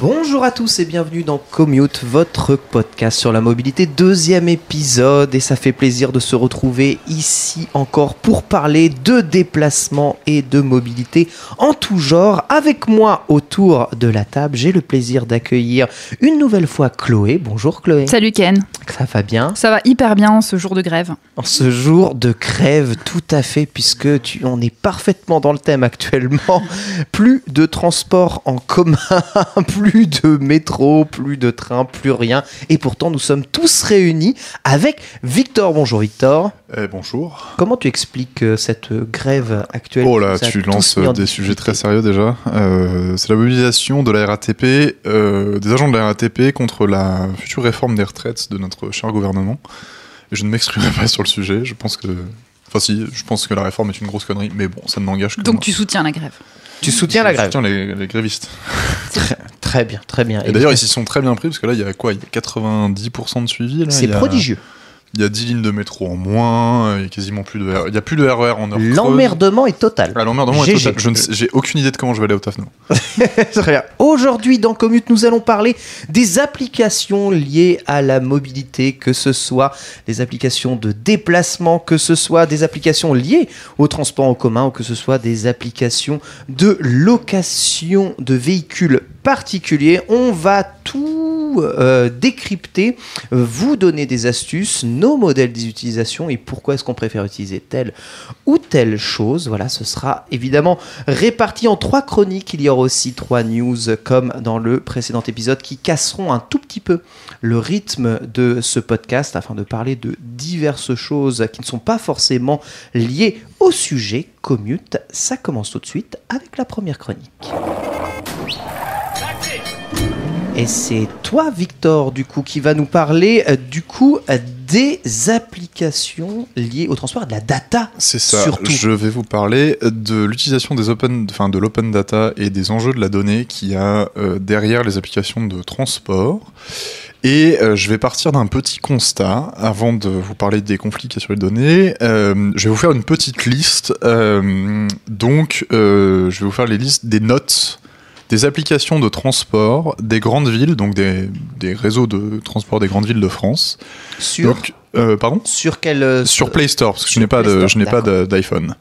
Bonjour à tous et bienvenue dans Commute, votre podcast sur la mobilité, deuxième épisode et ça fait plaisir de se retrouver ici encore pour parler de déplacement et de mobilité en tout genre. Avec moi autour de la table, j'ai le plaisir d'accueillir une nouvelle fois Chloé. Bonjour Chloé. Salut Ken, Ça va bien? Ça va hyper bien en ce jour de grève. En ce jour de crève, tout à fait, puisque tu, on est parfaitement dans le thème actuellement. Plus de transport en commun, plus de métro, plus de train, plus rien. Et pourtant, nous sommes tous réunis avec Victor. Bonjour Victor. Eh, bonjour. Comment tu expliques euh, cette grève actuelle Oh là, tu lances en des sujets très sérieux déjà. Euh, c'est la mobilisation de la RATP, euh, des agents de la RATP contre la future réforme des retraites de notre cher gouvernement. Et je ne m'exprimerai pas sur le sujet. Je pense que, enfin si, je pense que la réforme est une grosse connerie, mais bon, ça ne m'engage que Donc moi. tu soutiens la grève. Tu soutiens la Je grève soutiens les, les grévistes. très, très bien, très bien. Et d'ailleurs, ils s'y sont très bien pris parce que là, il y a quoi? Il y a 90% de suivi. c'est a- prodigieux. Il y a 10 lignes de métro en moins. Il y a quasiment plus de. R- Il y a plus de RER en heure. L'emmerdement est total. Ah, l'emmerdement est total. J'ai aucune idée de comment je vais aller au taf. non. Aujourd'hui, dans Commute, nous allons parler des applications liées à la mobilité, que ce soit des applications de déplacement, que ce soit des applications liées au transport en commun, ou que ce soit des applications de location de véhicules particuliers. On va tout euh, décrypter, vous donner des astuces, nos modèles d'utilisation et pourquoi est-ce qu'on préfère utiliser telle ou telle chose. Voilà, ce sera évidemment réparti en trois chroniques. Il y aura aussi trois news comme dans le précédent épisode qui casseront un tout petit peu le rythme de ce podcast afin de parler de diverses choses qui ne sont pas forcément liées au sujet commute. Ça commence tout de suite avec la première chronique. Et c'est toi, Victor, du coup, qui va nous parler euh, du coup euh, des applications liées au transport et de la data. C'est ça. Surtout. Je vais vous parler de l'utilisation des open, enfin de l'open data et des enjeux de la donnée qu'il y a euh, derrière les applications de transport. Et je vais partir d'un petit constat avant de vous parler des conflits qu'il y a sur les données. Je vais vous faire une petite liste. Donc, je vais vous faire les listes des notes des applications de transport des grandes villes, donc des, des réseaux de transport des grandes villes de France. Sur, Donc, euh, pardon sur quel. euh, sur Play Store, parce que je n'ai pas Play de- Store, je n'ai pas de- d'iPhone.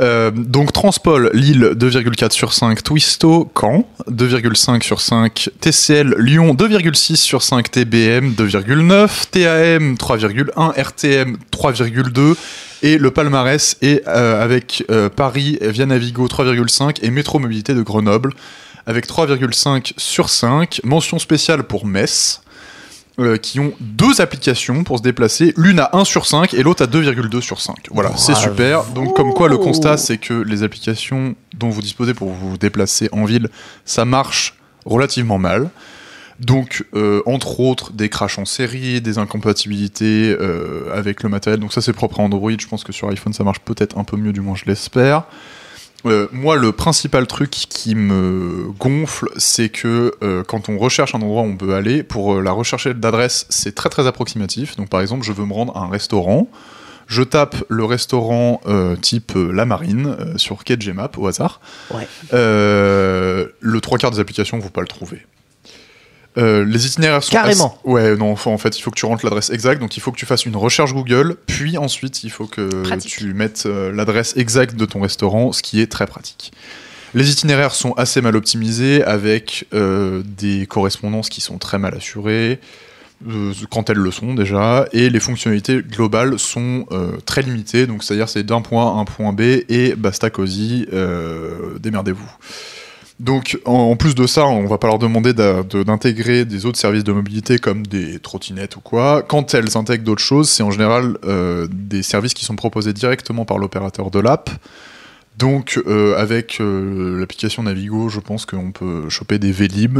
Euh, donc Transpol, Lille 2,4 sur 5, Twisto, Caen 2,5 sur 5, TCL, Lyon 2,6 sur 5, TBM 2,9, TAM 3,1, RTM 3,2 et le palmarès est euh, avec euh, Paris, Via Navigo 3,5 et Métro Mobilité de Grenoble avec 3,5 sur 5. Mention spéciale pour Metz euh, qui ont deux applications pour se déplacer. L'une à 1 sur 5 et l'autre à 2,2 sur 5. Voilà, c'est super. Donc, comme quoi, le constat, c'est que les applications dont vous disposez pour vous déplacer en ville, ça marche relativement mal. Donc, euh, entre autres, des crashs en série, des incompatibilités euh, avec le matériel. Donc, ça, c'est propre à Android. Je pense que sur iPhone, ça marche peut-être un peu mieux, du moins, je l'espère. Euh, moi, le principal truc qui me gonfle, c'est que euh, quand on recherche un endroit où on peut aller, pour euh, la recherche d'adresse, c'est très très approximatif. Donc, par exemple, je veux me rendre à un restaurant. Je tape le restaurant type La Marine sur Map au hasard. Ouais. Le trois quarts des applications ne vont pas le trouver. Euh, les itinéraires sont Carrément. assez- Ouais, non, faut- en fait, il faut que tu rentres l'adresse exacte, donc il faut que tu fasses une recherche Google, puis ensuite il faut que Pratique. tu mettes euh, l'adresse exacte de ton restaurant, ce qui est très pratique. Les itinéraires sont assez mal optimisés, avec euh, des correspondances qui sont très mal assurées, euh, quand elles le sont déjà, et les fonctionnalités globales sont euh, très limitées, donc c'est-à-dire c'est d'un point à un point B et basta cosy, euh, démerdez-vous. Donc en, plus de ça, on va pas leur demander d'intégrer des autres services de mobilité comme des trottinettes ou quoi. Quand elles intègrent d'autres choses, c'est en général euh, des services qui sont proposés directement par l'opérateur de l'app. Donc euh, avec euh, l'application Navigo, je pense qu'on peut choper des Vélib,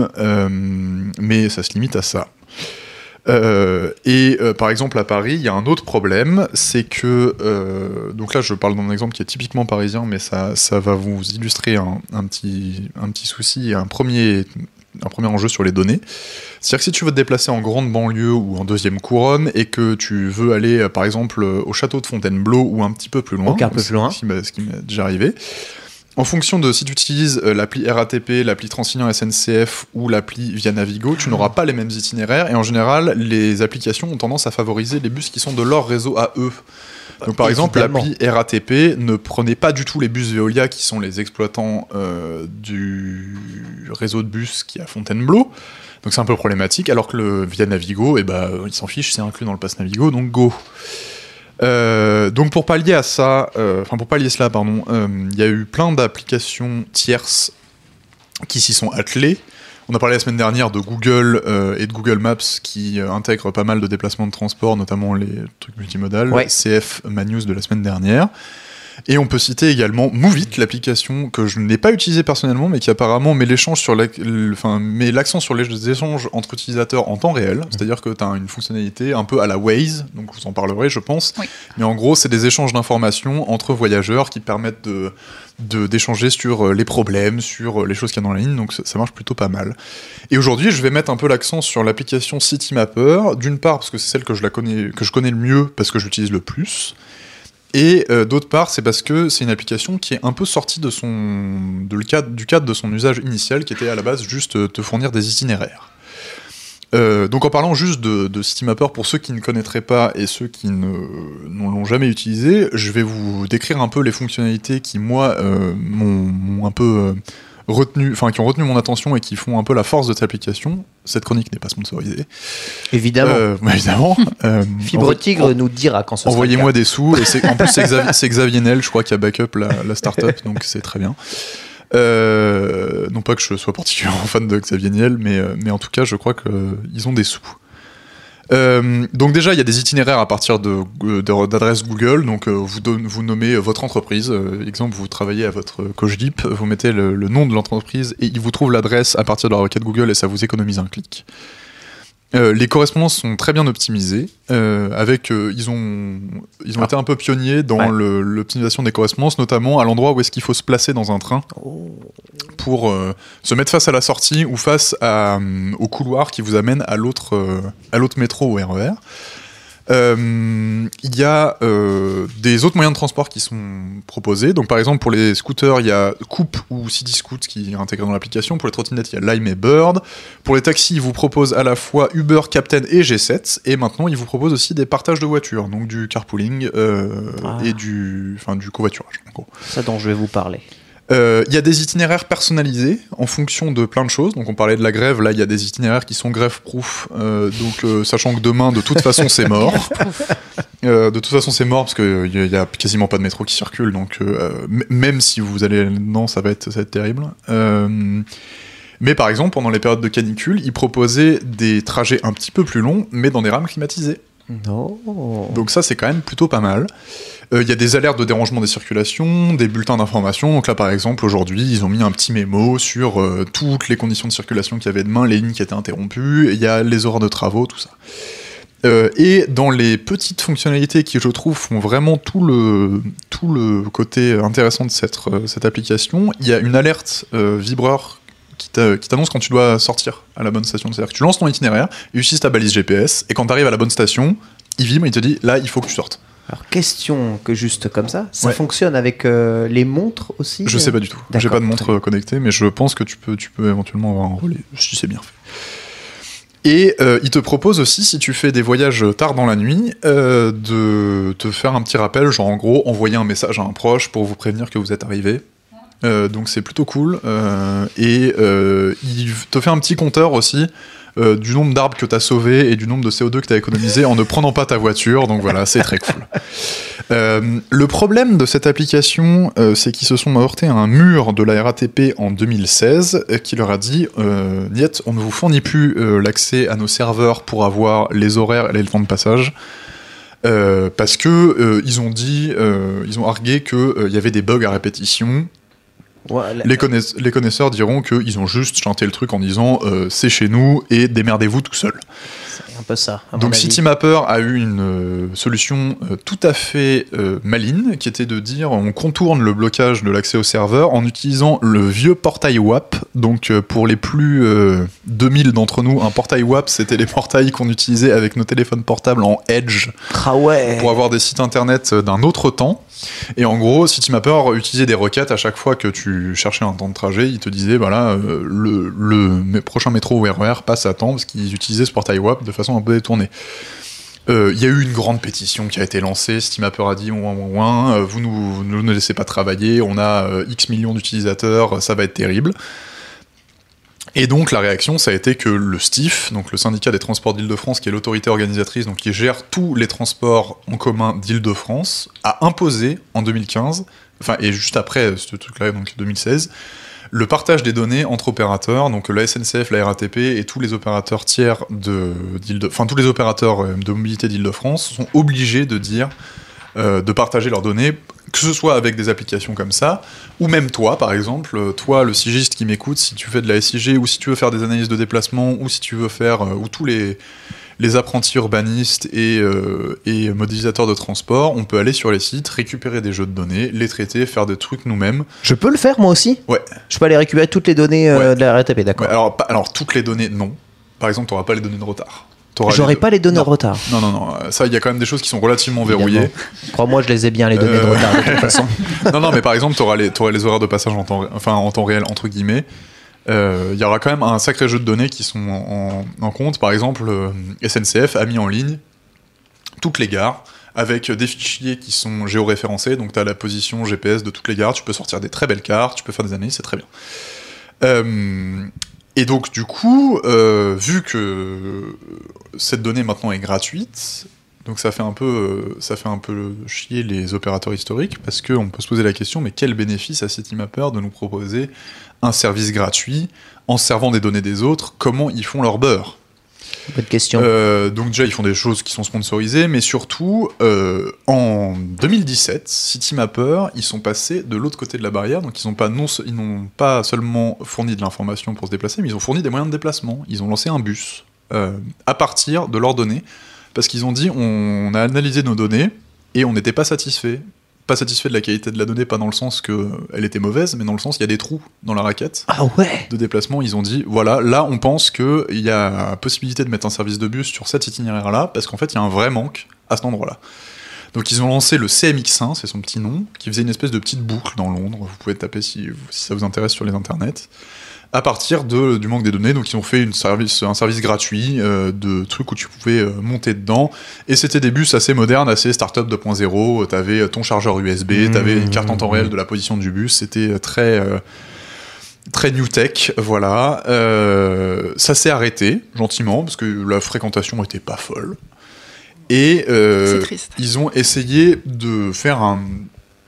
mais ça se limite à ça. Euh, et euh, par exemple à Paris, il y a un autre problème, c'est que euh, donc là je parle d'un exemple qui est typiquement parisien, mais ça, ça va vous illustrer un, un petit, un petit souci et un premier, un premier enjeu sur les données. C'est-à-dire que si tu veux te déplacer en grande banlieue ou en deuxième couronne et que tu veux aller par exemple au château de Fontainebleau ou un petit peu plus loin, un peu plus loin. ce qui m'est déjà arrivé, en fonction de si tu utilises euh, l'appli RATP, l'appli Transilien SNCF ou l'appli Via Navigo, tu n'auras pas les mêmes itinéraires et en général, les applications ont tendance à favoriser les bus qui sont de leur réseau à eux. Donc par exemple, l'appli RATP ne prenait pas du tout les bus Veolia qui sont les exploitants euh, du réseau de bus qui est à Fontainebleau. Donc c'est un peu problématique, alors que le Via Navigo, eh ben, ils s'en fichent, c'est inclus dans le pass Navigo, donc go. Euh, donc pour pallier à ça, euh, enfin pour pallier cela, pardon, euh, il y a eu plein d'applications tierces qui s'y sont attelées. On a parlé la semaine dernière de Google euh, et de Google Maps qui euh, intègrent pas mal de déplacements de transport, notamment les trucs multimodales. Ouais. CF Manus de la semaine dernière. Et on peut citer également Movit, l'application que je n'ai pas utilisée personnellement, mais qui apparemment met l'échange sur la- le- enfin, met l'accent sur les échanges entre utilisateurs en temps réel. C'est-à-dire que tu as une fonctionnalité un peu à la Waze, donc vous en parlerez, je pense. Oui. Mais en gros, c'est des échanges d'informations entre voyageurs qui permettent de d'échanger sur euh, les problèmes, sur euh, les choses qu'il y a dans la ligne, donc ça, ça marche plutôt pas mal. Et aujourd'hui, je vais mettre un peu l'accent sur l'application Citymapper, d'une part parce que c'est celle que je, la connais, que je connais le mieux, parce que j'utilise le plus, et euh, d'autre part, c'est parce que c'est une application qui est un peu sortie de son, de le cadre, du cadre de son usage initial, qui était à la base juste euh, te fournir des itinéraires. Euh, donc en parlant juste de, de Citymapper, pour ceux qui ne connaîtraient pas et ceux qui ne l'ont jamais utilisé, je vais vous décrire un peu les fonctionnalités qui moi m'ont un peu retenu, enfin qui ont retenu mon attention et qui font un peu la force de cette application. Cette chronique n'est pas sponsorisée, Évidemment. Euh, bah, évidemment. Euh, Fibre Tigre nous dira quand ce sera Envoyez-moi des sous. Et en plus, c'est Xavier, Xavier Nel, je crois, qui a backup la, la startup, donc c'est très bien. Euh, non pas que je sois particulièrement fan de Xavier Niel, mais, mais en tout cas, je crois qu'ils ont des sous. Euh, donc déjà, il y a des itinéraires à partir de de- d'adresses Google. Donc euh, vous, vous nommez votre entreprise. Euh, exemple, vous travaillez à votre Cogedip, vous mettez le, le nom de l'entreprise et il vous trouve l'adresse à partir de la requête Google et ça vous économise un clic. Euh, les correspondances sont très bien optimisées. euh, avec, euh, ils ont, ils ont Ah. été un peu pionniers dans Ouais. l'optimisation des correspondances, notamment à l'endroit où est-ce qu'il faut se placer dans un train Oh. pour se mettre face à la sortie ou face à, au couloir qui vous amène à l'autre à l'autre métro ou RER. Euh, Il y a euh, des autres moyens de transport qui sont proposés. Donc, par exemple, pour les scooters, il y a Coupe ou City Scoot qui est intégré dans l'application. Pour les trottinettes, il y a Lime et Bird. Pour les taxis, ils vous proposent à la fois Uber, Captain et G7. Et maintenant, ils vous proposent aussi des partages de voitures, donc du carpooling euh, Ah. et du, enfin, du covoiturage, en gros. Ça dont je vais vous parler. Euh, Il y a des itinéraires personnalisés en fonction de plein de choses. Donc on parlait de la grève, là il y a des itinéraires qui sont grève-proof. Euh, donc euh, sachant que demain de toute façon c'est mort. De toute façon c'est mort parce qu'il y, a- quasiment pas de métro qui circule. Donc même si vous allez non ça va être, ça va être terrible. Mais par exemple pendant les périodes de canicule, ils proposaient des trajets un petit peu plus longs mais dans des rames climatisées. Non. Donc ça, c'est quand même plutôt pas mal. Euh, Il y a des alertes de dérangement des circulations, des bulletins d'information. Donc là, par exemple, aujourd'hui, ils ont mis un petit mémo sur euh, toutes les conditions de circulation qu'il y avait demain, les lignes qui étaient interrompues, il y a les horaires de travaux, tout ça. Euh, et dans les petites fonctionnalités qui, je trouve, font vraiment tout le, tout le côté intéressant de cette, euh, cette application, il y a une alerte euh, vibreur qui t'annonce quand tu dois sortir à la bonne station. C'est-à-dire que tu lances ton itinéraire, il utilise ta balise GPS, et quand tu arrives à la bonne station, il vibre et il te dit là, il faut que tu sortes. Alors, question que juste comme ça, ça Ouais. fonctionne avec euh, les montres aussi Je sais pas du tout. J'ai pas de montre connectée, mais je pense que tu peux, tu peux éventuellement avoir un relais, si c'est bien fait. Et euh, il te propose aussi, si tu fais des voyages tard dans la nuit, euh, de te faire un petit rappel, genre en gros, envoyer un message à un proche pour vous prévenir que vous êtes arrivé. Euh, donc c'est plutôt cool. Euh, et euh, il te fait un petit compteur aussi euh, du nombre d'arbres que tu as sauvés et du nombre de CO2 que tu as économisé en ne prenant pas ta voiture. Donc voilà, c'est très cool. Euh, le problème de cette application, euh, c'est qu'ils se sont heurtés à un mur de la RATP en 2016 euh, qui leur a dit Niet, on ne vous fournit plus l'accès à nos serveurs pour avoir les horaires et les temps de passage. Euh, parce que euh, ils ont dit, euh, ils ont argué qu'il y avait des bugs à répétition Les connaisseurs diront qu'ils ont juste chanté le truc en disant euh, c'est chez nous et démerdez-vous tout seul. C'est un peu ça. Donc. CityMapper a eu une euh, solution euh, tout à fait euh, maligne qui était de dire on contourne le blocage de l'accès au serveur en utilisant le vieux portail WAP. Donc euh, pour les plus euh, 2000 d'entre nous, un portail WAP c'était les portails qu'on utilisait avec nos téléphones portables en Edge Ah ouais. pour avoir des sites internet d'un autre temps. Et en gros, CityMapper utilisait des requêtes à chaque fois que tu cherchais un temps de trajet. Il te disait, voilà, euh, le, prochain métro ou RER passe à temps parce qu'ils utilisaient ce portail WAP de façon un peu détournée. Euh, Il y a eu une grande pétition qui a été lancée. CityMapper a dit, ouin, ouin, euh, vous nous ne laissez pas travailler, on a euh, X millions d'utilisateurs, ça va être terrible. Et donc la réaction, ça a été que le STIF, donc le syndicat des transports d'Île-de-France, qui est l'autorité organisatrice, donc qui gère tous les transports en commun d'Île-de-France, a imposé en 2015, enfin et juste après ce truc-là, donc 2016, le partage des données entre opérateurs, donc la SNCF, la RATP et tous les opérateurs tiers de, d'Île-de- enfin tous les opérateurs euh, de mobilité d'Île-de-France sont obligés de dire euh, de partager leurs données, que ce soit avec des applications comme ça, ou même toi, par exemple, euh, toi, le sigiste qui m'écoute, si tu fais de la SIG, ou si tu veux faire des analyses de déplacement, ou si tu veux faire, ou tous les, les apprentis urbanistes et, euh, et modélisateurs de transport, on peut aller sur les sites, récupérer des jeux de données, les traiter, faire des trucs nous-mêmes. Je peux le faire moi aussi Ouais. Je peux aller récupérer toutes les données euh, Ouais. de la RATP, d'accord. Ouais, alors, alors, toutes les données, non. Par exemple, tu n'auras pas les données de retard. J'aurais pas les données non. de retard. Non, non, non. euh, Ça, il y a quand même des choses qui sont relativement verrouillées. Crois-moi, je les ai bien les données de retard de toute façon. non, non, mais par exemple, tu auras les, t'auras les horaires de passage en temps, enfin, en temps réel, entre guillemets. Euh, Il y aura quand même un sacré jeu de données qui sont en, compte. Par exemple, euh, SNCF a mis en ligne toutes les gares avec des fichiers qui sont géoréférencés. Donc, tu as la position GPS de toutes les gares. Tu peux sortir des très belles cartes, tu peux faire des analyses, c'est très bien. Euh, et donc, du coup, vu que cette donnée maintenant est gratuite, donc ça fait un peu, euh, ça fait un peu chier les opérateurs historiques parce qu'on peut se poser la question, mais quel bénéfice à CityMapper de nous proposer un service gratuit en servant des données des autres? Comment ils font leur beurre? Bonne question. euh, donc déjà, ils font des choses qui sont sponsorisées, mais surtout, euh, en 2017, CityMapper, ils sont passés de l'autre côté de la barrière, donc ils n'ont pas, non, ils n'ont pas seulement fourni de l'information pour se déplacer, mais ils ont fourni des moyens de déplacement. Ils ont lancé un bus euh, à partir de leurs données, parce qu'ils ont dit, on a analysé nos données, et on n'était pas satisfait. Pas satisfait de la qualité de la donnée, pas dans le sens qu'elle était mauvaise, mais dans le sens qu'il y a des trous dans la raquette Ah ouais de déplacement, ils ont dit voilà, là on pense qu'il y a possibilité de mettre un service de bus sur cet itinéraire-là, parce qu'en fait il y a un vrai manque à cet endroit-là. Donc ils ont lancé le CMX1, c'est son petit nom, qui faisait une espèce de petite boucle dans Londres, vous pouvez taper si, si ça vous intéresse sur les internets, à partir de, du manque des données, donc ils ont fait une service, un service gratuit euh, de trucs où tu pouvais euh, monter dedans, et c'était des bus assez modernes, assez startup 2.0, t'avais ton chargeur USB, Mmh. t'avais une carte en temps réel de la position du bus, c'était très... euh, très new tech, voilà. Euh, ça s'est arrêté gentiment parce que la fréquentation était pas folle. Et euh, C'est triste. ils ont essayé de faire un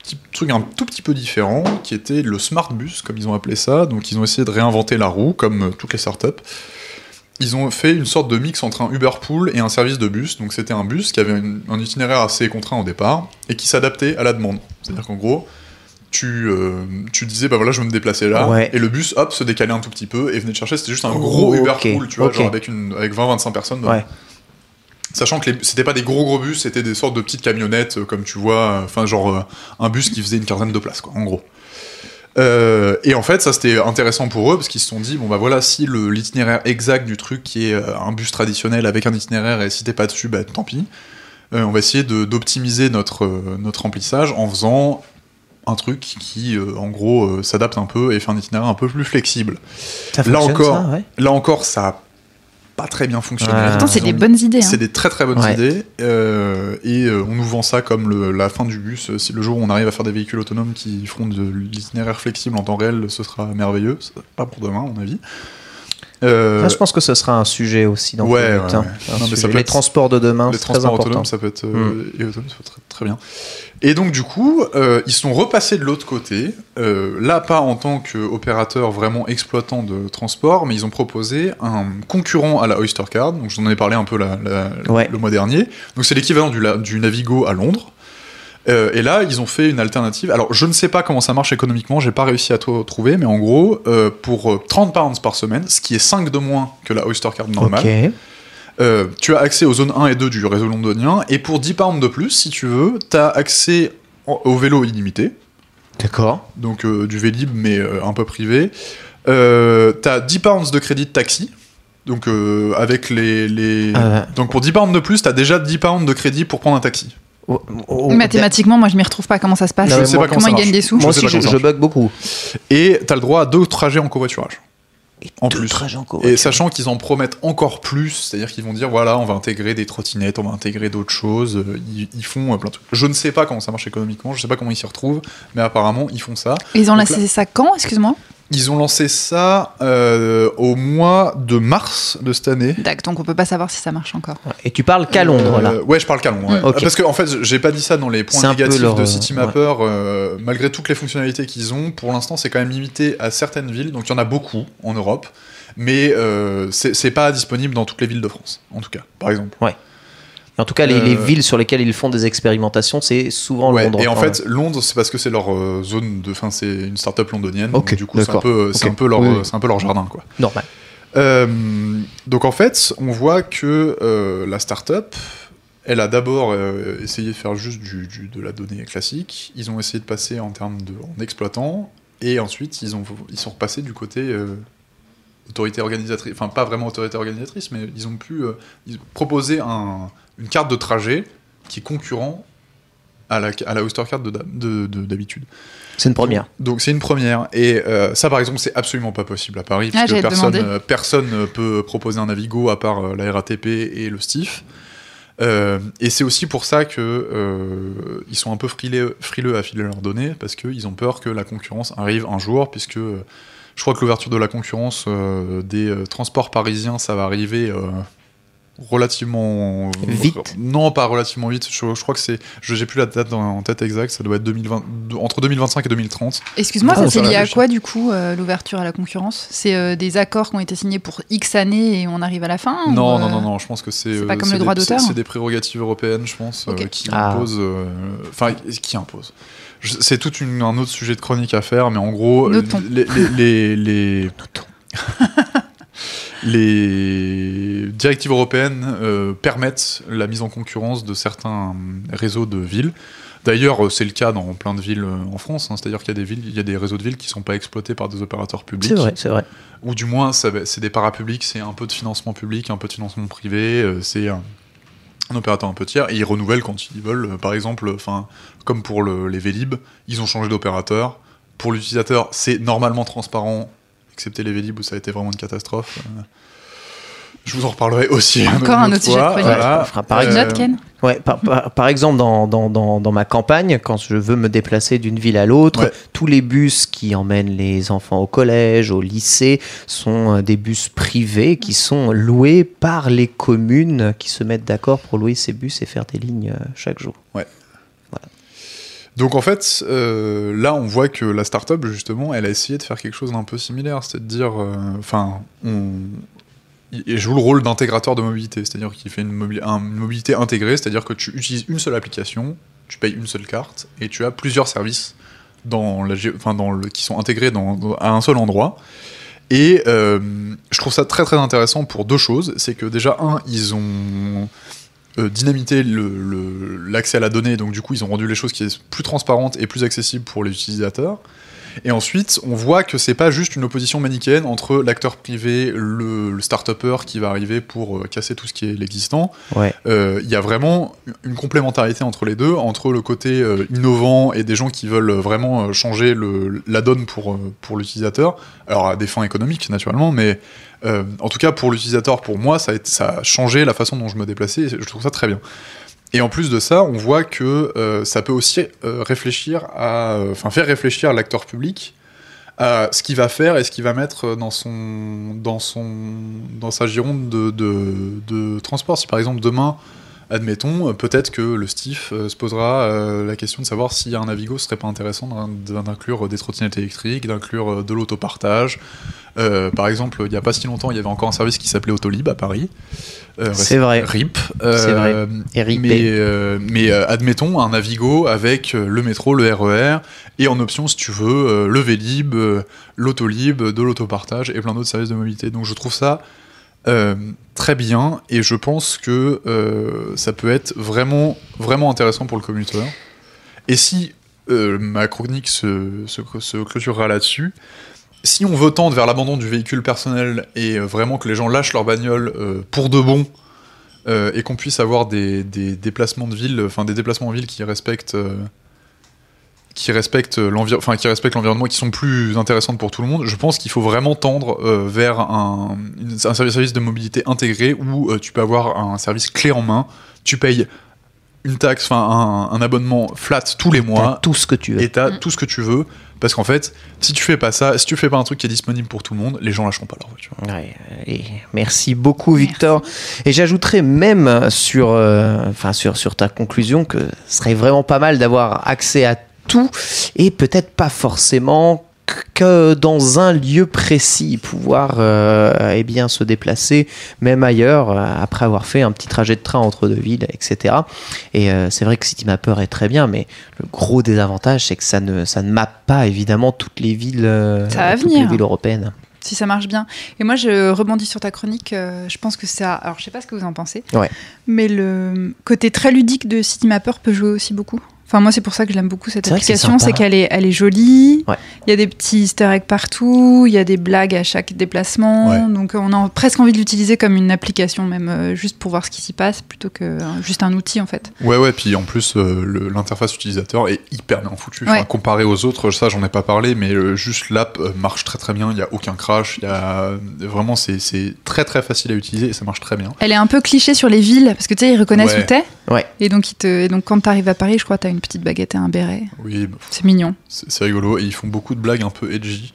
petit truc un tout petit peu différent qui était le smart bus comme ils ont appelé ça. Donc ils ont essayé de réinventer la roue comme euh, toutes les startups. Ils ont fait une sorte de mix entre un Uber Pool et un service de bus. Donc c'était un bus qui avait une- un itinéraire assez contraint au départ et qui s'adaptait à la demande. C'est-à-dire qu'en gros, tu, euh, tu disais, bah voilà, je veux me déplacer là, Ouais. et le bus, hop, se décalait un tout petit peu et venait te chercher. C'était juste un Oh, gros Uber Pool, tu vois, genre avec, une, avec 20-25 personnes. Ouais. Sachant que c'était pas des gros gros bus, c'était des sortes de petites camionnettes, euh, comme tu vois, euh, enfin, genre euh, un bus qui faisait une quinzaine de places, quoi, en gros. Euh, et en fait, ça c'était intéressant pour eux parce qu'ils se sont dit bon bah voilà, si l'itinéraire exact du truc qui est un bus traditionnel avec un itinéraire et si t'es pas dessus, bah tant pis. Euh, on va essayer d'optimiser notre, notre remplissage en faisant un truc qui, euh, en gros, euh, s'adapte un peu et fait un itinéraire un peu plus flexible. Ça Là encore, ça, ouais. là encore, ça a pas très bien fonctionné. Ouais. Pourtant, c'est des bonnes idées. hein. c'est des très très bonnes Ouais. idées euh, et euh, on nous vend ça comme le- la fin du bus. Si le jour où on arrive à faire des véhicules autonomes qui feront de l'itinéraire flexible en temps réel, ce sera merveilleux. Pas pour demain, à mon avis. Euh, Ah, je pense que ce sera un sujet aussi dans Ouais, hein. ouais. Un Non, mais ça sujet. peut Les être- transports de demain, les c'est très transports important. autonomes, ça peut être, euh, Mm. et autonome, ça peut être très, très bien. Et donc, du coup, euh, ils sont repassés de l'autre côté. euh, là, pas en tant qu'opérateur vraiment exploitant de transport, mais ils ont proposé un concurrent à la Oyster Card. Donc, j'en ai parlé un peu la- la- Ouais. le mois dernier. Donc, c'est l'équivalent du, Navigo à Londres. Euh, et là, ils ont fait une alternative. Alors, je ne sais pas comment ça marche économiquement, j'ai pas réussi à tout trouver, mais en gros, pour euh, 30 pounds par semaine, ce qui est 5 de moins que la Oyster Card normale, Ok. Euh, tu as accès aux zones 1 et 2 du réseau londonien, et pour 10 pounds de plus, si tu veux, tu as accès en- au vélo illimité, D'accord. donc euh, du Vélib, mais euh, un peu privé. Euh, tu as 10 pounds de crédit de taxi, donc euh, avec les... les- Euh. Donc pour 10 pounds de plus, tu as déjà 10 pounds de crédit pour prendre un taxi. Oh, oh, Mathématiquement, moi, je m'y retrouve pas. Comment ça se passe? Non, mais Je sais moi- pas comment ils gagnent des sous Moi aussi, je, je bug beaucoup. Et tu as le droit à deux trajets en covoiturage. En Deux plus. trajets en Et sachant qu'ils en promettent encore plus, c'est-à-dire qu'ils vont dire voilà, on va intégrer des trottinettes, on va intégrer d'autres choses, euh, ils, ils font euh, plein de trucs. Je ne sais pas comment ça marche économiquement, je sais pas comment ils s'y retrouvent, mais apparemment ils font ça. Ils ont lancé ça quand Excuse-moi? Ils ont lancé ça euh, au mois de mars de cette année. D'accord, donc on peut pas savoir si ça marche encore. Et tu parles qu'à Londres, là. Euh, Ouais, je parle qu'à Londres. ouais. Ok. Parce que en fait, j'ai pas dit ça dans les points négatifs leur, de euh, Citymapper. euh, malgré toutes les fonctionnalités qu'ils ont, pour l'instant, c'est quand même limité à certaines villes. Donc il y en a beaucoup en Europe, mais euh, c'est pas disponible dans toutes les villes de France, en tout cas, par exemple. En tout cas, les, Euh, les villes sur lesquelles ils font des expérimentations, c'est souvent Ouais, Londres. et en fait, Londres, c'est parce que c'est leur euh, zone de. Enfin, c'est une start-up londonienne. Donc du coup, c'est un, peu, c'est Ok. un, peu leur, Oui, c'est un peu leur jardin, quoi. normal. Euh, donc en fait, on voit que euh, la startup, elle a d'abord euh, essayé de faire juste du, du- de la donnée classique. Ils ont essayé de passer en termes de en exploitant, et ensuite ils ont ils sont repassés du côté euh, autorité organisatrice. Enfin, pas vraiment autorité organisatrice, mais ils ont pu euh, ils- proposer un- une carte de trajet qui est concurrent à la, à la Oyster Card de- de- de- d'habitude. C'est une première. Donc c'est une première. Et euh, ça, par exemple, c'est absolument pas possible à Paris, Ah, puisque personne, euh, personne ne peut proposer un Navigo à part euh, la RATP et le STIF. Euh, et c'est aussi pour ça que euh, ils sont un peu frileux, frileux à filer leurs données, parce qu'ils ont peur que la concurrence arrive un jour, puisque euh, je crois que l'ouverture de la concurrence euh, des euh, transports parisiens, ça va arriver euh, relativement Vite. Non, pas relativement vite. Je, je crois que c'est, je j'ai plus la date en en tête exacte. Ça doit être 2020, entre 2025 et 2030. Excuse-moi, ça c'est lié à quoi du coup euh, l'ouverture à la concurrence? C'est euh, des accords qui ont été signés pour X années et on arrive à la fin Non, ou, non, euh, non, non, je pense que c'est. c'est pas euh, comme le droit d'auteur C'est des prérogatives européennes, je pense, euh, qui Ah. imposent. euh, Enfin, qui imposent. C'est tout une- un autre sujet de chronique à faire, mais en gros, Notons. les. les, les, les- les directives européennes euh, permettent la mise en concurrence de certains réseaux de villes. D'ailleurs, euh, c'est le cas dans plein de villes euh, en France. hein. C'est-à-dire qu'il y a des villes, il y a des réseaux de villes qui sont pas exploités par des opérateurs publics C'est vrai, c'est vrai. ou du moins c'est des parapublics, c'est un peu de financement public, un peu de financement privé, c'est un, opérateur un peu tiers, et ils renouvellent quand ils veulent. Par exemple, enfin, comme pour le- les Vélib, ils ont changé d'opérateur. Pour l'utilisateur, c'est normalement transparent, excepté les Vélib où ça a été vraiment une catastrophe. Euh, Je vous en reparlerai aussi. Encore un autre sujet de fois, voilà. Par Euh, exemple- Note, Ken Ouais, par, par- par exemple, dans, dans, dans, dans ma campagne, quand je veux me déplacer d'une ville à l'autre, Ouais. tous les bus qui emmènent les enfants au collège, au lycée, sont euh, des bus privés qui sont loués par les communes qui se mettent d'accord pour louer ces bus et faire des lignes chaque jour. Donc en fait, euh, là on voit que la startup justement, elle a essayé de faire quelque chose d'un peu similaire, c'est-à-dire, euh, enfin, il joue le rôle d'intégrateur de mobilité, c'est-à-dire qu'il fait une, une mobilité intégrée, c'est-à-dire que tu utilises une seule application, tu payes une seule carte et tu as plusieurs services dans qui sont intégrés dans- à un seul endroit. Et euh, je trouve ça très très intéressant pour deux choses. C'est que déjà, un, ils ont euh, dynamité l'accès à la donnée, donc du coup, ils ont rendu les choses qui plus transparentes et plus accessibles pour les utilisateurs. Et ensuite, on voit que c'est pas juste une opposition manichéenne entre l'acteur privé, le, le start-upper qui va arriver pour euh, casser tout ce qui est l'existant. Ouais. Euh, Il y a vraiment une complémentarité entre les deux, entre le côté euh, innovant et des gens qui veulent vraiment changer le, la donne pour, pour l'utilisateur. Alors à des fins économiques naturellement, mais euh, en tout cas pour l'utilisateur, pour moi, ça a, ça a changé la façon dont je me déplaçais. et Je trouve ça très bien. Et en plus de ça, on voit que euh, ça peut aussi euh, réfléchir à, enfin faire réfléchir l'acteur public à ce qu'il va faire et ce qu'il va mettre dans son dans son dans sa gironde de, de, de transport. Si par exemple demain admettons, euh, peut-être que le STIF euh, se posera euh, la question de savoir si un Navigo serait pas intéressant d'in- d'inclure des trottinettes électriques, d'inclure de l'autopartage. Euh, par exemple, il n'y a pas si longtemps, il y avait encore un service qui s'appelait Autolib à Paris. Euh, C'est vrai. RIP. C'est vrai. Et RIP. Mais, mais admettons un Navigo avec le métro, le RER, et en option, si tu veux, le Vélib, l'autolib, de l'autopartage et plein d'autres services de mobilité. Donc je trouve ça euh, très bien et je pense que euh, ça peut être vraiment, vraiment intéressant pour le commuteur. Et si euh, ma chronique se, clôturera là-dessus, si on veut tendre vers l'abandon du véhicule personnel et euh, vraiment que les gens lâchent leur bagnole pour de bon et qu'on puisse avoir des, déplacements de ville, enfin des déplacements en ville qui respectent, qui respectent l'envi- enfin qui respectent l'environnement et qui sont plus intéressantes pour tout le monde, je pense qu'il faut vraiment tendre euh, vers un, un service, service de mobilité intégré où euh, tu peux avoir un service clé en main, tu payes une taxe, enfin un, un abonnement flat tous les mois tout ce que tu veux. et t'as tout ce que tu veux. Parce qu'en fait, si tu fais pas ça, si tu fais pas un truc qui est disponible pour tout le monde, les gens lâcheront pas leur voiture. Ouais, et merci beaucoup Victor. Et j'ajouterais même sur, euh, enfin sur, sur ta conclusion que ce serait vraiment pas mal d'avoir accès à tout et peut-être pas forcément que dans un lieu précis, pouvoir euh, eh bien, se déplacer même ailleurs euh, après avoir fait un petit trajet de train entre deux villes, etc. Et euh, c'est vrai que CityMapper est très bien, mais le gros désavantage, c'est que ça ne, ça ne mappe pas évidemment toutes les villes, Ça va toutes les villes européennes. Si ça marche bien. Et moi, je rebondis sur ta chronique. euh, je pense que ça. Alors, je sais pas ce que vous en pensez. Ouais. Mais le côté très ludique de CityMapper peut jouer aussi beaucoup. Enfin, moi, c'est pour ça que j'aime beaucoup cette application. C'est qu'elle est, elle est jolie. Ouais. Il y a des petits easter eggs partout. Il y a des blagues à chaque déplacement. Ouais. Donc, on a presque envie de l'utiliser comme une application, même euh, juste pour voir ce qui s'y passe, plutôt que euh, juste un outil, en fait. Ouais, ouais, puis en plus, euh, l'interface utilisateur est hyper bien foutue. Enfin, comparé aux autres, ça, j'en ai pas parlé, mais euh, juste l'app marche très très bien. Il y a aucun crash. Il y a vraiment, c'est c'est très très facile à utiliser et ça marche très bien. Elle est un peu cliché sur les villes, parce que tu sais, ils reconnaissent Ouais. où t'es. Ouais. Et donc, ils te... et donc quand t'arrives à Paris, je crois, t'as une petite baguette et un béret. Oui, bah, C'est mignon. c'est c'est rigolo et ils font beaucoup de blagues un peu edgy.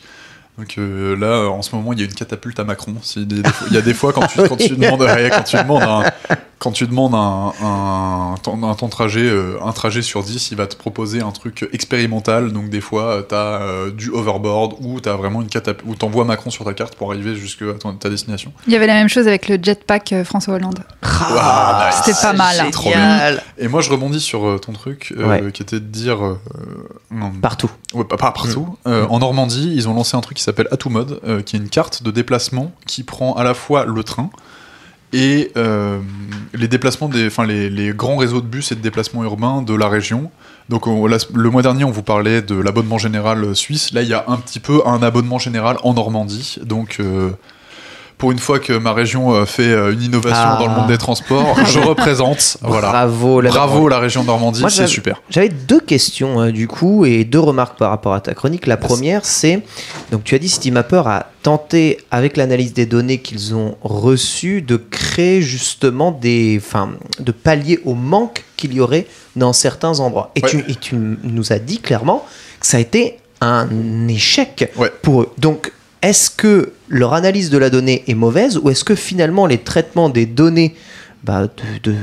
Donc euh, là, euh, en ce moment, il y a une catapulte à Macron. Il y a des fois quand tu, quand tu demandes, quand tu demandes un, quand tu demandes un, un, ton, un ton trajet, euh, un trajet sur 10, il va te proposer un truc expérimental. Donc des fois, tu as du overboard ou tu as vraiment une catapulte, ou t'envoies Macron sur ta carte pour arriver jusqu'à ton- ta destination. Il y avait la même chose avec le jetpack euh, François Hollande. Ah, nice. C'était pas mal, hein. Trop Génial. Et moi, je rebondis sur euh, ton truc, euh, Ouais. qui était de dire... euh, non, Partout. Ouais, pas, partout. Euh, En Normandie, ils ont lancé un truc qui s'appelle Atomode, euh, qui est une carte de déplacement qui prend à la fois le train et euh, les déplacements des, enfin les, les grands réseaux de bus et de déplacements urbains de la région. Donc le mois dernier, on vous parlait de l'abonnement général suisse. Là, il y a un petit peu un abonnement général en Normandie. Donc euh, pour une fois que ma région euh, fait euh, une innovation Ah. dans le monde des transports, je représente. Voilà. Bravo, la Bravo la région Normandie, c'est super. J'avais deux questions euh, du coup et deux remarques par rapport à ta chronique. La première, c'est donc tu as dit CityMapper a tenté avec l'analyse des données qu'ils ont reçues de créer justement des, enfin, de pallier au manque qu'il y aurait dans certains endroits. Et, Ouais. tu, et tu nous as dit clairement que ça a été un échec Ouais. pour eux. Donc est-ce que leur analyse de la donnée est mauvaise ou est-ce que finalement les traitements des données bah, de,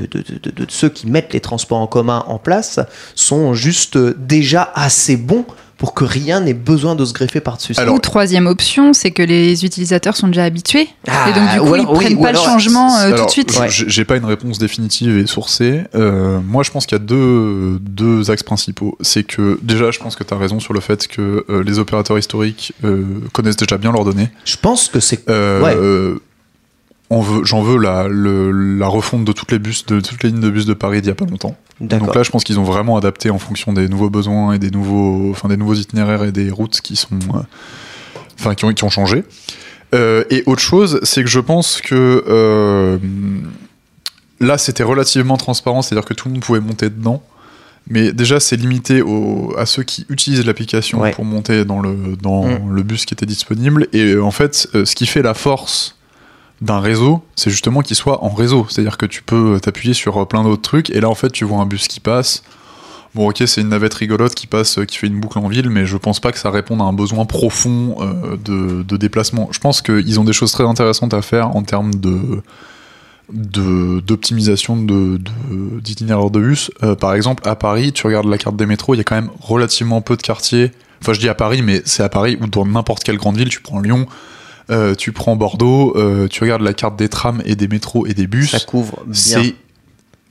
ceux qui mettent les transports en commun en place sont juste euh, déjà assez bons pour que rien n'ait besoin de se greffer par-dessus. ça. Alors- Ou troisième option, c'est que les utilisateurs sont déjà habitués. Ah, et donc, du ou coup, alors- ils oui, prennent pas alors- le changement euh, tout de suite. Ouais. j'ai- pas une réponse définitive et sourcée. Euh, moi, je pense qu'il y a deux, deux axes principaux. C'est que, déjà, je pense que tu as raison sur le fait que euh, les opérateurs historiques euh, connaissent déjà bien leurs données. Je pense que c'est. Euh, Ouais. J'en veux, la, le- la refonte de toutes les, bus, de toutes les lignes de bus de Paris d'il y a pas longtemps. Donc là, je pense qu'ils ont vraiment adapté en fonction des nouveaux besoins et des nouveaux, enfin, des nouveaux itinéraires et des routes qui sont, euh, enfin, qui ont, qui ont changé. Euh, et autre chose, c'est que je pense que euh, là, c'était relativement transparent, c'est-à-dire que tout le monde pouvait monter dedans. Mais déjà, c'est limité au- à ceux qui utilisent l'application Ouais. pour monter dans, le, dans Mm. le bus qui était disponible. Et en fait, ce qui fait la force d'un réseau, c'est justement qu'il soit en réseau. C'est-à-dire que tu peux t'appuyer sur euh, plein d'autres trucs, et là, en fait, tu vois un bus qui passe. Bon, ok, c'est une navette rigolote qui passe, qui fait une boucle en ville, mais je pense pas que ça réponde à un besoin profond euh, de, déplacement. Je pense qu'ils ont des choses très intéressantes à faire en termes de d'optimisation de, de, d'itinéraires de bus. Euh, par exemple, à Paris, tu regardes la carte des métros, il y a quand même relativement peu de quartiers. Enfin, je dis à Paris, mais c'est à Paris ou dans n'importe quelle grande ville. Tu prends Lyon, euh, tu prends Bordeaux, euh, tu regardes la carte des trams et des métros et des bus. Ça couvre bien. C'est.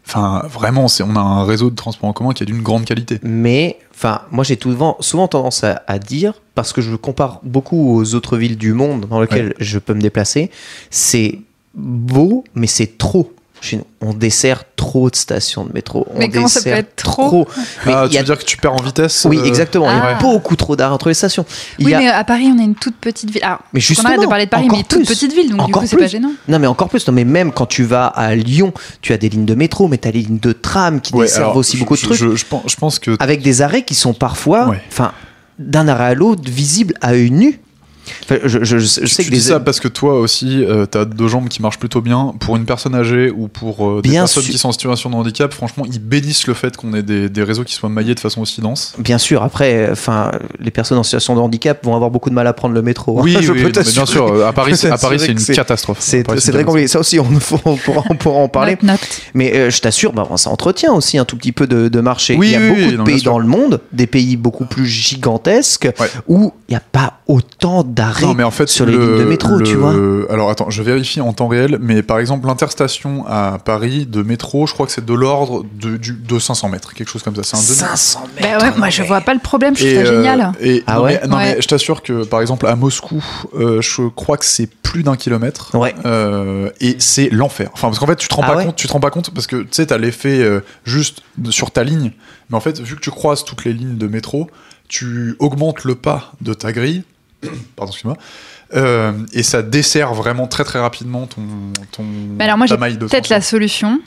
Enfin, vraiment, c'est, on a un réseau de transport en commun qui est d'une grande qualité. Mais, enfin, moi j'ai souvent, souvent tendance à, à dire, parce que je compare beaucoup aux autres villes du monde dans lesquelles je peux me déplacer, c'est beau, mais c'est trop. Chez nous. On dessert trop de stations de métro. On Mais comment ça dessert peut être trop Mais ah, il tu y a- veux dire que tu perds en vitesse Oui, euh, exactement. Il y a Ah. beaucoup trop d'arrêts entre les stations. Il Oui, a- mais à Paris, on est une toute petite ville. Alors, Mais on justement, arrête de parler de Paris, mais toute plus. petite ville, donc du Encore coup, c'est plus. pas gênant. Non, mais encore plus. Non, mais même quand tu vas à Lyon, tu as des lignes de métro, mais tu as des lignes de tram qui ouais, desservent alors, aussi je- beaucoup de trucs. Je, je pense, je pense que avec des arrêts qui sont parfois, Ouais. enfin, d'un arrêt à l'autre, visibles à œil nu. Enfin, je, je- je sais tu que dis des ça parce que toi aussi, euh, t'as deux jambes qui marchent plutôt bien. Pour une personne âgée ou pour euh, des Bien personnes sûr. qui sont en situation de handicap, franchement, ils bénissent le fait qu'on ait des, des réseaux qui soient maillés de façon aussi dense. Bien sûr, après, enfin, les personnes en situation de handicap vont avoir beaucoup de mal à prendre le métro. hein. Oui, je oui, peux non, mais bien sûr. À Paris, c'est, à Paris, t'assurer c'est une catastrophe. C'est Paris, c'est une très compliqué. Ça aussi, on, on pourra, on pourra en parler. Mais euh, je t'assure, bah, ça entretient aussi un tout petit peu de, de marché. Oui, il y a oui, beaucoup oui, de non, pays dans le monde, des pays beaucoup plus gigantesques, Ouais. où il n'y a pas autant d'arrêts Non, mais en fait, sur les le- lignes de métro, le- tu vois. Alors attends, je vérifie en temps réel, mais par exemple, l'interstation à Paris de métro, je crois que c'est de l'ordre de, du- de 500 mètres, quelque chose comme ça. C'est un demi- 500 mètres. Bah ouais, moi, je vois pas le problème, je trouve Et, ça euh, génial. et- Ah non, ouais mais, non, Ouais. mais je t'assure que par exemple à Moscou, euh, je crois que c'est plus d'un kilomètre. Ouais. Euh, et c'est l'enfer. Enfin parce qu'en fait tu te rends Ah pas ouais compte, tu te rends pas compte parce que tu sais t'as l'effet euh, juste sur ta ligne, mais en fait vu que tu croises toutes les lignes de métro, tu augmentes le pas de ta grille. Pardon, excuse-moi. Euh, et ça dessert vraiment très très rapidement ton, ton Mais alors moi, j'ai peut-être la solution.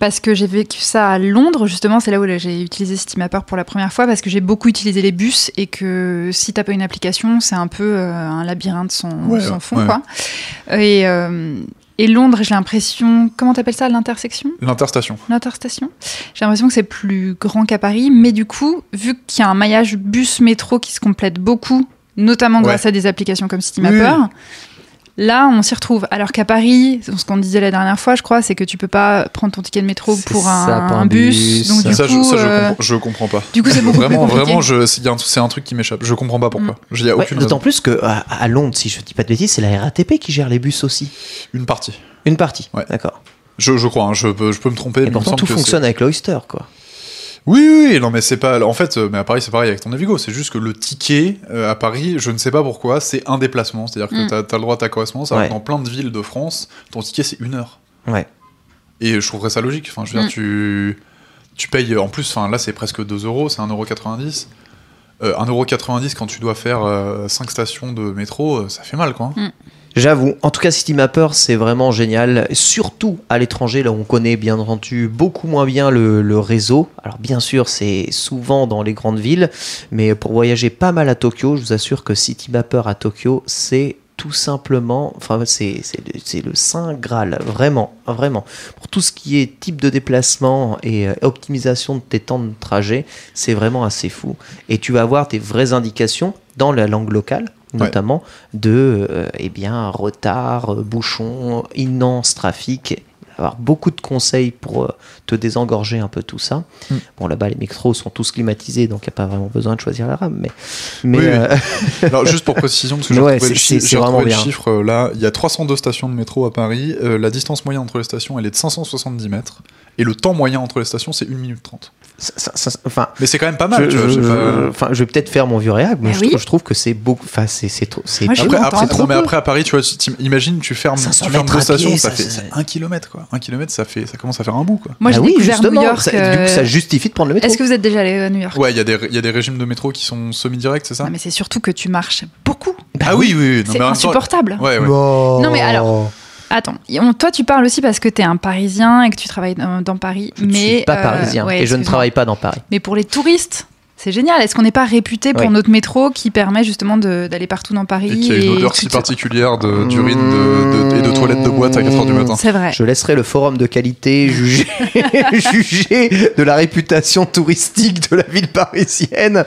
Parce que j'ai vécu ça à Londres, justement, c'est là où j'ai utilisé Steamapper pour la première fois, parce que j'ai beaucoup utilisé les bus et que si t'as pas une application, c'est un peu euh, un labyrinthe sans, Ouais, sans fond, ouais. quoi. Et, euh, et Londres, j'ai l'impression, comment t'appelles ça, l'intersection? L'interstation. L'interstation J'ai l'impression que c'est plus grand qu'à Paris, mais du coup, vu qu'il y a un maillage bus-métro qui se complète beaucoup, notamment Ouais. grâce à des applications comme Steamapper, Oui, là, on s'y retrouve. Alors qu'à Paris, ce qu'on disait la dernière fois, je crois, c'est que tu peux pas prendre ton ticket de métro pour un, ça, pour un un bus. bus. Donc, du ça, coup, je, ça, je, euh, comprends, je comprends pas. du coup, c'est beaucoup vraiment, plus compliqué. vraiment, c'est un- truc qui m'échappe. Je comprends pas pourquoi. Ouais, aucune D'autant plus que à, à Londres, si je dis pas de bêtises, c'est la RATP qui gère les bus aussi. Une partie. Une partie. Ouais. D'accord. Je, je crois, hein, je, peux, je peux me tromper. mais Et me pourtant, tout fonctionne avec l'Oyster, quoi. Oui, oui, oui, non, mais c'est pas. En fait, euh, mais à Paris, c'est pareil avec ton Navigo. C'est juste que le ticket euh, à Paris, je ne sais pas pourquoi, c'est un déplacement. C'est-à-dire que Mm. t'as as le droit à ta correspondance. Alors Ouais. dans plein de villes de France, ton ticket, c'est une heure. Ouais. Et je trouverais ça logique. Enfin, je veux dire, Mm. tu, tu payes. En plus, enfin, là, c'est presque 2 euros, c'est 1,90€. Euh, 1,90€ quand tu dois faire 5 stations de métro, euh, ça fait mal, quoi. J'avoue. En tout cas, Citymapper, c'est vraiment génial. Surtout à l'étranger, là où on connaît bien entendu beaucoup moins bien le, réseau. Alors, bien sûr, c'est souvent dans les grandes villes. Mais pour voyager pas mal à Tokyo, je vous assure que Citymapper à Tokyo, c'est tout simplement, enfin c'est c'est le, c'est le saint graal, vraiment, vraiment. Pour tout ce qui est type de déplacement et euh, optimisation de tes temps de trajet, c'est vraiment assez fou. Et tu vas avoir tes vraies indications dans la langue locale, notamment de, euh, eh bien, retard, euh, bouchon, immense trafic. Avoir beaucoup de conseils pour euh, te désengorger un peu tout ça. Mm. Bon, là-bas, les métros sont tous climatisés, donc il n'y a pas vraiment besoin de choisir la rame. Mais, mais Oui, oui. Alors, juste pour précision, parce que j'ai Ouais, retrouvé, le, chi- retrouvé le chiffre là, il y a 302 stations de métro à Paris, la distance moyenne entre les stations elle est de 570 mètres, et le temps moyen entre les stations c'est 1 minute 30. ça- ça- ça- enfin, Mais c'est quand même pas mal, je, tu vois, je- j'ai pas- enfin, je vais peut-être faire mon vieux réac, mais Ah je, oui. trouve, je trouve que c'est beaucoup. Enfin, c'est c'est trop. c'est je Après, trop non, mais après à Paris, tu vois, tu imagines, tu fermes, 500 tu fermes deux stations, pied, ça, ça, fait un kilomètre quoi. Un kilomètre, ça fait, ça commence à faire un bout quoi. Moi, j'ai Ah oui, découvert New justement, York. ça, du coup, euh, ça justifie de prendre le métro. Est-ce que vous êtes déjà allé à New York? Ouais, il y a des, il y a des régimes de métro qui sont semi-directs, c'est ça? Non, mais c'est surtout que tu marches beaucoup. Bah Ah oui, oui, oui. non, C'est insupportable. Ouais, ouais. Non, mais alors, Attends, on- toi tu parles aussi parce que t'es un Parisien et que tu travailles dans, dans Paris, Je ne mais suis pas euh, parisien ouais, et je ne travaille pas dans Paris. Mais pour les touristes, C'est génial. Est-ce qu'on n'est pas réputé pour notre métro qui permet justement d'aller partout dans Paris Et qu'il y a une odeur si particulière de- d'urine de, de- et de toilettes de boîte à 4h du matin. C'est vrai. Je laisserai le forum de qualité juger, juger de la réputation touristique de la ville parisienne.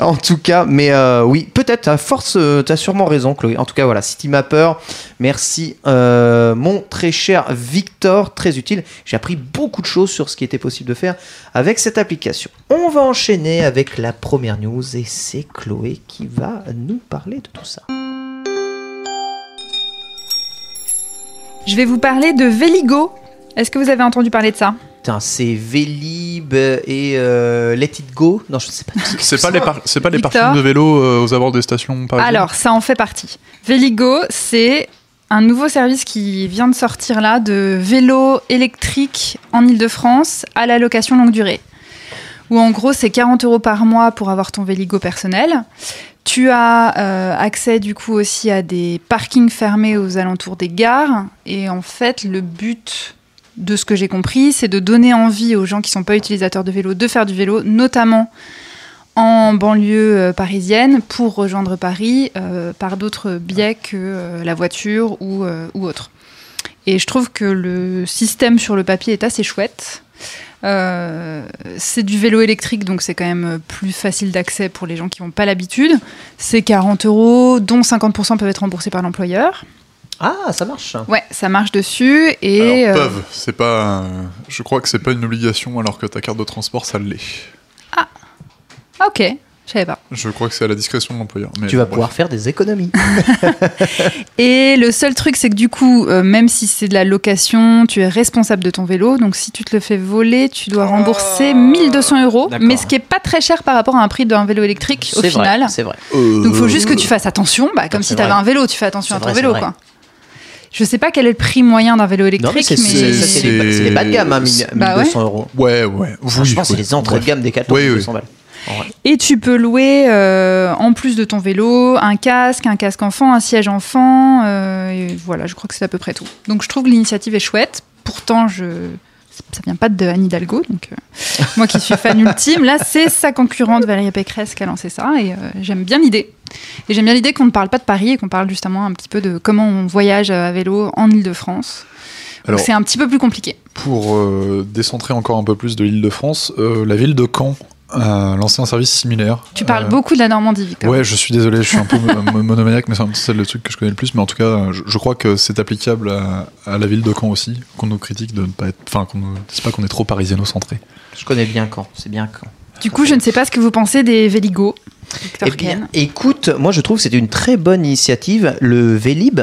En tout cas, mais euh, oui, peut-être, à force, euh, t'as sûrement raison, Chloé. En tout cas, voilà, City Mapper, merci, euh, mon très cher Victor, très utile. J'ai appris beaucoup de choses sur ce qui était possible de faire avec cette application. On va enchaîner avec la première news et c'est Chloé qui va nous parler de tout ça. Je vais vous parler de Véligo. Est-ce que vous avez entendu parler de ça? Putain, c'est Vélib et euh, Let It Go? Non, je sais pas. C'est pas les, par- c'est pas les parkings de vélo euh, aux abords des stations parisiennes? Alors, ça en fait partie. Véligo, c'est un nouveau service qui vient de sortir là de vélo électrique en Ile-de-France à la location longue durée. Où en gros, c'est 40 euros par mois pour avoir ton Véligo personnel. Tu as euh, accès du coup aussi à des parkings fermés aux alentours des gares. Et en fait, le but de ce que j'ai compris, c'est de donner envie aux gens qui sont pas utilisateurs de vélo de faire du vélo, notamment en banlieue euh, parisienne pour rejoindre Paris euh, par d'autres biais que la voiture ou, ou autre. Et je trouve que le système sur le papier est assez chouette. Euh, c'est du vélo électrique, donc c'est quand même plus facile d'accès pour les gens qui n'ont pas l'habitude. C'est 40 euros, dont 50% peuvent être remboursés par l'employeur. Ah, ça marche. Ouais, ça marche dessus. Et Alors, euh, peuvent, c'est pas. euh, je crois que c'est pas une obligation alors que ta carte de transport ça l'est. ah, ok, je savais pas. Je crois que c'est à la discrétion de l'employeur. mais Tu vas pouvoir faire des économies. Et le seul truc, c'est que du coup, euh, même si c'est de la location, tu es responsable de ton vélo. Donc si tu te le fais voler, tu dois rembourser 1200 euros. Mais ce qui est pas très cher par rapport à un prix d'un vélo électrique au C'est vrai, final. c'est vrai. Euh, Donc il faut juste que tu fasses attention, bah, comme C'est si tu avais vrai. un vélo, tu fais attention C'est à ton vrai, c'est vélo. Quoi. Je sais pas quel est le prix moyen d'un vélo électrique, c'est mais, c'est- c'est les, bas- c'est les bas de gamme, hein, mille- Bah 1200 euros. Ouais, ouais. Oui, Franchement, c'est ouais. les entrées de gamme des 400 Oui, oui. 200 balles. Et tu peux louer, euh, en plus de ton vélo, un casque, un casque enfant, un siège enfant. euh, et voilà, je crois que c'est à peu près tout. Donc je trouve que l'initiative est chouette. Pourtant, je... ça vient pas de Anne Hidalgo. Donc euh, moi qui suis fan ultime, là, c'est sa concurrente Valérie Pécresse qui a lancé ça. Et j'aime bien l'idée. Et j'aime bien l'idée qu'on ne parle pas de Paris et qu'on parle justement un petit peu de comment on voyage à vélo en Ile-de-France. Alors, C'est un petit peu plus compliqué. pour euh, décentrer encore un peu plus de l'île de France, euh, la ville de Caen a lancé un service similaire. Tu parles Euh, beaucoup de la Normandie, Victor. Ouais, je suis désolé, je suis un peu mo- monomaniaque, mais c'est le truc que je connais le plus. Mais en tout cas, je, je crois que c'est applicable à, à la ville de Caen aussi, qu'on nous critique de ne pas être. Enfin, qu'on nous dise pas qu'on est trop parisiano-centré. Je connais bien Caen, c'est bien Caen. Du coup, je ne sais pas ce que vous pensez des Véligo. Victor Eh bien, Ken. écoute, moi je trouve que c'est une très bonne initiative, le Vélib.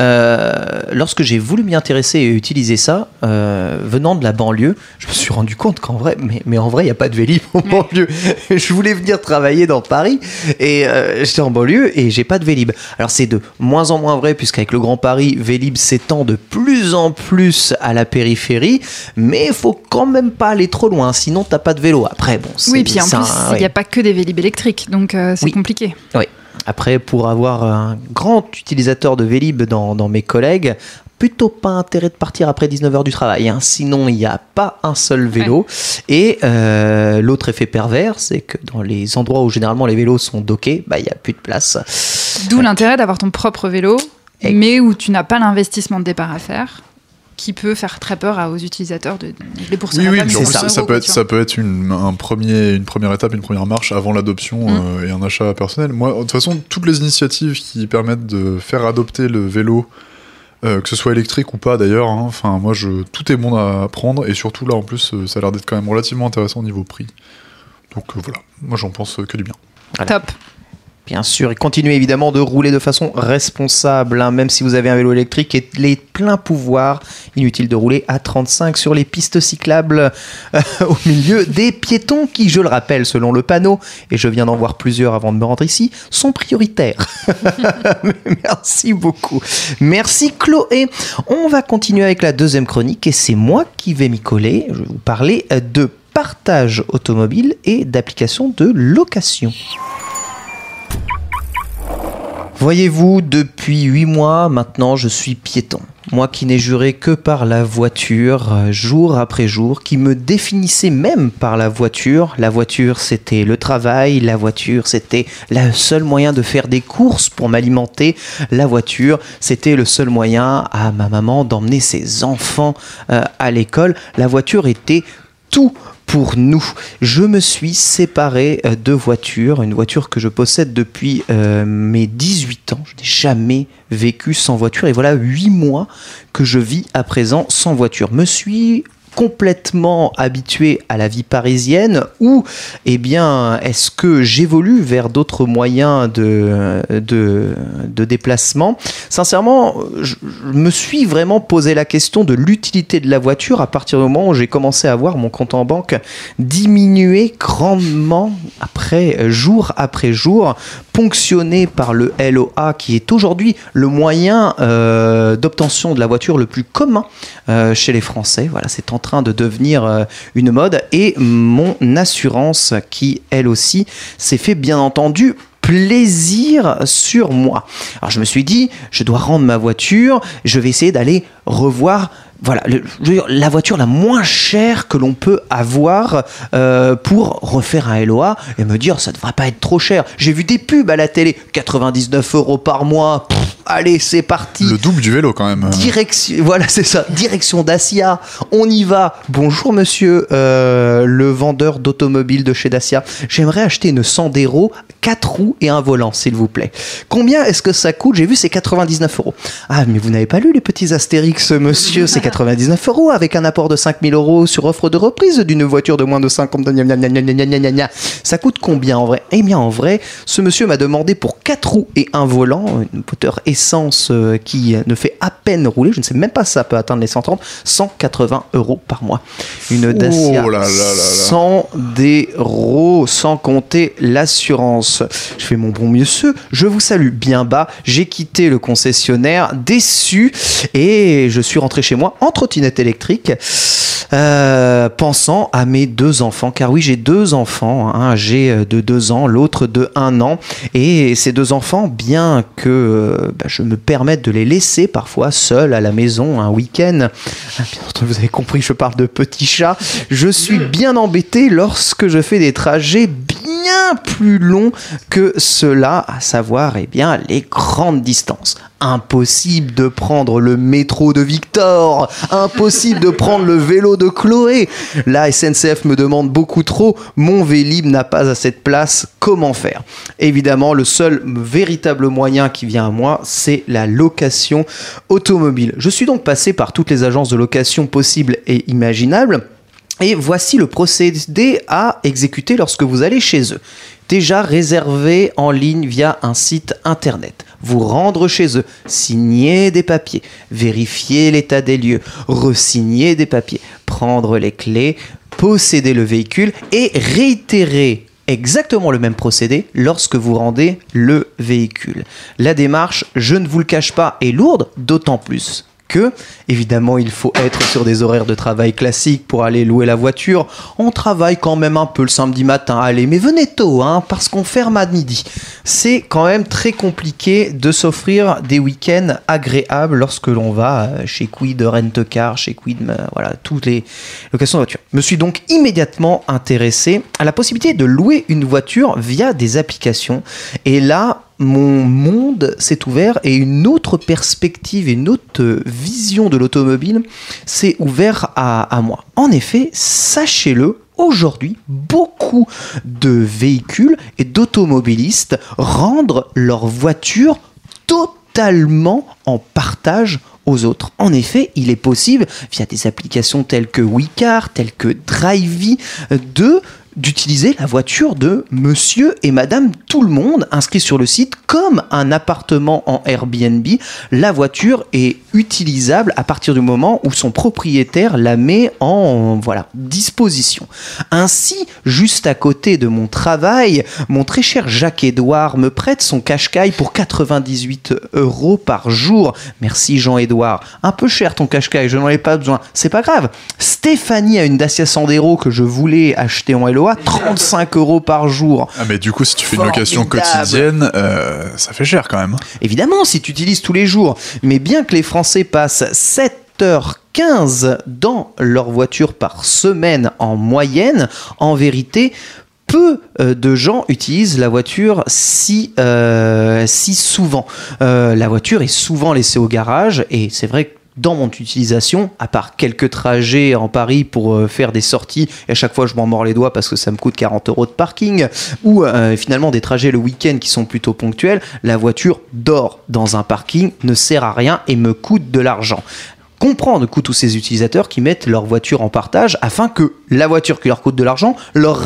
Euh, lorsque j'ai voulu m'y intéresser et utiliser ça, euh, venant de la banlieue, je me suis rendu compte qu'en vrai, mais, mais en vrai, il n'y a pas de Vélib en banlieue. je voulais venir travailler dans Paris et euh, j'étais en banlieue et j'ai pas de Vélib. Alors c'est de moins en moins vrai puisqu'avec le Grand Paris, Vélib s'étend de plus en plus à la périphérie, mais il faut quand même pas aller trop loin, sinon t'as pas de vélo. Après, bon, c'est Oui, puis en plus, il n'y a pas que des Vélib électriques, donc euh, c'est Oui. compliqué. Oui. Après, pour avoir un grand utilisateur de Vélib dans, dans mes collègues, plutôt pas intérêt de partir après 19h du travail. hein. Sinon, il n'y a pas un seul vélo. Et euh, l'autre effet pervers, c'est que dans les endroits où généralement les vélos sont dockés, bah, il n'y a plus de place. D'où l'intérêt d'avoir ton propre vélo, Et- mais où tu n'as pas l'investissement de départ à faire, qui peut faire très peur aux utilisateurs de les bourserai Oui, oui, mais en mais plus, 500 ça, ça peut être, ça peut être une, un premier, une première étape, une première marche avant l'adoption Mm. euh, et un achat personnel. Moi, de toute façon, toutes les initiatives qui permettent de faire adopter le vélo, euh, que ce soit électrique ou pas d'ailleurs, hein, enfin, moi, je, tout est bon à prendre et surtout là, en plus, euh, ça a l'air d'être quand même relativement intéressant au niveau prix. Donc euh, voilà, moi j'en pense euh, que du bien. Top. Bien sûr, et continuez évidemment de rouler de façon responsable, hein, même si vous avez un vélo électrique et les pleins pouvoirs. Inutile de rouler à 35 sur les pistes cyclables euh, au milieu des piétons qui, je le rappelle, selon le panneau, et je viens d'en voir plusieurs avant de me rendre ici, sont prioritaires. Merci beaucoup. Merci Chloé. On va continuer avec la deuxième chronique et c'est moi qui vais m'y coller. Je vais vous parler de partage automobile et d'applications de location. Voyez-vous, depuis 8 mois maintenant, je suis piéton. moi qui n'ai juré que par la voiture, jour après jour, qui me définissait même par la voiture. La voiture, c'était le travail, la voiture, c'était le seul moyen de faire des courses pour m'alimenter. La voiture, c'était le seul moyen à ma maman d'emmener ses enfants euh, à l'école. La voiture était tout pour nous. Je me suis séparé euh, de voiture, une voiture que je possède depuis euh, mes 18 ans. Je n'ai jamais vécu sans voiture et voilà 8 mois que je vis à présent sans voiture. Me suis complètement habitué à la vie parisienne ou eh bien est-ce que j'évolue vers d'autres moyens de, de, déplacement? Sincèrement, je, me suis vraiment posé la question de l'utilité de la voiture à partir du moment où j'ai commencé à voir mon compte en banque diminuer grandement après jour après jour, ponctionné par le LOA qui est aujourd'hui le moyen euh, d'obtention de la voiture le plus commun euh, chez les Français. Voilà, c'est en train de devenir euh, une mode. Et mon assurance qui, elle aussi, s'est fait bien entendu plaisir sur moi. Alors je me suis dit, je dois rendre ma voiture, je vais essayer d'aller revoir voilà, la voiture la moins chère que l'on peut avoir euh, pour refaire un LOA et me dire ça devrait pas être trop cher. J'ai vu des pubs à la télé, 99 euros par mois. Allez, c'est parti. Le double du vélo quand même. Direction, voilà, c'est ça. Direction Dacia. On y va. Bonjour monsieur euh, le vendeur d'automobiles de chez Dacia. J'aimerais acheter une Sandero, 4 roues et un volant, s'il vous plaît. Combien est-ce que ça coûte? J'ai vu c'est 99 euros. Ah, mais vous n'avez pas lu les petits Astérix, monsieur? C'est 99 euros avec un apport de 5000 euros sur offre de reprise d'une voiture de moins de 50. Ça coûte combien en vrai? Eh bien, en vrai, ce monsieur m'a demandé pour 4 roues et un volant, une moteur essence euh, qui ne fait à peine rouler, je ne sais même pas si ça peut atteindre les 130, 180 euros par mois. Une Dacia Oh là là là là. sans déro, sans compter l'assurance. Je fais mon bon monsieur, je vous salue bien bas. J'ai quitté le concessionnaire déçu et je suis rentré chez moi en trottinette électrique. euh, pensant à mes deux enfants, car oui, j'ai deux enfants, un âgé de deux ans, l'autre de un an, et ces deux enfants, bien que euh, bah, je me permette de les laisser parfois seuls à la maison un week-end, ah, bien entendu, vous avez compris, je parle de petits chats, je suis bien embêté lorsque je fais des trajets bien plus longs que cela, à savoir eh bien, les grandes distances. Impossible de prendre le métro de Victor, impossible de prendre le vélo de Chloé. La SNCF me demande beaucoup trop, mon Vélib n'a pas assez de place, comment faire? Évidemment, le seul véritable moyen qui vient à moi, c'est la location automobile. Je suis donc passé par toutes les agences de location possibles et imaginables. Et voici le procédé à exécuter lorsque vous allez chez eux. Déjà réservé en ligne via un site internet. Vous rendre chez eux, signer des papiers, vérifier l'état des lieux, resigner des papiers, prendre les clés, posséder le véhicule et réitérer exactement le même procédé lorsque vous rendez le véhicule. La démarche, je ne vous le cache pas, est lourde, d'autant plus que, évidemment, il faut être sur des horaires de travail classiques pour aller louer la voiture. On travaille quand même un peu le samedi matin. Allez, mais venez tôt, hein, parce qu'on ferme à midi. C'est quand même très compliqué de s'offrir des week-ends agréables lorsque l'on va chez Quid Rent-Car, chez Quid, voilà, toutes les locations de voitures. Je me suis donc immédiatement intéressé à la possibilité de louer une voiture via des applications. Et là, mon monde s'est ouvert et une autre perspective, une autre vision de l'automobile s'est ouverte à, moi. En effet, sachez-le, aujourd'hui, beaucoup de véhicules et d'automobilistes rendent leur voiture totalement en partage aux autres. En effet, il est possible, via des applications telles que WeCar, telles que Drivey, de d'utiliser la voiture de monsieur et madame tout le monde inscrit sur le site comme un appartement en Airbnb. La voiture est utilisable à partir du moment où son propriétaire la met en voilà, disposition. Ainsi, juste à côté de mon travail, mon très cher Jacques-Édouard me prête son cache-caille pour 98 euros par jour. Merci Jean-Édouard. Un peu cher ton cache-caille, je n'en ai pas besoin. C'est pas grave. Stéphanie a une Dacia Sandero que je voulais acheter en LOA Valois, 35 euros par jour. Ah, mais du coup, si tu fais une location quotidienne, euh, ça fait cher quand même. Évidemment, si tu utilises tous les jours, mais bien que les Français passent 7h15 dans leur voiture par semaine en moyenne, en vérité, peu euh, de gens utilisent la voiture si, euh, si souvent. Euh, la voiture est souvent laissée au garage et c'est vrai que dans mon utilisation, à part quelques trajets en Paris pour euh, faire des sorties, et à chaque fois je m'en mords les doigts parce que ça me coûte 40 euros de parking, ou euh, finalement des trajets le week-end qui sont plutôt ponctuels, la voiture dort dans un parking, ne sert à rien et me coûte de l'argent. Comprendre coup tous ces utilisateurs qui mettent leur voiture en partage afin que la voiture qui leur coûte de l'argent leur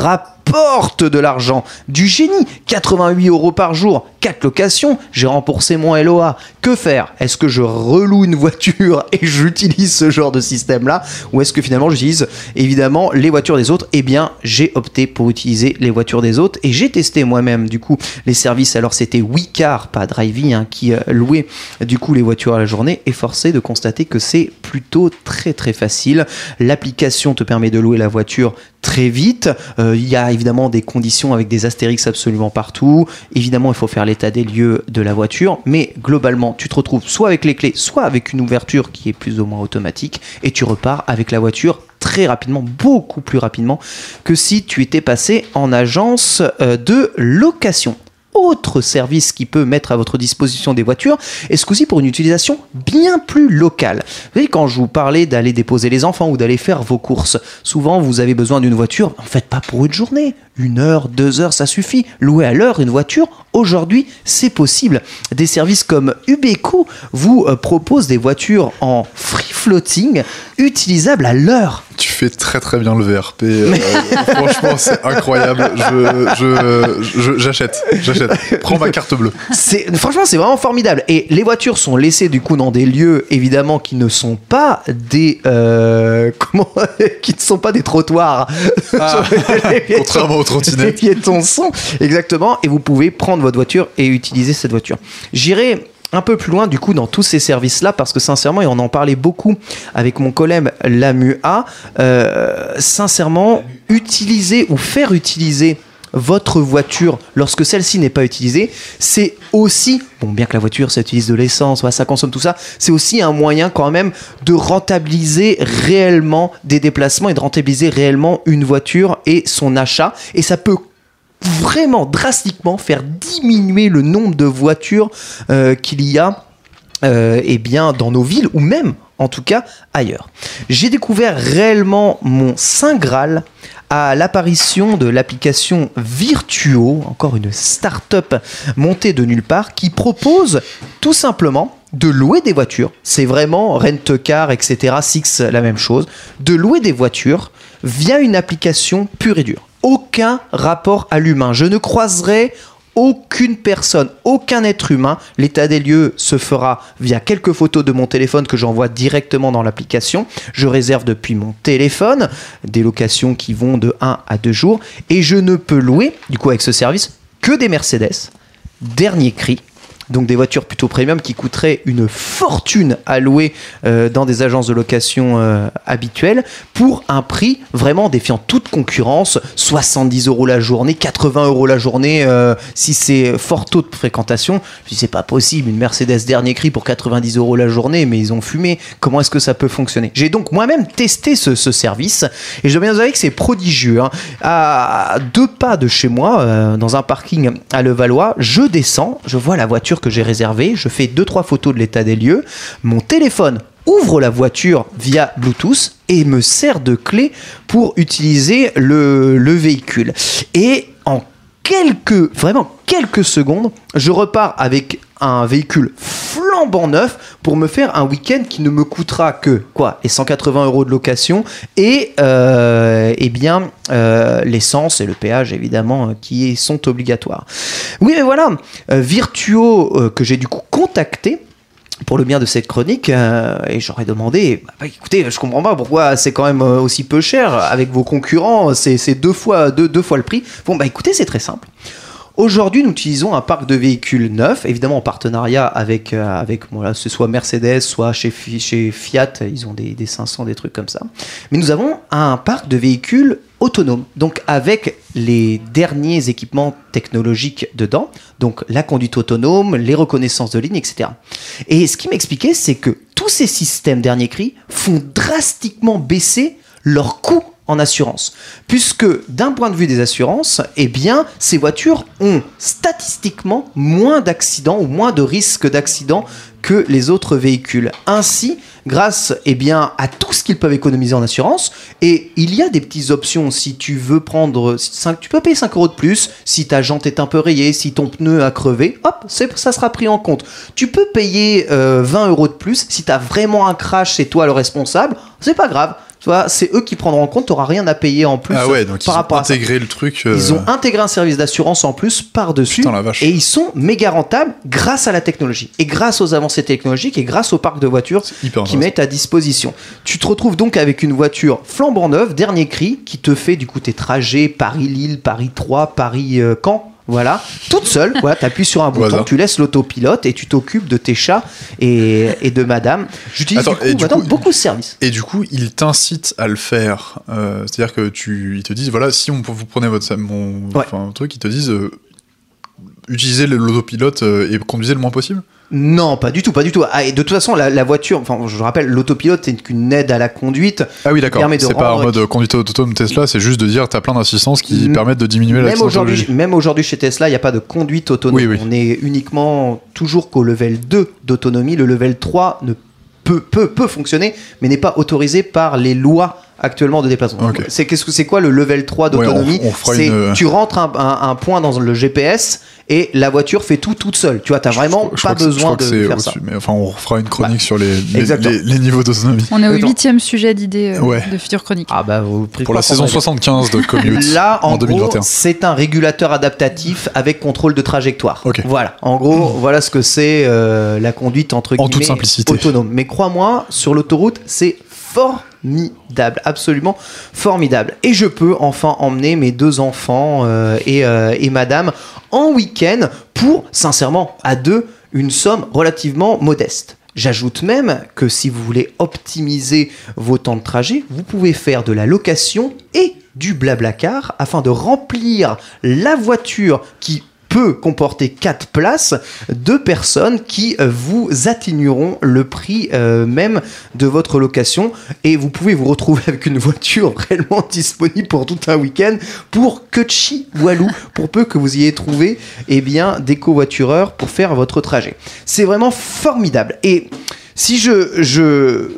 rapporte de l'argent. Du génie 88 euros par jour, 4 locations, j'ai remboursé mon LOA. Que faire? Est-ce que je reloue une voiture et j'utilise ce genre de système-là? Ou est-ce que finalement j'utilise évidemment les voitures des autres? Eh bien, j'ai opté pour utiliser les voitures des autres et j'ai testé moi-même du coup les services. Alors c'était Wicar, pas Drivey, hein, qui euh, louait du coup les voitures à la journée et forcé de constater que c'est plutôt très très facile. L'application te permet de louer la voiture très vite. Euh, Il y a évidemment des conditions avec des astérix absolument partout. Évidemment, il faut faire l'état des lieux de la voiture, mais globalement, tu te retrouves soit avec les clés, soit avec une ouverture qui est plus ou moins automatique, et tu repars avec la voiture très rapidement, beaucoup plus rapidement que si tu étais passé en agence euh, de location autre service qui peut mettre à votre disposition des voitures, et ce coup-ci pour une utilisation bien plus locale. Vous savez, quand je vous parlais d'aller déposer les enfants ou d'aller faire vos courses, souvent vous avez besoin d'une voiture, en fait pas pour une journée, une heure, deux heures, ça suffit. Louer à l'heure une voiture, aujourd'hui, c'est possible. Des services comme Ubeco vous euh, proposent des voitures en free floating utilisables à l'heure. Très très bien le VRP. euh, franchement, c'est incroyable. Je, j'achète, j'achète. Prends ma carte bleue. C'est franchement c'est vraiment formidable et les voitures sont laissées du coup dans des lieux évidemment qui ne sont pas des euh, comment qui ne sont pas des trottoirs. Piétons- Contrairement aux trottinettes. Les piétons sont exactement et vous pouvez prendre votre voiture et utiliser cette voiture. J'irai un peu plus loin du coup dans tous ces services là parce que sincèrement et on en parlait beaucoup avec mon collègue Lamua euh, sincèrement utiliser ou faire utiliser votre voiture lorsque celle-ci n'est pas utilisée, c'est aussi, bon bien que la voiture ça utilise de l'essence, ouais, ça consomme tout ça, c'est aussi un moyen quand même de rentabiliser réellement des déplacements et de rentabiliser réellement une voiture et son achat. Et ça peut vraiment drastiquement faire diminuer le nombre de voitures euh, qu'il y a euh, eh bien, dans nos villes ou même en tout cas ailleurs. J'ai découvert réellement mon Saint Graal à l'apparition de l'application Virtuo, encore une start-up montée de nulle part, qui propose tout simplement de louer des voitures. C'est vraiment rent-car, etc. Six, la même chose. De louer des voitures via une application pure et dure. Aucun rapport à l'humain. Je ne croiserai aucune personne, aucun être humain. L'état des lieux se fera via quelques photos de mon téléphone que j'envoie directement dans l'application. Je réserve depuis mon téléphone des locations qui vont de 1 à 2 jours et je ne peux louer, du coup avec ce service, que des Mercedes, dernier cri. Donc des voitures plutôt premium qui coûteraient une fortune à louer euh, dans des agences de location euh, habituelles pour un prix vraiment défiant toute concurrence, 70 euros la journée, 80 euros la journée euh, si c'est fort taux de fréquentation. Dis c'est pas possible, une Mercedes dernier cri pour 90 euros la journée, mais ils ont fumé. Comment est-ce que ça peut fonctionner? J'ai donc moi-même testé ce, ce service et je dois bien vous avouer que c'est prodigieux. hein. À deux pas de chez moi, dans un parking à Levallois, je descends, je vois la voiture que j'ai réservée, je fais deux trois photos de l'état des lieux, mon téléphone ouvre la voiture via Bluetooth et me sert de clé pour utiliser le véhicule. Et en quelques, vraiment quelques secondes, je repars avec un véhicule flambant neuf pour me faire un week-end qui ne me coûtera que quoi les 180 euros de location et euh, eh bien euh, l'essence et le péage évidemment euh, qui sont obligatoires. Oui mais voilà, Virtuo que j'ai du coup contacté pour le bien de cette chronique et j'aurais demandé bah, écoutez je comprends pas pourquoi c'est quand même aussi peu cher avec vos concurrents c'est c'est deux fois deux, deux fois le prix bon bah écoutez c'est très simple Aujourd'hui, nous utilisons un parc de véhicules neufs, évidemment en partenariat avec, euh, avec voilà, ce soit Mercedes, soit chez, chez Fiat, ils ont des, des 500, des trucs comme ça. Mais nous avons un parc de véhicules autonome, donc avec les derniers équipements technologiques dedans, donc la conduite autonome, les reconnaissances de ligne, etc. Et ce qui m'expliquait, c'est que tous ces systèmes dernier cri font drastiquement baisser leur coût en assurance. Puisque d'un point de vue des assurances, eh bien, ces voitures ont statistiquement moins d'accidents ou moins de risques d'accidents que les autres véhicules. Ainsi, grâce eh bien, à tout ce qu'ils peuvent économiser en assurance, et il y a des petites options si tu veux prendre 5, tu peux payer 5 euros de plus si ta jante est un peu rayée, si ton pneu a crevé, hop, ça sera pris en compte. Tu peux payer euh, 20 euros de plus si tu as vraiment un crash, c'est toi le responsable, c'est pas grave. Tu vois, c'est eux qui prendront en compte, tu n'auras rien à payer en plus Ah ouais, donc par ils ont rapport à ça. intégré le truc. euh, Ils ont intégré un service d'assurance en plus par-dessus. Et ils sont méga rentables grâce à la technologie. Et grâce aux avancées technologiques et grâce au parc de voitures hyper qui intéressant. mettent à disposition. Tu te retrouves donc avec une voiture flambant neuve, dernier cri, qui te fait du coup tes trajets Paris-Lille, Paris-3, Paris-Caen. Voilà, toute seule, voilà, tu appuies sur un bouton, tu laisses l'autopilote et tu t'occupes de tes chats et, et de madame. J'utilise Attends, du coup, et du maintenant coup- beaucoup de services. Et du coup, ils t'incitent à le faire. Euh, C'est-à-dire que tu, ils te disent, voilà, si on, vous prenez votre mon, Ouais. truc, ils te disent, euh, utilisez l'autopilote euh, et conduisez le moins possible. Non, pas du tout, pas du tout. Ah, et de toute façon, la, la voiture, enfin, je rappelle, l'autopilote, c'est qu'une aide à la conduite. Ah oui, d'accord. C'est pas en mode conduite autonome Tesla, c'est juste de dire, t'as plein d'assistances qui Mm. permettent de diminuer Même aujourd'hui, même aujourd'hui chez Tesla, il n'y a pas de conduite autonome. Oui, oui. On est uniquement toujours qu'au level 2 d'autonomie. Le level 3 ne peut, peut, peut fonctionner, mais n'est pas autorisé par les lois actuellement de déplacement. C'est qu'est-ce que c'est quoi le level 3 Ouais, on- d'autonomie on fera C'est une- tu rentres un, un- un point dans le GPS et la voiture fait tout toute seule. Tu vois, t'as vraiment Je pas besoin de faire ça. Mais enfin, on refera une chronique sur les, les, Exactement. les- les niveaux d'autonomie. On est au huitième sujet d'idée euh, Ouais. de Future Chronique. Ah bah vous Pour la saison pour 75 de Commute Là, en, en 2021. gros, c'est un régulateur adaptatif avec contrôle de trajectoire. Voilà. En gros, voilà ce que c'est euh, la conduite entre En toute guillemets simplicité. autonome. Mais crois-moi, sur l'autoroute, c'est absolument formidable. Et je peux enfin emmener mes deux enfants euh, et, euh, et madame en week-end pour, sincèrement, à deux, une somme relativement modeste. J'ajoute même que si vous voulez optimiser vos temps de trajet, vous pouvez faire de la location et du blablacar afin de remplir la voiture qui peut comporter 4 places de personnes qui euh, vous atténueront le prix euh, même de votre location. Et vous pouvez vous retrouver avec une voiture réellement disponible pour tout un week-end pour que chi walou pour peu que vous ayez trouvé eh bien des covoitureurs pour faire votre trajet. C'est vraiment formidable. Et si je, je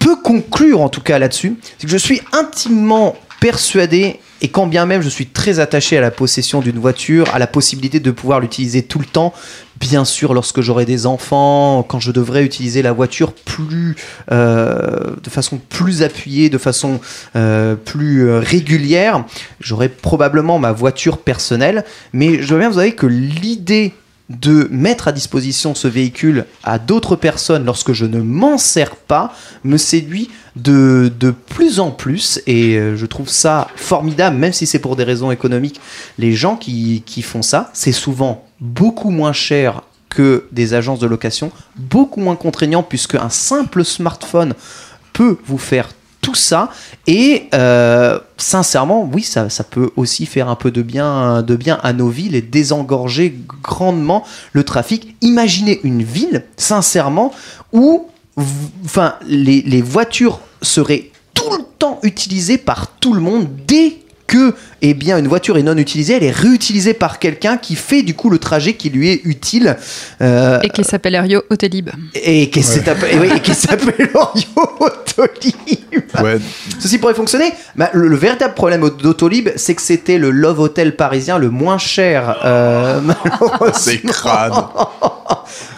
peux conclure en tout cas là-dessus, c'est que je suis intimement persuadé et quand bien même je suis très attaché à la possession d'une voiture, à la possibilité de pouvoir l'utiliser tout le temps, bien sûr lorsque j'aurai des enfants, quand je devrais utiliser la voiture plus euh, de façon plus appuyée, de façon euh, plus euh, régulière, j'aurai probablement ma voiture personnelle, mais je dois bien vous avouer que l'idée de mettre à disposition ce véhicule à d'autres personnes lorsque je ne m'en sers pas me séduit de, de plus en plus et euh, je trouve ça formidable même si c'est pour des raisons économiques. Les gens qui, qui font ça c'est souvent beaucoup moins cher que des agences de location beaucoup moins contraignant puisque un simple smartphone peut vous faire tout ça et euh, sincèrement oui ça, ça peut aussi faire un peu de bien de bien à nos villes et désengorger grandement le trafic imaginez une ville sincèrement où enfin les, les voitures seraient tout le temps utilisées par tout le monde dès que eh bien, une voiture est non utilisée, elle est réutilisée par quelqu'un qui fait du coup le trajet qui lui est utile. Euh, Et qui s'appelle Rio Autolib. et qui s'appelle et oui, et qui s'appelle Orio Autolib. Ouais, Ceci pourrait fonctionner. Bah, le, le véritable problème d'Autolib, c'est que c'était le Love Hotel parisien le moins cher, euh, c'est crade.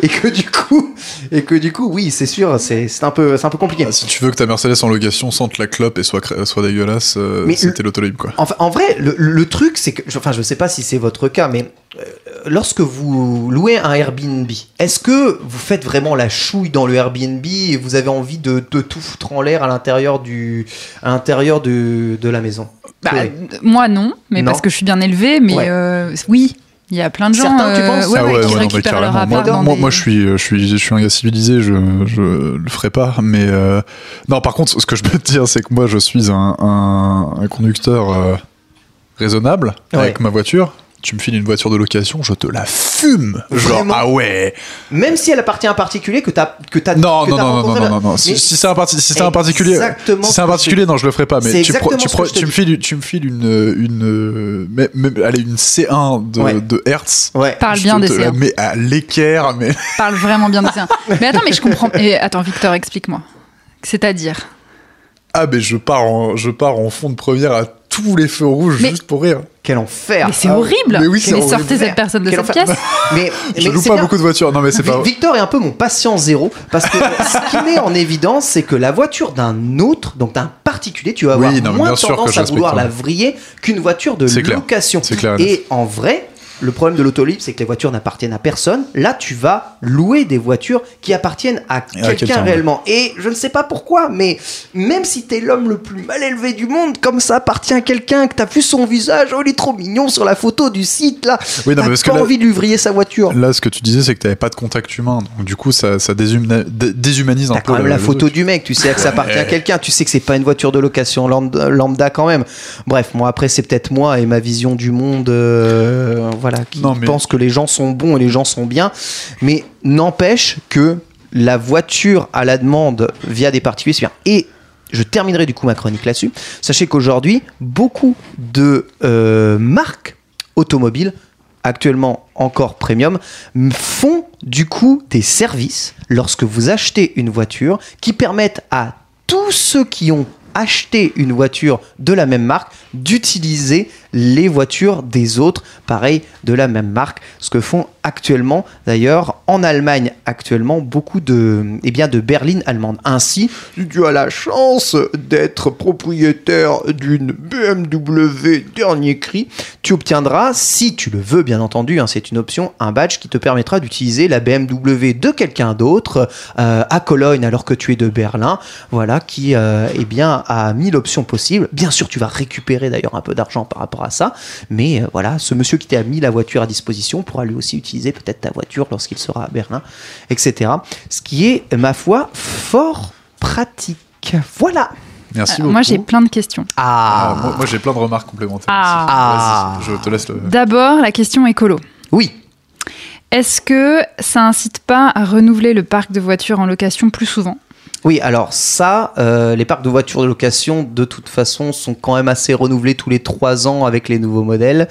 Et que du coup, et que du coup, oui, c'est sûr, c'est un peu, c'est un peu compliqué. Ah, si tu veux que ta Mercedes en location sente la clope et soit, soit dégueulasse, euh, c'était l'autolib quoi. Enfin, en vrai, le, le truc, c'est que, enfin, je sais pas si c'est votre cas, mais lorsque vous louez un Airbnb, est-ce que vous faites vraiment la chouille dans le Airbnb et vous avez envie de, de tout foutre en l'air à l'intérieur du, à l'intérieur de, de la maison? Bah, euh, moi non, mais Non. parce que je suis bien élevée, mais Ouais. euh, oui. Il y a plein de gens Certains, tu euh, penses? ouais, Ah ouais, qui ouais, non, mais récupèrent leur appart Moi, dans moi, des- moi, je suis, je suis, je suis un gars civilisé, je, je le ferai pas. Mais euh, non, par contre, ce que je peux te dire, c'est que moi, je suis un, un, un conducteur euh, raisonnable Ouais. avec ma voiture. Tu me files une voiture de location, je te la fume. Genre, Vraiment ah ouais. Même si elle appartient à un particulier que t'as que t'as Non, que non, t'as non, non, non, rencontré non, là. non, non. Si, Mais si c'est un, parti, si c'est un particulier, exactement si ce c'est un que je particulier, non, je le ferai pas. C'est Mais tu, exactement pro- tu, ce pro- que je te tu me dis. files, tu me files une, une, euh, mais- mais- allez, une C1 de, Ouais. de Hertz. Ouais. Parle Je bien te des la cerfs. mets à l'équerre, mais Parle vraiment bien des cerfs. Mais attends, mais je comprends. Et attends, Victor, explique-moi. C'est-à-dire ah, mais je pars en, je pars en fond de première à tous les feux rouges Mais- juste pour rire. Quel enfer. Mais c'est Ah, horrible mais oui, c'est Mais horrible. sortez cette personne de Quel cette enfer. pièce Mais, Je mais loue pas bien. beaucoup de voitures. Non, mais c'est pas. Victor est un peu mon patient zéro parce que ce qui met en évidence, c'est que la voiture d'un autre, donc d'un particulier, tu vas avoir Oui, non, mais moins tendance à vouloir la vriller qu'une voiture de clair. location. Clair. Et en vrai, le problème de l'autolibre, c'est que les voitures n'appartiennent à personne. Là, tu vas louer des voitures qui appartiennent à quelqu'un réellement. Et je ne sais pas pourquoi, mais même si t'es l'homme le plus mal élevé du monde, comme ça appartient à quelqu'un, que t'as vu son visage, oh il est trop mignon sur la photo du site là, Oui, non, t'as mais parce pas que là- envie de lui vriller sa voiture. Là, ce que tu disais, c'est que t'avais pas de contact humain. Donc, du coup, ça, ça déshumanise un peu. quand même la le photo truc. du mec, tu sais que ça appartient à quelqu'un, tu sais que c'est pas une voiture de location lambda, lambda quand même. Bref, moi après c'est peut-être moi et ma vision du monde, euh, voilà, qui Non, mais- pense que les gens sont bons et les gens sont bien, mais n'empêche que la voiture à la demande via des particuliers, c'est bien. Et je terminerai du coup ma chronique là-dessus. Sachez qu'aujourd'hui, beaucoup de euh, marques automobiles actuellement encore premium, font du coup des services lorsque vous achetez une voiture qui permettent à tous ceux qui ont acheté une voiture de la même marque d'utiliser les voitures des autres, pareil, de la même marque. Ce que font actuellement, d'ailleurs, en Allemagne, actuellement, beaucoup de, eh berlines allemandes. Ainsi, si tu as la chance d'être propriétaire d'une BMW dernier cri, tu obtiendras, si tu le veux, bien entendu, hein, c'est une option, un badge qui te permettra d'utiliser la BMW de quelqu'un d'autre euh, à Cologne alors que tu es de Berlin. Voilà, qui euh, eh bien, a mis l'option possible. Bien sûr, tu vas récupérer d'ailleurs un peu d'argent par rapport à ça, mais euh, voilà, ce monsieur qui t'a mis la voiture à disposition pourra lui aussi utiliser peut-être ta voiture lorsqu'il sera à Berlin, etc. Ce qui est, ma foi, fort pratique. Voilà. Merci Alors, beaucoup. Moi, j'ai plein de questions. Ah, Ah, moi, moi, j'ai plein de remarques complémentaires. Ah. aussi. Vas-y, je te laisse le. D'abord, la question écolo. oui. Est-ce que ça incite pas à renouveler le parc de voitures en location plus souvent? Oui, alors ça, euh, les parcs de voitures de location, de toute façon, sont quand même assez renouvelés tous les trois ans avec les nouveaux modèles.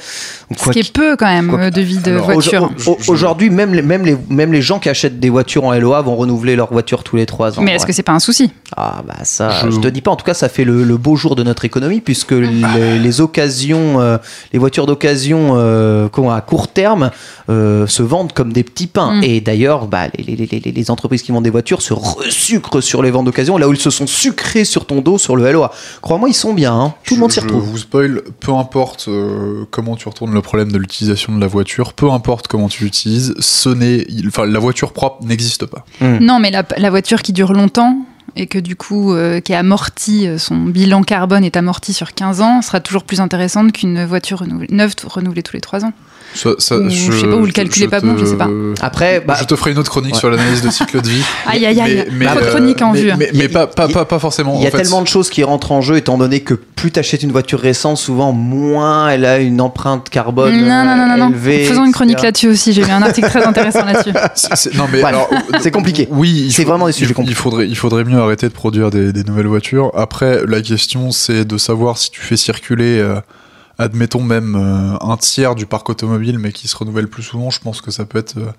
Donc, Ce qui est qu'il- peu quand même quoi- euh, de vie de Alors, voiture. Aujourd'hui, même les, même, les, même les gens qui achètent des voitures en LOA vont renouveler leur voiture tous les trois ans. Mais est-ce ouais. que c'est pas un souci? Ah bah ça, Je- je... te dis pas. En tout cas, ça fait le, le beau jour de notre économie puisque les, les occasions, euh, les voitures d'occasion, euh, comment, à court terme, euh, se vendent comme des petits pains. Mm. Et d'ailleurs, bah, les, les- les- les entreprises qui vendent des voitures se resucrent sur les ventes d'occasion, là où ils se sont sucrés sur ton dos sur le LOA. Crois-moi, ils sont bien. hein. Tout le monde s'y Je retrouve. vous spoil, peu importe euh, comment tu retournes le problème de l'utilisation de la voiture, peu importe comment tu l'utilises, ce n'est, enfin, la voiture propre n'existe pas. Non, mais la, la voiture qui dure longtemps et que du coup, euh, qui est amortie, euh, son bilan carbone est amorti sur 15 ans, sera toujours plus intéressante qu'une voiture renouvelée- neuve renouvelée tous les 3 ans. Ça, ça, Ou je sais pas, ou le calcul est pas bon, je sais pas. Après, bah, je te ferai une autre chronique Ouais. sur l'analyse de cycle de vie. Aïe, aïe, aïe. De euh, chroniques en mais- vue, hein. Mais, mais pas, pas, pas, pas forcément. Il y a en fait. tellement de choses qui rentrent en jeu, étant donné que plus tu achètes une voiture récente, souvent moins elle a une empreinte carbone non, non, non, non, non. élevée. Faisons une chronique là-dessus aussi. J'ai lu un article très intéressant là-dessus. Non mais Voilà. alors, C'est compliqué. Oui, il C'est vraiment des sujets compliqués. Il faudrait, il faudrait mieux arrêter de produire des, des nouvelles voitures. Après, la question c'est de savoir si tu fais circuler, euh, admettons même euh, un tiers du parc automobile, mais qui se renouvelle plus souvent. Je pense que ça peut être, euh,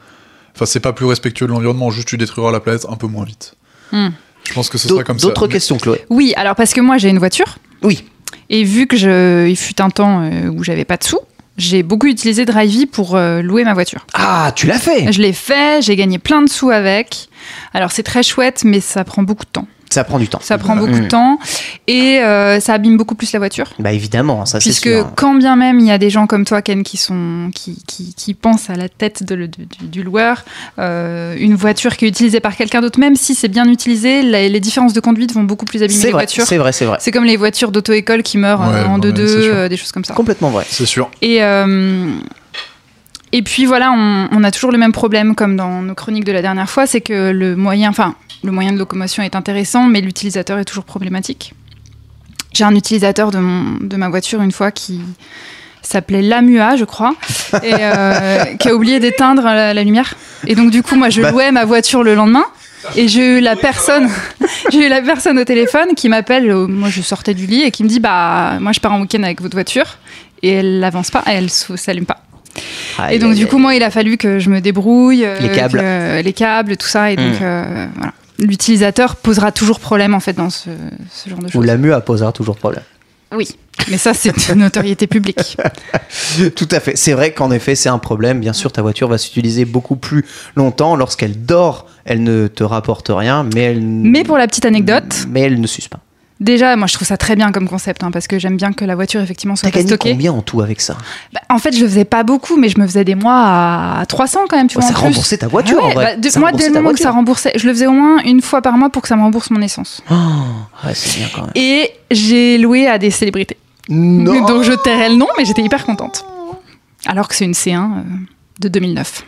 enfin, c'est pas plus respectueux de l'environnement. Juste, tu détruiras la planète un peu moins vite. Hmm. Je pense que ce sera comme ça. d'autres Mais- questions, Chloé Oui, alors parce que moi j'ai une voiture Oui. et vu que je, il fut un temps euh, où j'avais pas de sous, j'ai beaucoup utilisé Drivey pour euh, louer ma voiture. Ah, tu l'as fait Je l'ai fait, j'ai gagné plein de sous avec. Alors c'est très chouette, mais ça prend beaucoup de temps. Ça prend du temps. Ça prend beaucoup Mm. de temps et euh, ça abîme beaucoup plus la voiture. Bah évidemment, ça c'est Puisque sûr. quand bien même il y a des gens comme toi, Ken, qui sont qui, qui, qui pensent à la tête de le- du, loueur, euh, une voiture qui est utilisée par quelqu'un d'autre, même si c'est bien utilisé, la- les différences de conduite vont beaucoup plus abîmer les vrai, voitures. c'est vrai, c'est vrai. C'est comme les voitures d'auto-école qui meurent Ouais, euh, en ouais, 2-2, c'est sûr. euh, des choses comme ça. Complètement vrai. C'est sûr. Et, euh, Et puis voilà, on, on a toujours le même problème comme dans nos chroniques de la dernière fois, c'est que le moyen, enfin, le moyen de locomotion est intéressant, mais l'utilisateur est toujours problématique. J'ai un utilisateur de, mon, de ma voiture une fois qui s'appelait Lamua, je crois, et euh, qui a oublié d'éteindre la, la lumière. Et donc du coup, moi, je Bah. louais ma voiture le lendemain. Et j'ai eu la personne, j'ai eu la personne au téléphone qui m'appelle. euh, Moi, je sortais du lit et qui me dit, bah, moi, je pars en week-end avec votre voiture et elle n'avance pas, elle s'allume pas. Et donc, du coup, moi, il a fallu que je me débrouille. euh, Les câbles. que- les câbles, tout ça. Et donc, Mm. euh, voilà. L'utilisateur posera toujours problème, en fait, dans ce, ce genre de Ou choses. la MUA posera toujours problème. Oui. Mais ça, c'est une notoriété publique. Tout à fait. C'est vrai qu'en effet, c'est un problème. Bien sûr, ta voiture va s'utiliser beaucoup plus longtemps. Lorsqu'elle dort, elle ne te rapporte rien, mais elle. Mais pour la petite anecdote, Mais elle ne s'use pas. Déjà, moi, je trouve ça très bien comme concept, hein, parce que j'aime bien que la voiture, effectivement, soit T'as gagné stockée. combien en tout avec ça? Bah, en fait, je le faisais pas beaucoup, mais je me faisais des mois à 300 quand même, tu Ouais, vois. Ça remboursait ta voiture ouais, en vrai. bah, de- Ça moi, dès le moment que ça remboursait, je le faisais au moins une fois par mois pour que ça me rembourse mon essence. Oh, ouais, c'est bien quand même. Et j'ai loué à des célébrités. Non. Donc je tairai le nom, mais j'étais hyper contente. Alors que c'est une C1 euh, de 2009.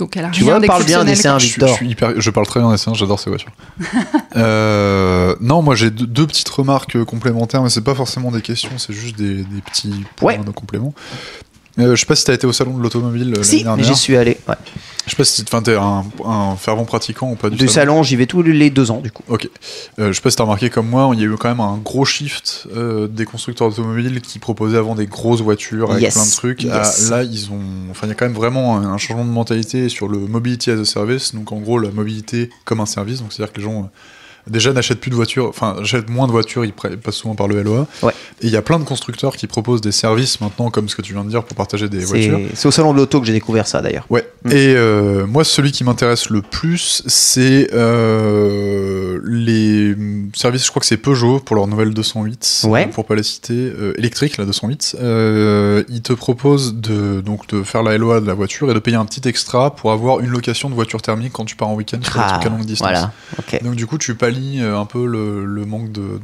Donc elle a Tu rien vois, parle bien des quoi. C1 Je, suis- Victor. je suis hyper, je parle très bien des C1, j'adore ces voitures. Euh, non, moi j'ai deux, deux petites remarques euh, complémentaires, mais c'est pas forcément des questions, c'est juste des, des petits points Ouais. de complément. Euh, je sais pas si t'as été au salon de l'automobile euh, Si, l'année j'y suis allé. ouais. Je sais pas si t'es un, un fervent pratiquant ou pas du, Du salon, j'y vais tous les deux ans, du coup. Ok. Euh, je sais pas si t'as remarqué comme moi, il y a eu quand même un gros shift euh, des constructeurs automobiles qui proposaient avant des grosses voitures avec Yes. plein de trucs. Yes. à- là, ils ont. Enfin, il y a quand même vraiment un, un changement de mentalité sur le mobility as a service. Donc, en gros, la mobilité comme un service. Donc, c'est-à-dire que les gens. Déjà n'achètent plus de voitures, enfin achètent moins de voitures, ils passent souvent par le LOA. Ouais. Et il y a plein de constructeurs qui proposent des services maintenant, comme ce que tu viens de dire, pour partager des voitures. C'est au salon de l'auto que j'ai découvert ça d'ailleurs. Ouais. Mm. Et euh, moi, celui qui m'intéresse le plus, c'est euh, les services. Je crois que c'est Peugeot pour leur nouvelle 208. Ouais. Pour pas la citer, euh, électrique la 208. Euh, ils te proposent de donc de faire la LOA de la voiture et de payer un petit extra pour avoir une location de voiture thermique quand tu pars en week-end sur des Ah, trucs à longue distance. voilà. Donc du coup, tu pallies euh, un peu le, manque de, euh,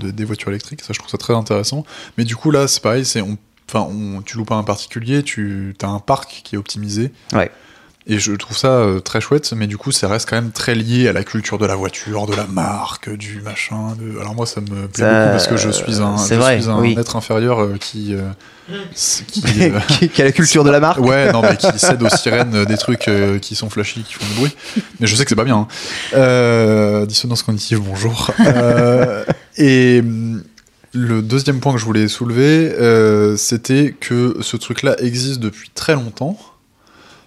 de- des voitures électriques. Ça, je trouve ça très intéressant. Mais du coup, là, c'est pareil, c'est on, tu loues pas un particulier, tu as un parc qui est optimisé. Ouais. Et je trouve ça euh, très chouette, mais du coup, ça reste quand même très lié à la culture de la voiture, de la marque, du machin. de- Alors moi, ça me plaît Ça, beaucoup parce que je suis un, c'est je vrai, suis un oui. être inférieur euh, qui, euh, qui, euh, a la culture de la marque. Ouais, non, mais qui cède aux sirènes euh, des trucs euh, qui sont flashy, qui font du bruit. Mais je sais que c'est pas bien. hein. Euh, dissonance cognitive, bonjour. Euh, et hum, le deuxième point que je voulais soulever, euh, c'était que ce truc-là existe depuis très longtemps.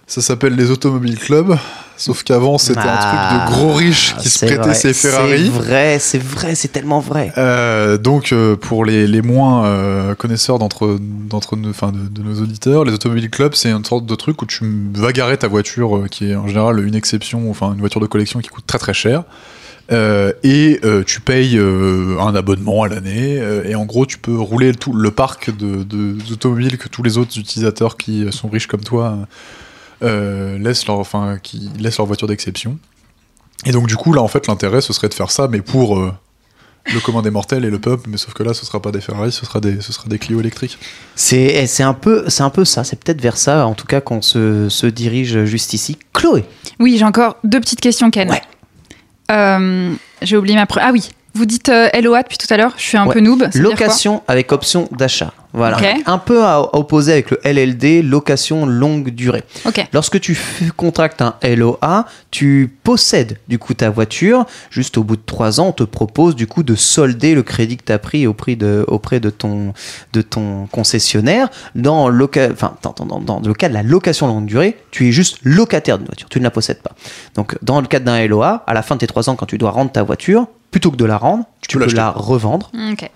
Ça s'appelle les automobiles clubs. Sauf qu'avant, c'était un Ah, truc de gros riches qui se prêtaient vrai, ses Ferrari. C'est vrai, c'est vrai, c'est tellement vrai. Euh, donc euh, pour les, les moins euh, connaisseurs d'entre d'entre nous, enfin de, de nos auditeurs, les automobiles clubs, c'est une sorte de truc où tu vas garer ta voiture, qui est en général une exception, enfin une voiture de collection qui coûte très très cher. Euh, et euh, tu payes euh, un abonnement à l'année et en gros tu peux rouler tout le parc de, de- d'automobiles que tous les autres utilisateurs qui sont riches comme toi euh, laissent leur enfin qui laissent leur voiture d'exception et donc du coup là en fait l'intérêt ce serait de faire ça mais pour euh, le commun des mortels et le peuple, mais sauf que là, ce sera pas des Ferrari, ce sera des, ce sera des Clio électriques. C'est c'est un, peu- c'est un peu ça, c'est peut-être vers ça, en tout cas, qu'on se, se dirige juste ici. Chloé Oui, j'ai encore deux petites questions, Ken. Ouais. Euh, j'ai oublié ma. Ah oui, vous dites euh, LOA depuis tout à l'heure. Je suis un Ouais. peu noob. Location avec option d'achat. Voilà. Un peu à, à opposer avec le LLD, location longue durée. Ok. Lorsque tu contractes un LOA, tu possèdes du coup ta voiture. Juste au bout de trois ans, on te propose du coup de solder le crédit que tu as pris au prix de, auprès de ton, de ton concessionnaire. Dans, loca- enfin, dans, dans- dans- dans le cas de la location longue durée, tu es juste locataire d'une voiture, tu ne la possèdes pas. Donc dans le cadre d'un LOA, à la fin de tes trois ans, quand tu dois rendre ta voiture, plutôt que de la rendre, tu, peux peux la revendre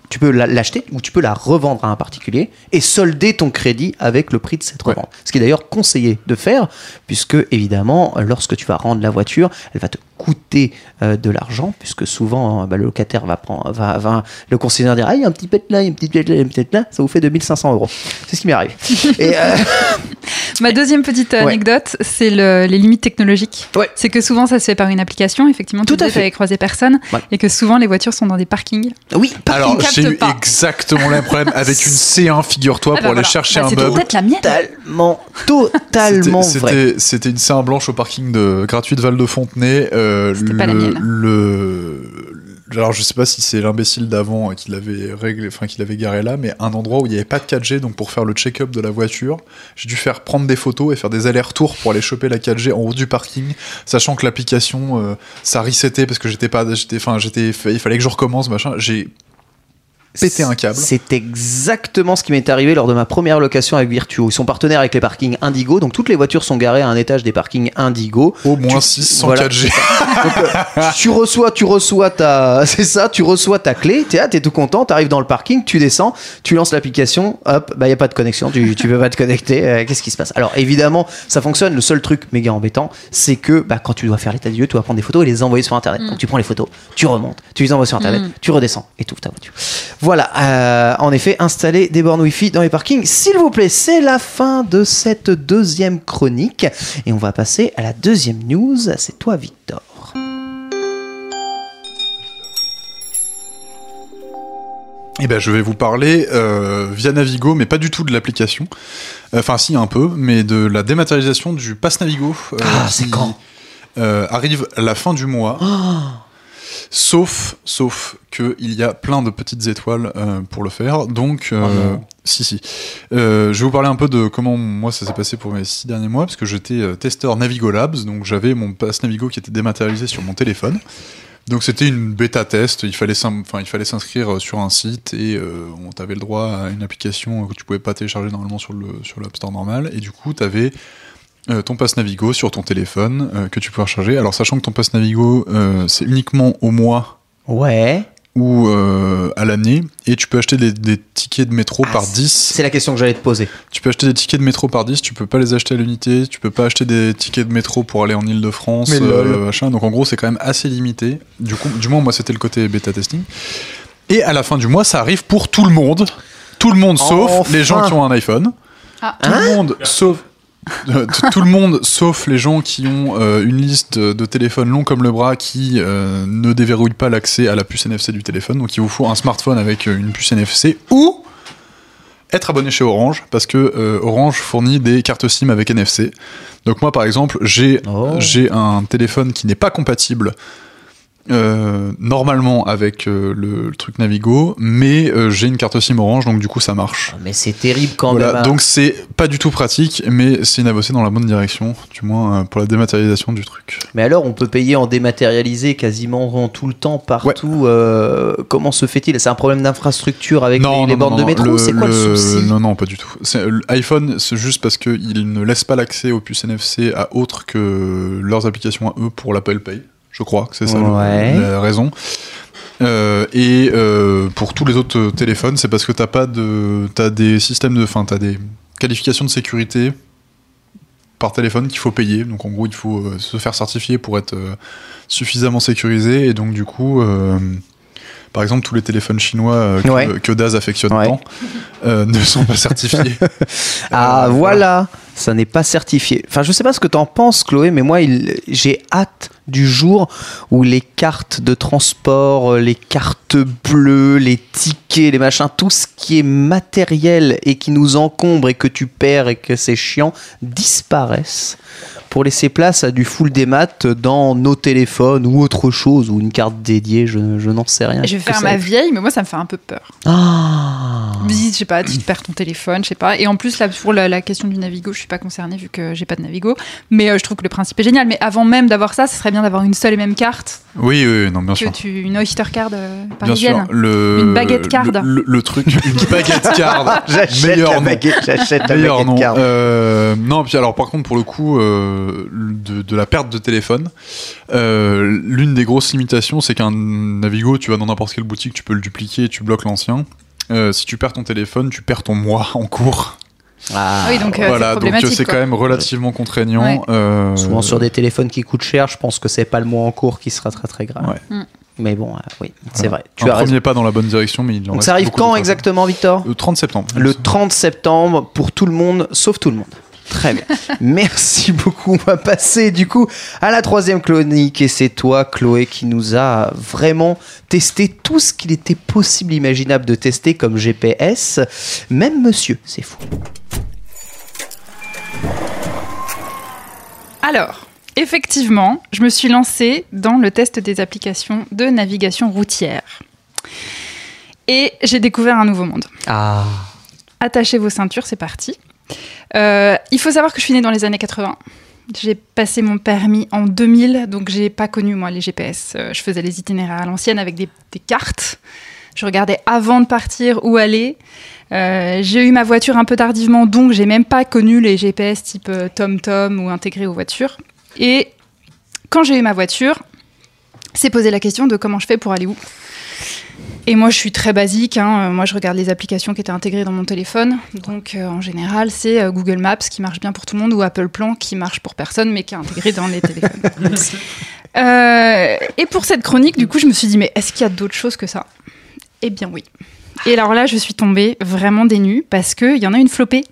tu peux la- l'acheter ou tu peux la revendre à un particulier et solder ton crédit avec le prix de cette Ouais. revente. Ce qui est d'ailleurs conseillé de faire, puisque évidemment, lorsque tu vas rendre la voiture, elle va te coûter euh, de l'argent, puisque souvent euh, bah, le locataire va prendre, va, va- le concessionnaire dire ah il y a un petit pet là, il y a un petit pet là, il y a un petit pet là, ça vous fait 2500 euros. C'est ce qui m'arrive. et euh, Ma deuxième petite Ouais. anecdote, c'est le- les limites technologiques. Ouais. C'est que souvent ça se fait par une application, effectivement, Tout tu à disais, fait. t'avais croisé personne, Ouais. et que souvent les voitures sont dans des parkings. Oui, Alors, capte j'ai eu pas. exactement le même problème avec une C1, figure-toi, Ah pour bah aller voilà. chercher Bah, un C'était meuble. peut-être la mienne. totalement, totalement C'était- vrai. C'était c'était une C1 blanche au parking de gratuit de Val de Fontenay. Euh, le, pas la mienne. le- alors je sais pas si c'est l'imbécile d'avant qui l'avait réglé, enfin qui l'avait garé là, mais un endroit où il n'y avait pas de 4G, donc pour faire le check-up de la voiture, j'ai dû faire prendre des photos et faire des allers-retours pour aller choper la 4G en haut du parking, sachant que l'application euh, ça resettait parce que j'étais pas, j'étais, enfin j'étais, il fallait que je recommence machin. J'ai pété un câble. C'est exactement ce qui m'est arrivé lors de ma première location avec Virtuo. Ils sont partenaires avec les parkings Indigo, donc toutes les voitures sont garées à un étage des parkings Indigo. Au moins Tu- 6 sans voilà. 4G. Donc, euh, tu reçois, tu reçois ta, c'est ça, tu reçois ta clé, t'es t'es tout content, t'arrives dans le parking, tu descends, tu lances l'application, hop, bah y a pas de connexion, tu, tu peux pas te connecter, euh, qu'est-ce qui se passe? Alors évidemment, ça fonctionne. Le seul truc méga embêtant, c'est que bah, quand tu dois faire l'état des lieux, tu dois prendre des photos et les envoyer sur internet. Donc tu prends les photos, tu remontes, tu les envoies sur internet, tu redescends et tout ta voiture. Voilà, euh, en effet, installer des bornes Wi-Fi dans les parkings, s'il vous plaît, c'est la fin de cette deuxième chronique et on va passer à la deuxième news. C'est toi, Victor. Eh ben, je vais vous parler euh, via Navigo, mais pas du tout de l'application. Enfin, si, un peu, mais de la dématérialisation du Pass Navigo. euh, Ah, c'est quand? euh, Arrive à la fin du mois. Sauf, sauf que il y a plein de petites étoiles euh, pour le faire. Donc, euh, Oh si, si. Euh, je vais vous parler un peu de comment moi ça s'est passé pour mes six derniers mois, parce que j'étais testeur Navigo Labs, donc j'avais mon pass Navigo qui était dématérialisé sur mon téléphone. Donc c'était une bêta test, il fallait s'in- enfin, il fallait s'inscrire sur un site et on t'avait le droit à une application que tu pouvais pas télécharger normalement sur le sur l'App Store normal et du coup tu avais ton pass Navigo sur ton téléphone euh, que tu pouvais recharger. Alors sachant que ton pass Navigo euh, c'est uniquement au mois Ouais. ou euh, à l'année et tu peux acheter des, des tickets de métro Ah, par c'est- 10 C'est la question que j'allais te poser. tu peux acheter des tickets de métro par 10, tu peux pas les acheter à l'unité, tu peux pas acheter des tickets de métro pour aller en Ile-de-France, euh, machin. Donc en gros, c'est quand même assez limité. Du coup, du moins, moi, c'était le côté bêta testing. Et à la fin du mois, ça arrive pour tout le monde. Tout le monde sauf Enfin. les gens qui ont un iPhone. Ah. Tout le monde sauf. euh, tout le monde sauf les gens qui ont euh, une liste de téléphones longs comme le bras qui euh, ne déverrouillent pas l'accès à la puce NFC du téléphone. Donc il vous faut un smartphone avec une puce NFC ou être abonné chez Orange parce que euh, Orange fournit des cartes SIM avec NFC. Donc moi par exemple j'ai Oh. j'ai un téléphone qui n'est pas compatible euh, normalement avec euh, le, le truc Navigo, mais euh, j'ai une carte SIM Orange donc du coup ça marche. Mais c'est terrible quand Voilà, même. hein. donc c'est pas du tout pratique, mais c'est une avancée dans la bonne direction, du moins pour la dématérialisation du truc. Mais alors, on peut payer en dématérialisé quasiment tout le temps, partout. comment se fait-il? C'est un problème d'infrastructure avec les, les bornes de métro? C'est quoi le, souci? Non, non, pas du tout. L'iPhone, c'est juste parce qu'ils ne laissent pas l'accès aux puces NFC à autre que leurs applications à eux pour l'Apple Pay. Je crois que c'est ça le- la raison. Euh, et euh, pour tous les autres téléphones, c'est parce que t'as pas de, t'as des systèmes de, enfin, t'as des qualifications de sécurité par téléphone qu'il faut payer. Donc en gros, il faut euh, se faire certifier pour être suffisamment sécurisé. Et donc du coup, par exemple, tous les téléphones chinois que, Ouais. que Daz affectionne Ouais. tant ne sont pas certifiés. Ah, voilà Ça n'est pas certifié. Enfin, je sais pas ce que t'en penses, Chloé, mais moi, il- j'ai hâte du jour où les cartes de transport, euh, les cartes bleues, les tickets, les machins, tout ce qui est matériel et qui nous encombre et que tu perds et que c'est chiant, disparaissent pour laisser place à du full démat dans nos téléphones ou autre chose, ou une carte dédiée, je, je n'en sais rien. Je vais faire ma vieille, mais moi ça me fait un peu peur. Ah Je me dis, je sais pas, tu te perds ton téléphone, je sais pas. Et en plus, là, pour la, la question du Navigo, je suis pas concernée vu que j'ai pas de Navigo. Mais euh, je trouve que le principe est génial. Mais avant même d'avoir ça, ce serait bien d'avoir une seule et même carte. oui, oui, non, bien Que sûr. tu, une Oyster card euh, Bien parisienne. sûr, le, Une baguette card. Le, le- le truc, une baguette card. J'achète la baguette, j'achète la baguette carte. Euh, non, puis alors par contre pour le coup euh, de, de la perte de téléphone, euh, l'une des grosses limitations c'est qu'un Navigo, tu vas dans n'importe quelle boutique, tu peux le dupliquer, et tu bloques l'ancien. Euh, si tu perds ton téléphone, tu perds ton mois en cours. Ah, Ah oui, donc euh, voilà, c'est donc euh, c'est quand même relativement contraignant. Ouais. Euh, Souvent sur des téléphones qui coûtent cher, je pense que c'est pas le mois en cours qui sera très très grave. Ouais. Mm. Mais bon, euh, oui, c'est voilà. vrai. Tu un as raison. premier pas dans la bonne direction, mais il en Donc reste ça arrive quand exactement, Victor? Le 30 septembre. Le 30 septembre pour tout le monde, sauf tout le monde. Très bien. Merci beaucoup. On va passer du coup à la troisième chronique et c'est toi, Chloé, qui nous a vraiment testé tout ce qu'il était possible, imaginable de tester comme GPS. Même monsieur, c'est fou. Alors, effectivement, je me suis lancée dans le test des applications de navigation routière. Et j'ai découvert un nouveau monde. Ah. Attachez vos ceintures, c'est parti. Euh, il faut savoir que je suis née dans les années 80. J'ai passé mon permis en 2000, donc j'ai pas connu moi les GPS. Euh, je faisais les itinéraires à l'ancienne avec des, cartes. Je regardais avant de partir où aller. Euh, j'ai eu ma voiture un peu tardivement, donc j'ai même pas connu les GPS type TomTom ou intégrés aux voitures. Et quand j'ai eu ma voiture, c'est posé la question de comment je fais pour aller où. Et moi, je suis très basique. hein. Euh, Moi, je regarde les applications qui étaient intégrées dans mon téléphone. Donc, euh, en général, c'est euh, Google Maps qui marche bien pour tout le monde ou Apple Plan qui marche pour personne, mais qui est intégré dans les téléphones. Euh, et pour cette chronique, du coup, je me suis dit, mais est-ce qu'il y a d'autres choses que ça? Eh bien, oui. Et alors là, je suis tombée vraiment dénue parce qu'il y en a une flopée.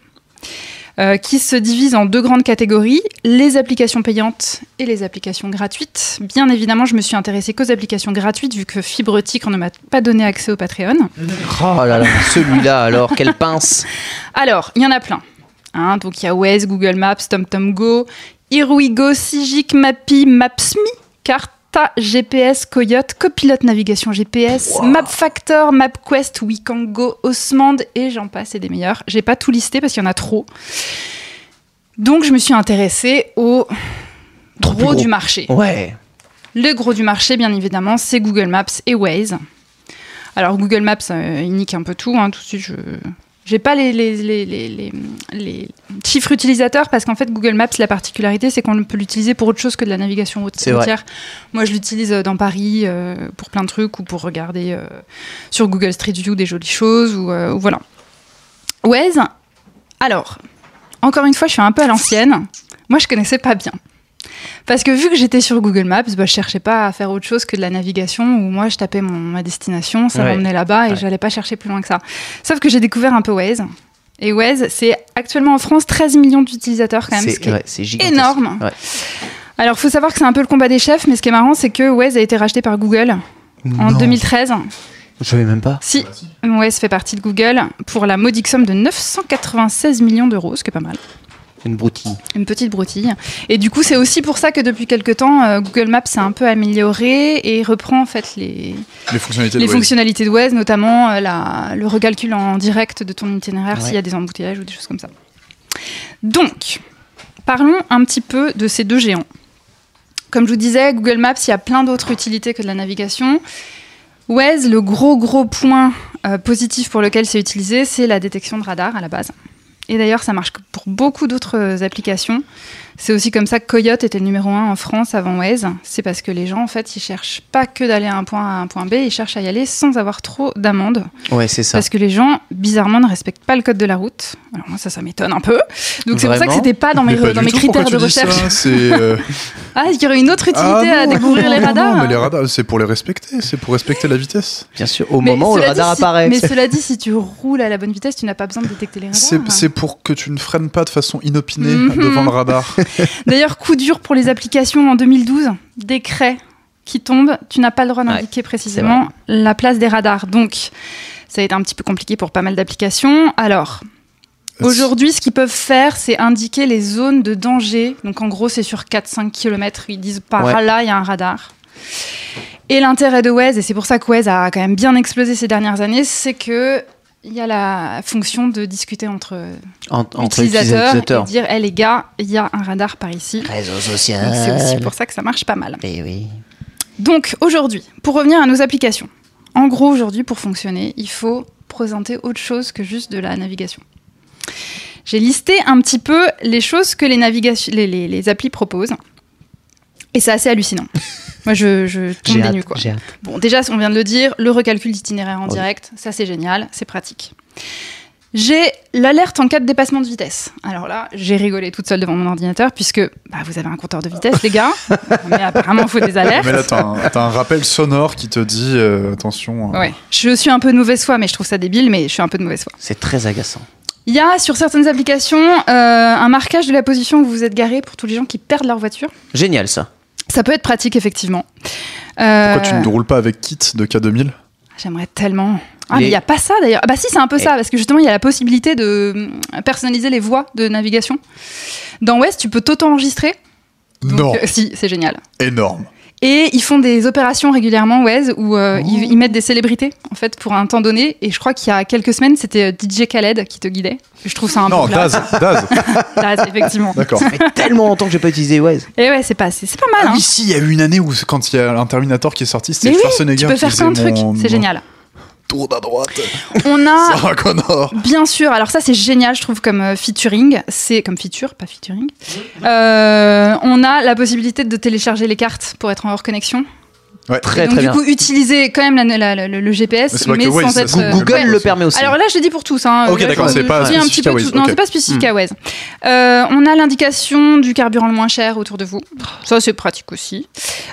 Euh, qui se divise en deux grandes catégories, les applications payantes et les applications gratuites. Bien évidemment, je me suis intéressée qu'aux applications gratuites vu que Fibre Tigre ne m'a pas donné accès au Patreon. Oh là là, celui-là alors, quelle pince. Alors, il y en a plein. Hein, donc il y a Waze, Google Maps, TomTom Go, Irwigo, Sigic, Mappy, Maps.me, GPS, Coyote, Copilot Navigation GPS, MapFactor, MapQuest, Wekango, Osmand et j'en passe et des meilleurs. J'ai pas tout listé parce qu'il y en a trop. Donc je me suis intéressée au gros. du marché. Ouais. Le gros du marché, bien évidemment, c'est Google Maps et Waze. Alors Google Maps, euh, il nique un peu tout. hein, tout de suite, je j'ai pas les, les, les, les, les- les chiffres utilisateurs parce qu'en fait Google Maps, la particularité, c'est qu'on peut l'utiliser pour autre chose que de la navigation routière. Moi, je l'utilise euh, dans Paris euh, pour plein de trucs ou pour regarder euh, sur Google Street View des jolies choses ou, euh, ou voilà. Waze, alors, encore une fois, je suis un peu à l'ancienne. Moi, je connaissais pas bien. Parce que vu que j'étais sur Google Maps, bah, je cherchais pas à faire autre chose que de la navigation où moi je tapais mon, ma destination, ça Ouais. m'emmenait là-bas et Ouais. j'allais pas chercher plus loin que ça. Sauf que j'ai découvert un peu Waze. Et Waze, c'est actuellement en France 13 millions d'utilisateurs quand même, ce qui C'est est énorme. Alors, faut savoir que c'est un peu le combat des chefs, mais ce qui est marrant, c'est que Waze a été racheté par Google en Non, 2013. Je savais même pas. Si, Waze fait partie de Google pour la modique somme de 996 millions d'euros, ce qui est pas mal. Une broutille. Une petite broutille. Et du coup, c'est aussi pour ça que depuis quelques temps, euh, Google Maps s'est un peu amélioré et reprend en fait les, Les fonctionnalités les de Waze. fonctionnalités de Waze, notamment euh, la- le recalcul en direct de ton itinéraire Ouais. s'il y a des embouteillages ou des choses comme ça. Donc, parlons un petit peu de ces deux géants. Comme je vous disais, Google Maps, il y a plein d'autres utilités que de la navigation. Waze, le gros gros point euh, positif pour lequel c'est utilisé, c'est la détection de radar à la base. Et d'ailleurs, ça marche pour beaucoup d'autres applications. C'est aussi comme ça que Coyote était le numéro un en France avant Waze. C'est parce que les gens, en fait, ils cherchent pas que d'aller à un point A à un point B, ils cherchent à y aller sans avoir trop d'amendes. Ouais, c'est ça. Parce que les gens, bizarrement, ne respectent pas le code de la route. Alors moi, ça, ça m'étonne un peu. Donc c'est pour ça que c'était pas dans mes, pas dans mes critères de recherche. ça C'est, euh, Ah, il y aurait une autre utilité ah à découvrir non, les radars. Non, mais les radars, c'est pour les respecter, c'est pour respecter la vitesse. Bien sûr, au Mais moment où le radar dit, si- apparaît. Mais cela dit, si tu roules à la bonne vitesse, tu n'as pas besoin de détecter les radars. C'est c'est pour que tu ne freines pas de façon inopinée Mhm. devant le radar. D'ailleurs, coup dur pour les applications en 2012, décret qui tombe, tu n'as pas le droit d'indiquer précisément la place des radars. Donc, ça a été un petit peu compliqué pour pas mal d'applications. Alors, aujourd'hui, ce qu'ils peuvent faire, c'est indiquer les zones de danger. Donc, en gros, c'est sur 4-5 km, ils disent par Ouais. là, il y a un radar. Et l'intérêt de Waze, et c'est pour ça que Waze a quand même bien explosé ces dernières années, c'est que il y a la fonction de discuter entre En- entre utilisateurs, utilisateurs. et dire, hé les gars, il y a un radar par ici. Réseau social. C'est aussi pour ça que ça marche pas mal. Eh oui. Donc aujourd'hui, pour revenir à nos applications, en gros aujourd'hui pour fonctionner, il faut présenter autre chose que juste de la navigation. J'ai listé un petit peu les choses que les, les- les applis proposent. Et c'est assez hallucinant. Moi, je, je tombe des nues, quoi. hâte. Bon, déjà, on vient de le dire, le recalcul d'itinéraire en Oui. direct, ça c'est génial, c'est pratique. J'ai l'alerte en cas de dépassement de vitesse. Alors là, j'ai rigolé toute seule devant mon ordinateur puisque bah, vous avez un compteur de vitesse, les gars. Mais apparemment, il faut des alertes. mais là, t'as un, t'as un rappel sonore qui te dit euh, attention. euh, Ouais. Je suis un peu de mauvaise foi, mais je trouve ça débile, mais je suis un peu de mauvaise foi. C'est très agaçant. Il y a sur certaines applications euh, un marquage de la position où vous êtes garé pour tous les gens qui perdent leur voiture. Génial ça. Ça peut être pratique, effectivement. Euh, Pourquoi tu ne roules pas avec Kit de K2000 J'aimerais tellement. Ah, Les- mais il n'y a pas ça d'ailleurs. Ah, bah si, c'est un peu ça, parce que justement, il y a la possibilité de euh, personnaliser les voies de navigation. Dans West, tu peux t'auto-enregistrer. Donc, Non, euh, si, c'est génial. énorme. Et ils font des opérations régulièrement, Waze, où euh, Oh. ils, ils mettent des célébrités, en fait, pour un temps donné. Et je crois qu'il y a quelques semaines, c'était euh, DJ Khaled qui te guidait. Je trouve ça un Non, peu classe. Daz, Daz. Daz, effectivement. D'accord. Ça fait tellement longtemps que j'ai pas utilisé Waze. Et ouais, c'est pas, c'est pas mal. Ah hein. oui, si, il y a eu une année où, quand il y a un Terminator qui est sorti, c'était oui, Schwarzenegger tu peux qui faire plein de faisait trucs. mon- C'est génial. Tour à droite. On a, Sarah Connor. Bien sûr, alors ça c'est génial, je trouve, comme euh, featuring. C'est comme feature, pas featuring. Euh, on a la possibilité de télécharger les cartes pour être en hors connexion. Ouais. Très Donc très du bien. coup, utiliser quand même la- la- la- le, GPS, mais, Waze, sans être. euh, Google ouais. le permet aussi. Alors là, je le dis pour tous. Hein. Ok, d'accord, c'est pas un petit spécifique peu à Waze, tous. Non, c'est pas spécifique à Waze. Euh, on a l'indication du carburant le moins cher autour de vous. Ça, c'est pratique aussi.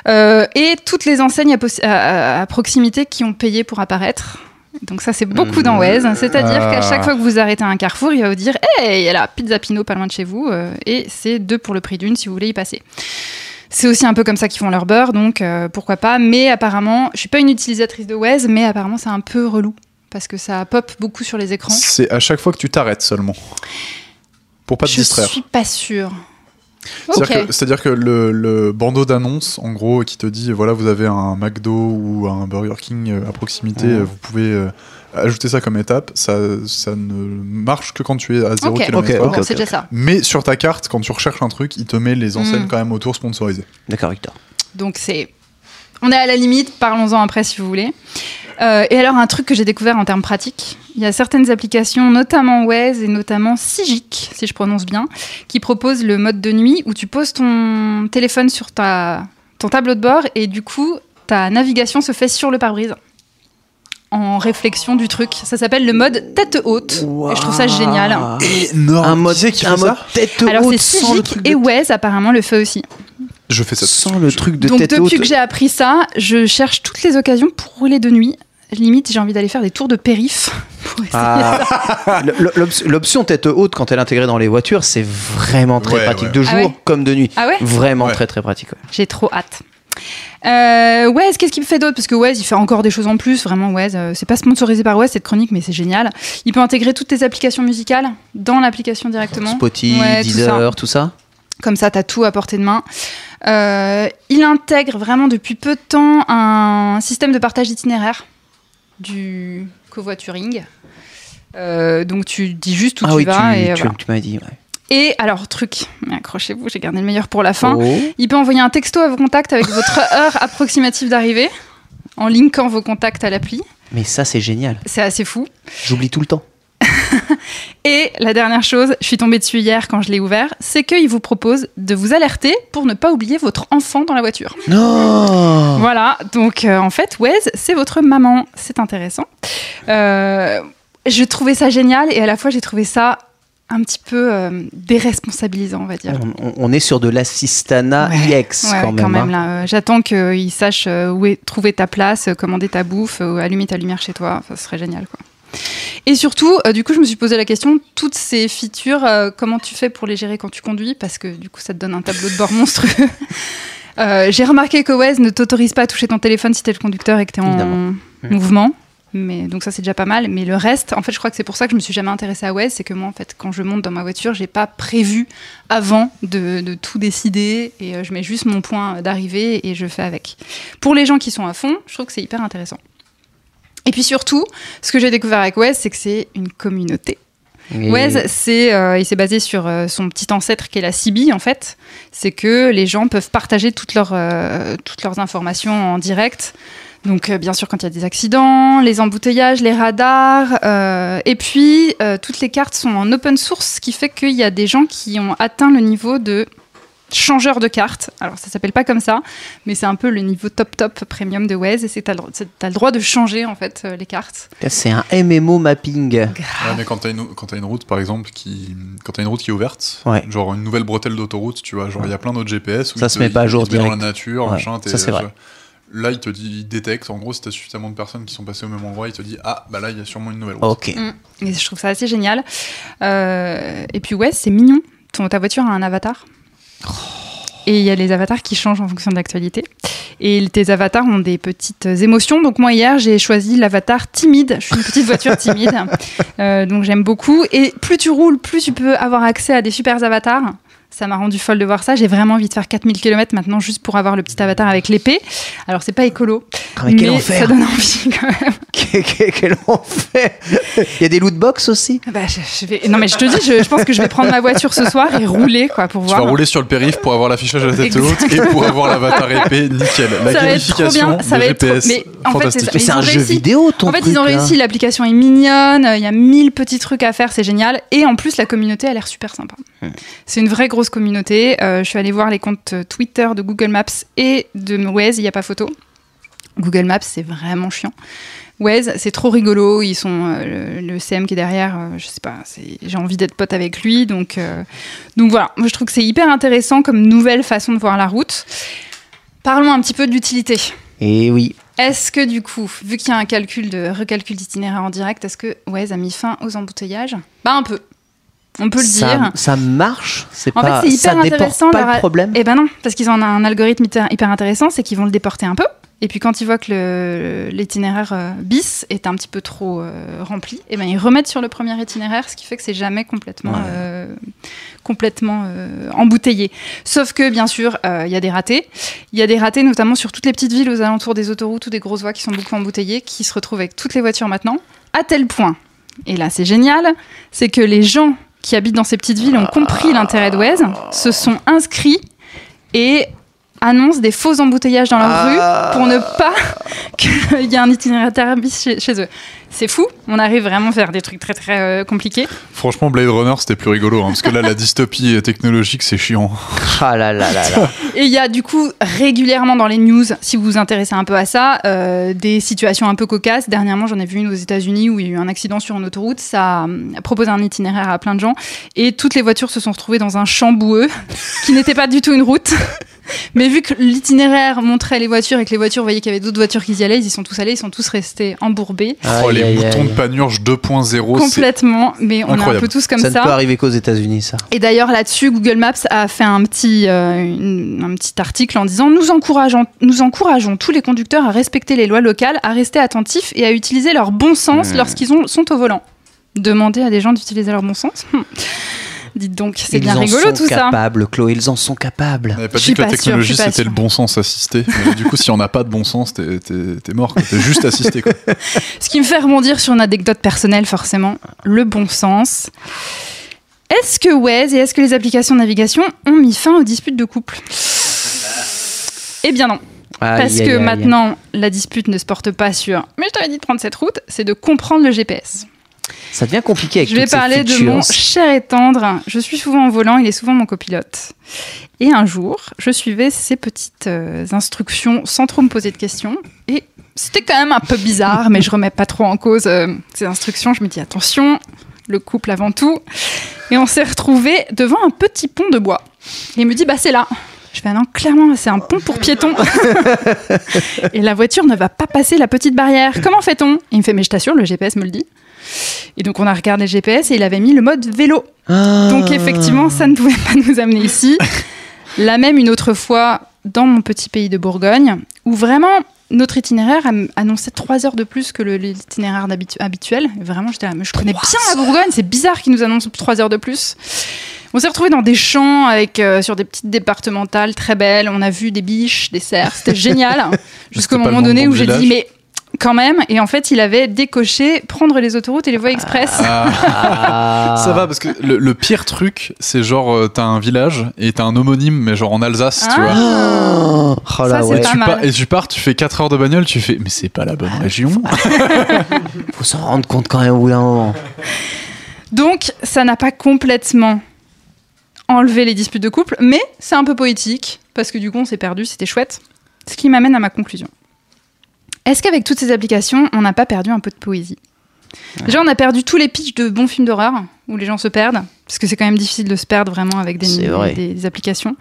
Euh, et toutes les enseignes à, possi- à- à- à proximité qui ont payé pour apparaître. Donc ça, c'est beaucoup dans Waze. C'est-à-dire Ah. qu'à chaque fois que vous arrêtez à un carrefour, il va vous dire « Hey, il y a la pizza Pino pas loin de chez vous. euh, Et c'est deux pour le prix d'une si vous voulez y passer. » C'est aussi un peu comme ça qu'ils font leur beurre, donc euh, pourquoi pas. Mais apparemment, je suis pas une utilisatrice de Waze, mais apparemment c'est un peu relou parce que ça pop beaucoup sur les écrans. C'est à chaque fois que tu t'arrêtes seulement. Pour pas te je distraire. suis pas sûre. C'est-à-dire que, le, le bandeau d'annonce, en gros, qui te dit voilà, vous avez un McDo ou un Burger King euh, à proximité, vous pouvez euh, ajouter ça comme étape. Ça, ça ne marche que quand tu es à 0 Ok. km Ok, Bon, ok, c'est déjà ça. Mais sur ta carte, quand tu recherches un truc, il te met les enseignes Mm. quand même autour sponsorisées. D'accord, Victor. Donc c'est. On est à la limite, parlons-en après si vous voulez. Euh, et alors, un truc que j'ai découvert en termes pratiques, il y a certaines applications, notamment Waze et notamment Sigic, si je prononce bien, qui proposent le mode de nuit où tu poses ton téléphone sur ta, ton tableau de bord et du coup, ta navigation se fait sur le pare-brise en réflexion du truc. Ça s'appelle le mode tête haute et je trouve ça génial. Énorme. Un mode, Qui un fait mode ça tête Alors haute c'est sans le Sigic truc de, et Waze apparemment le fait aussi. Je fais ça. sans le truc de Donc tête depuis haute. que j'ai appris ça, je cherche toutes les occasions pour rouler de nuit. Limite, j'ai envie d'aller faire des tours de périph. Ah. L'option tête haute, quand elle est intégrée dans les voitures, c'est vraiment très Ouais, pratique. ouais. De jour Ah ouais comme de nuit. Ah ouais Vraiment Ouais. très très pratique. ouais. J'ai trop hâte. Euh, Waze, qu'est-ce qu'il me fait d'autre? Parce que Waze, il fait encore des choses en plus. Vraiment, Waze, euh, c'est pas sponsorisé par Waze cette chronique, mais c'est génial. Il peut intégrer toutes tes applications musicales dans l'application directement. Spotify, Ouais, tout Deezer, tout ça. Comme ça, tu as tout à portée de main. Euh, il intègre vraiment depuis peu de temps un système de partage d'itinéraire du covoituring. Euh, donc tu dis juste où ah tu oui, vas tu, et tu, voilà. tu m'as dit. ouais. Et alors truc, accrochez-vous, j'ai gardé le meilleur pour la fin. Oh. Il peut envoyer un texto à vos contacts avec votre heure approximative d'arrivée en linkant vos contacts à l'appli. Mais ça, c'est génial. C'est assez fou. J'oublie tout le temps. Et la dernière chose, je suis tombée dessus hier quand je l'ai ouvert, c'est qu'il vous propose de vous alerter pour ne pas oublier votre enfant dans la voiture. Non Voilà, donc euh, en fait, Waze, c'est votre maman. C'est intéressant. Euh, je trouvais ça génial et à la fois, j'ai trouvé ça un petit peu euh, déresponsabilisant, on va dire. on, est sur de l'assistana Ouais. IX Ouais, quand même. hein. là. euh, J'attends qu'il sache euh, où est, trouver ta place, commander ta bouffe, allumer ta lumière chez toi. Enfin, ce serait génial, quoi. Et surtout, euh, du coup, je me suis posé la question toutes ces features, comment tu fais pour les gérer quand tu conduis? Parce que du coup, ça te donne un tableau de bord monstrueux. J'ai remarqué que Waze ne t'autorise pas à toucher ton téléphone si t'es le conducteur et que t'es en Évidemment. mouvement. Mais donc ça c'est déjà pas mal. Mais le reste, en fait, je crois que c'est pour ça que je me suis jamais intéressée à Waze, c'est que moi, en fait, quand je monte dans ma voiture, j'ai pas prévu avant de, de tout décider et euh, je mets juste mon point d'arrivée et je fais avec. Pour les gens qui sont à fond, je trouve que c'est hyper intéressant. Et puis surtout, ce que j'ai découvert avec Waze, c'est que c'est une communauté. Et- Waze, c'est, euh, il s'est basé sur euh, son petit ancêtre qui est la CB en fait. C'est que les gens peuvent partager toutes leurs, euh, toutes leurs informations en direct. Donc euh, bien sûr quand il y a des accidents, les embouteillages, les radars, euh, et puis euh, toutes les cartes sont en open source, ce qui fait qu'il y a des gens qui ont atteint le niveau de changeur de cartes. Alors ça s'appelle pas comme ça, mais c'est un peu le niveau top top premium de Waze, et c'est t'as le, le droit de changer en fait euh, les cartes. C'est un MMO mapping. Ouais, mais quand t'as une, quand t'as une route, par exemple, qui, quand t'as une route qui est ouverte, Ouais. genre une nouvelle bretelle d'autoroute, tu vois, genre il y a plein d'autres GPS où Ça se te- met pas à jour met dans la direct. nature, Ouais, machin. ça, c'est vrai. Là, il te dit, il détecte, en gros, si tu as suffisamment de personnes qui sont passées au même endroit, il te dit, ah, bah là, il y a sûrement une nouvelle route. Ok. Mm. Et je trouve ça assez génial. Euh, et puis ouais, c'est mignon. Ton, ta voiture a un avatar. Et il y a les avatars qui changent en fonction de l'actualité. Et tes avatars ont des petites émotions. Donc moi hier, j'ai choisi l'avatar timide. Je suis une petite voiture timide. Euh, donc j'aime beaucoup. Et plus tu roules, plus tu peux avoir accès à des super avatars. Ça m'a rendu folle de voir ça. J'ai vraiment envie de faire 4000 km maintenant juste pour avoir le petit avatar avec l'épée. Alors c'est pas écolo, Ah, mais quel mais enfer ça donne envie quand même. Quel, quel- quel enfer Il y a des loot box aussi? Ah Bah, je, je vais... Non mais je te dis, je, je pense que je vais prendre ma voiture ce soir et rouler quoi pour Tu voir. vas rouler sur le périph pour avoir l'affichage à la tête haute et pour avoir l'avatar épée, nickel. La ça bien, ça va être. GPS, Mais en fait, c'est un jeu réussi. vidéo ton En fait, truc, ils ont là. réussi, l'application est mignonne, il y a mille petits trucs à faire, c'est génial. Et en plus, la communauté a l'air super sympa. Hmm. C'est une vraie grosse communauté. Euh, je suis allée voir les comptes Twitter de Google Maps et de Waze, il n'y a pas photo. Google Maps, c'est vraiment chiant. Waze, c'est trop rigolo. Ils sont euh, le, le CM qui est derrière. euh, je sais pas. J'ai envie d'être pote avec lui, donc euh, donc voilà. Moi, je trouve que c'est hyper intéressant comme nouvelle façon de voir la route. Parlons un petit peu de l'utilité. Et oui. Est-ce que du coup, vu qu'il y a un calcul de recalcul d'itinéraire en direct, est-ce que Waze a mis fin aux embouteillages? Bah un peu. On peut le ça, dire. ça marche, c'est En pas, fait, c'est hyper ça intéressant. pas leur le problème? Eh ben non, parce qu'ils ont un algorithme hyper intéressant, c'est qu'ils vont le déporter un peu. Et puis quand ils voient que l'itinéraire euh, bis est un petit peu trop euh, rempli, eh ben ils remettent sur le premier itinéraire, ce qui fait que c'est jamais complètement, Ouais. euh, complètement embouteillé. Sauf que bien sûr, il y a des ratés. Il y a des ratés notamment sur toutes les petites villes aux alentours des autoroutes ou des grosses voies qui sont beaucoup embouteillées, qui se retrouvent avec toutes les voitures maintenant, à tel point. Et là, c'est génial, c'est que les gens qui habitent dans ces petites villes ont compris l'intérêt Waze, se sont inscrits et annoncent des faux embouteillages dans leur Ah. rue pour ne pas qu'il y ait un itinéraire bis chez, chez eux. C'est fou, on arrive vraiment à faire des trucs très très euh, compliqués. Franchement, Blade Runner, c'était plus rigolo, hein, parce que là, la dystopie technologique, c'est chiant. Ah là là là là. Et il y a du coup régulièrement dans les news, si vous vous intéressez un peu à ça, euh, des situations un peu cocasses. Dernièrement, j'en ai vu une aux États-Unis où il y a eu un accident sur une autoroute. Ça euh, propose un itinéraire à plein de gens et toutes les voitures se sont retrouvées dans un champ boueux qui n'était pas du tout une route. Mais vu que l'itinéraire montrait les voitures et que les voitures voyaient qu'il y avait d'autres voitures qui y allaient, ils y sont tous allés, ils sont tous restés embourbés Oh, Aïe, les aïe, moutons aïe. de panurge 2.0, c'est complètement. Mais on est un incroyable. peu tous comme ça ça. ne peut arriver qu'aux États-Unis, ça. Et d'ailleurs là-dessus, Google Maps a fait un petit, euh, une- un petit article en disant nous encourageons, nous encourageons tous les conducteurs à respecter les lois locales, à rester attentifs et à utiliser leur bon sens Hmm. lorsqu'ils ont- sont au volant. Demander à des gens d'utiliser leur bon sens Hum. Dites donc, c'est Ils bien en rigolo sont tout ça. capables, Chloé, ils en sont capables. On n'avait pas dit que la technologie c'était le bon sens assisté. Mais du coup, si on n'a pas de bon sens, t'es- t'es t'es mort. quoi. T'es juste assisté. Quoi. Ce qui me fait rebondir sur une anecdote personnelle, forcément, le bon sens. Est-ce que Waze et est-ce que les applications de navigation ont mis fin aux disputes de couple? Eh bien non. Parce que aïe. maintenant, la dispute ne se porte pas sur mais je t'avais dit de prendre cette route, c'est de comprendre le GPS. Ça devient compliqué avec Je vais toutes ces parler de mon cher et tendre. Je suis souvent au volant, il est souvent mon copilote. Et un jour, je suivais ces petites euh, instructions sans trop me poser de questions. Et c'était quand même un peu bizarre, mais je remets pas trop en cause euh, ces instructions. Je me dis attention, le couple avant tout. Et on s'est retrouvés devant un petit pont de bois. Et il me dit bah c'est là. Je fais ah non, clairement, c'est un pont pour piétons. et la voiture ne va pas passer la petite barrière. Comment fait-on? Il me fait mais je t'assure, le GPS me le dit. Et donc on a regardé le GPS et il avait mis le mode vélo. Ah. Donc effectivement, ça ne pouvait pas nous amener ici. Là même une autre fois dans mon petit pays de Bourgogne, où vraiment notre itinéraire annonçait trois heures de plus que l'itinéraire habituel. Et Vraiment, j'étais là, mais je connais bien la Bourgogne, c'est bizarre qu'ils nous annoncent trois heures de plus. On s'est retrouvés dans des champs avec euh, sur des petites départementales très belles. On a vu des biches, des cerfs, c'était génial. Jusqu'au pas le moment donné où j'ai dit mais quand même. Et en fait, il avait décoché prendre les autoroutes et les voies express. Ah. Ça va parce que le, le pire truc, c'est genre euh, t'as un village et t'as un homonyme, mais genre en Alsace, tu Ah. vois. Oh, oh là, Ça, ouais. pas Tu et tu pars, tu fais 4 heures de bagnole, tu fais mais c'est pas la bonne région. Faut s'en rendre compte quand même au bout d'un moment. Donc, ça n'a pas complètement enlevé les disputes de couple, mais c'est un peu poétique, parce que du coup, on s'est perdu, c'était chouette. Ce qui m'amène à ma conclusion. Est-ce qu'avec toutes ces applications, on n'a pas perdu un peu de poésie Déjà, on a perdu tous les pitchs de bons films d'horreur, où les gens se perdent, parce que c'est quand même difficile de se perdre vraiment avec C'est des, vrai. des- des applications.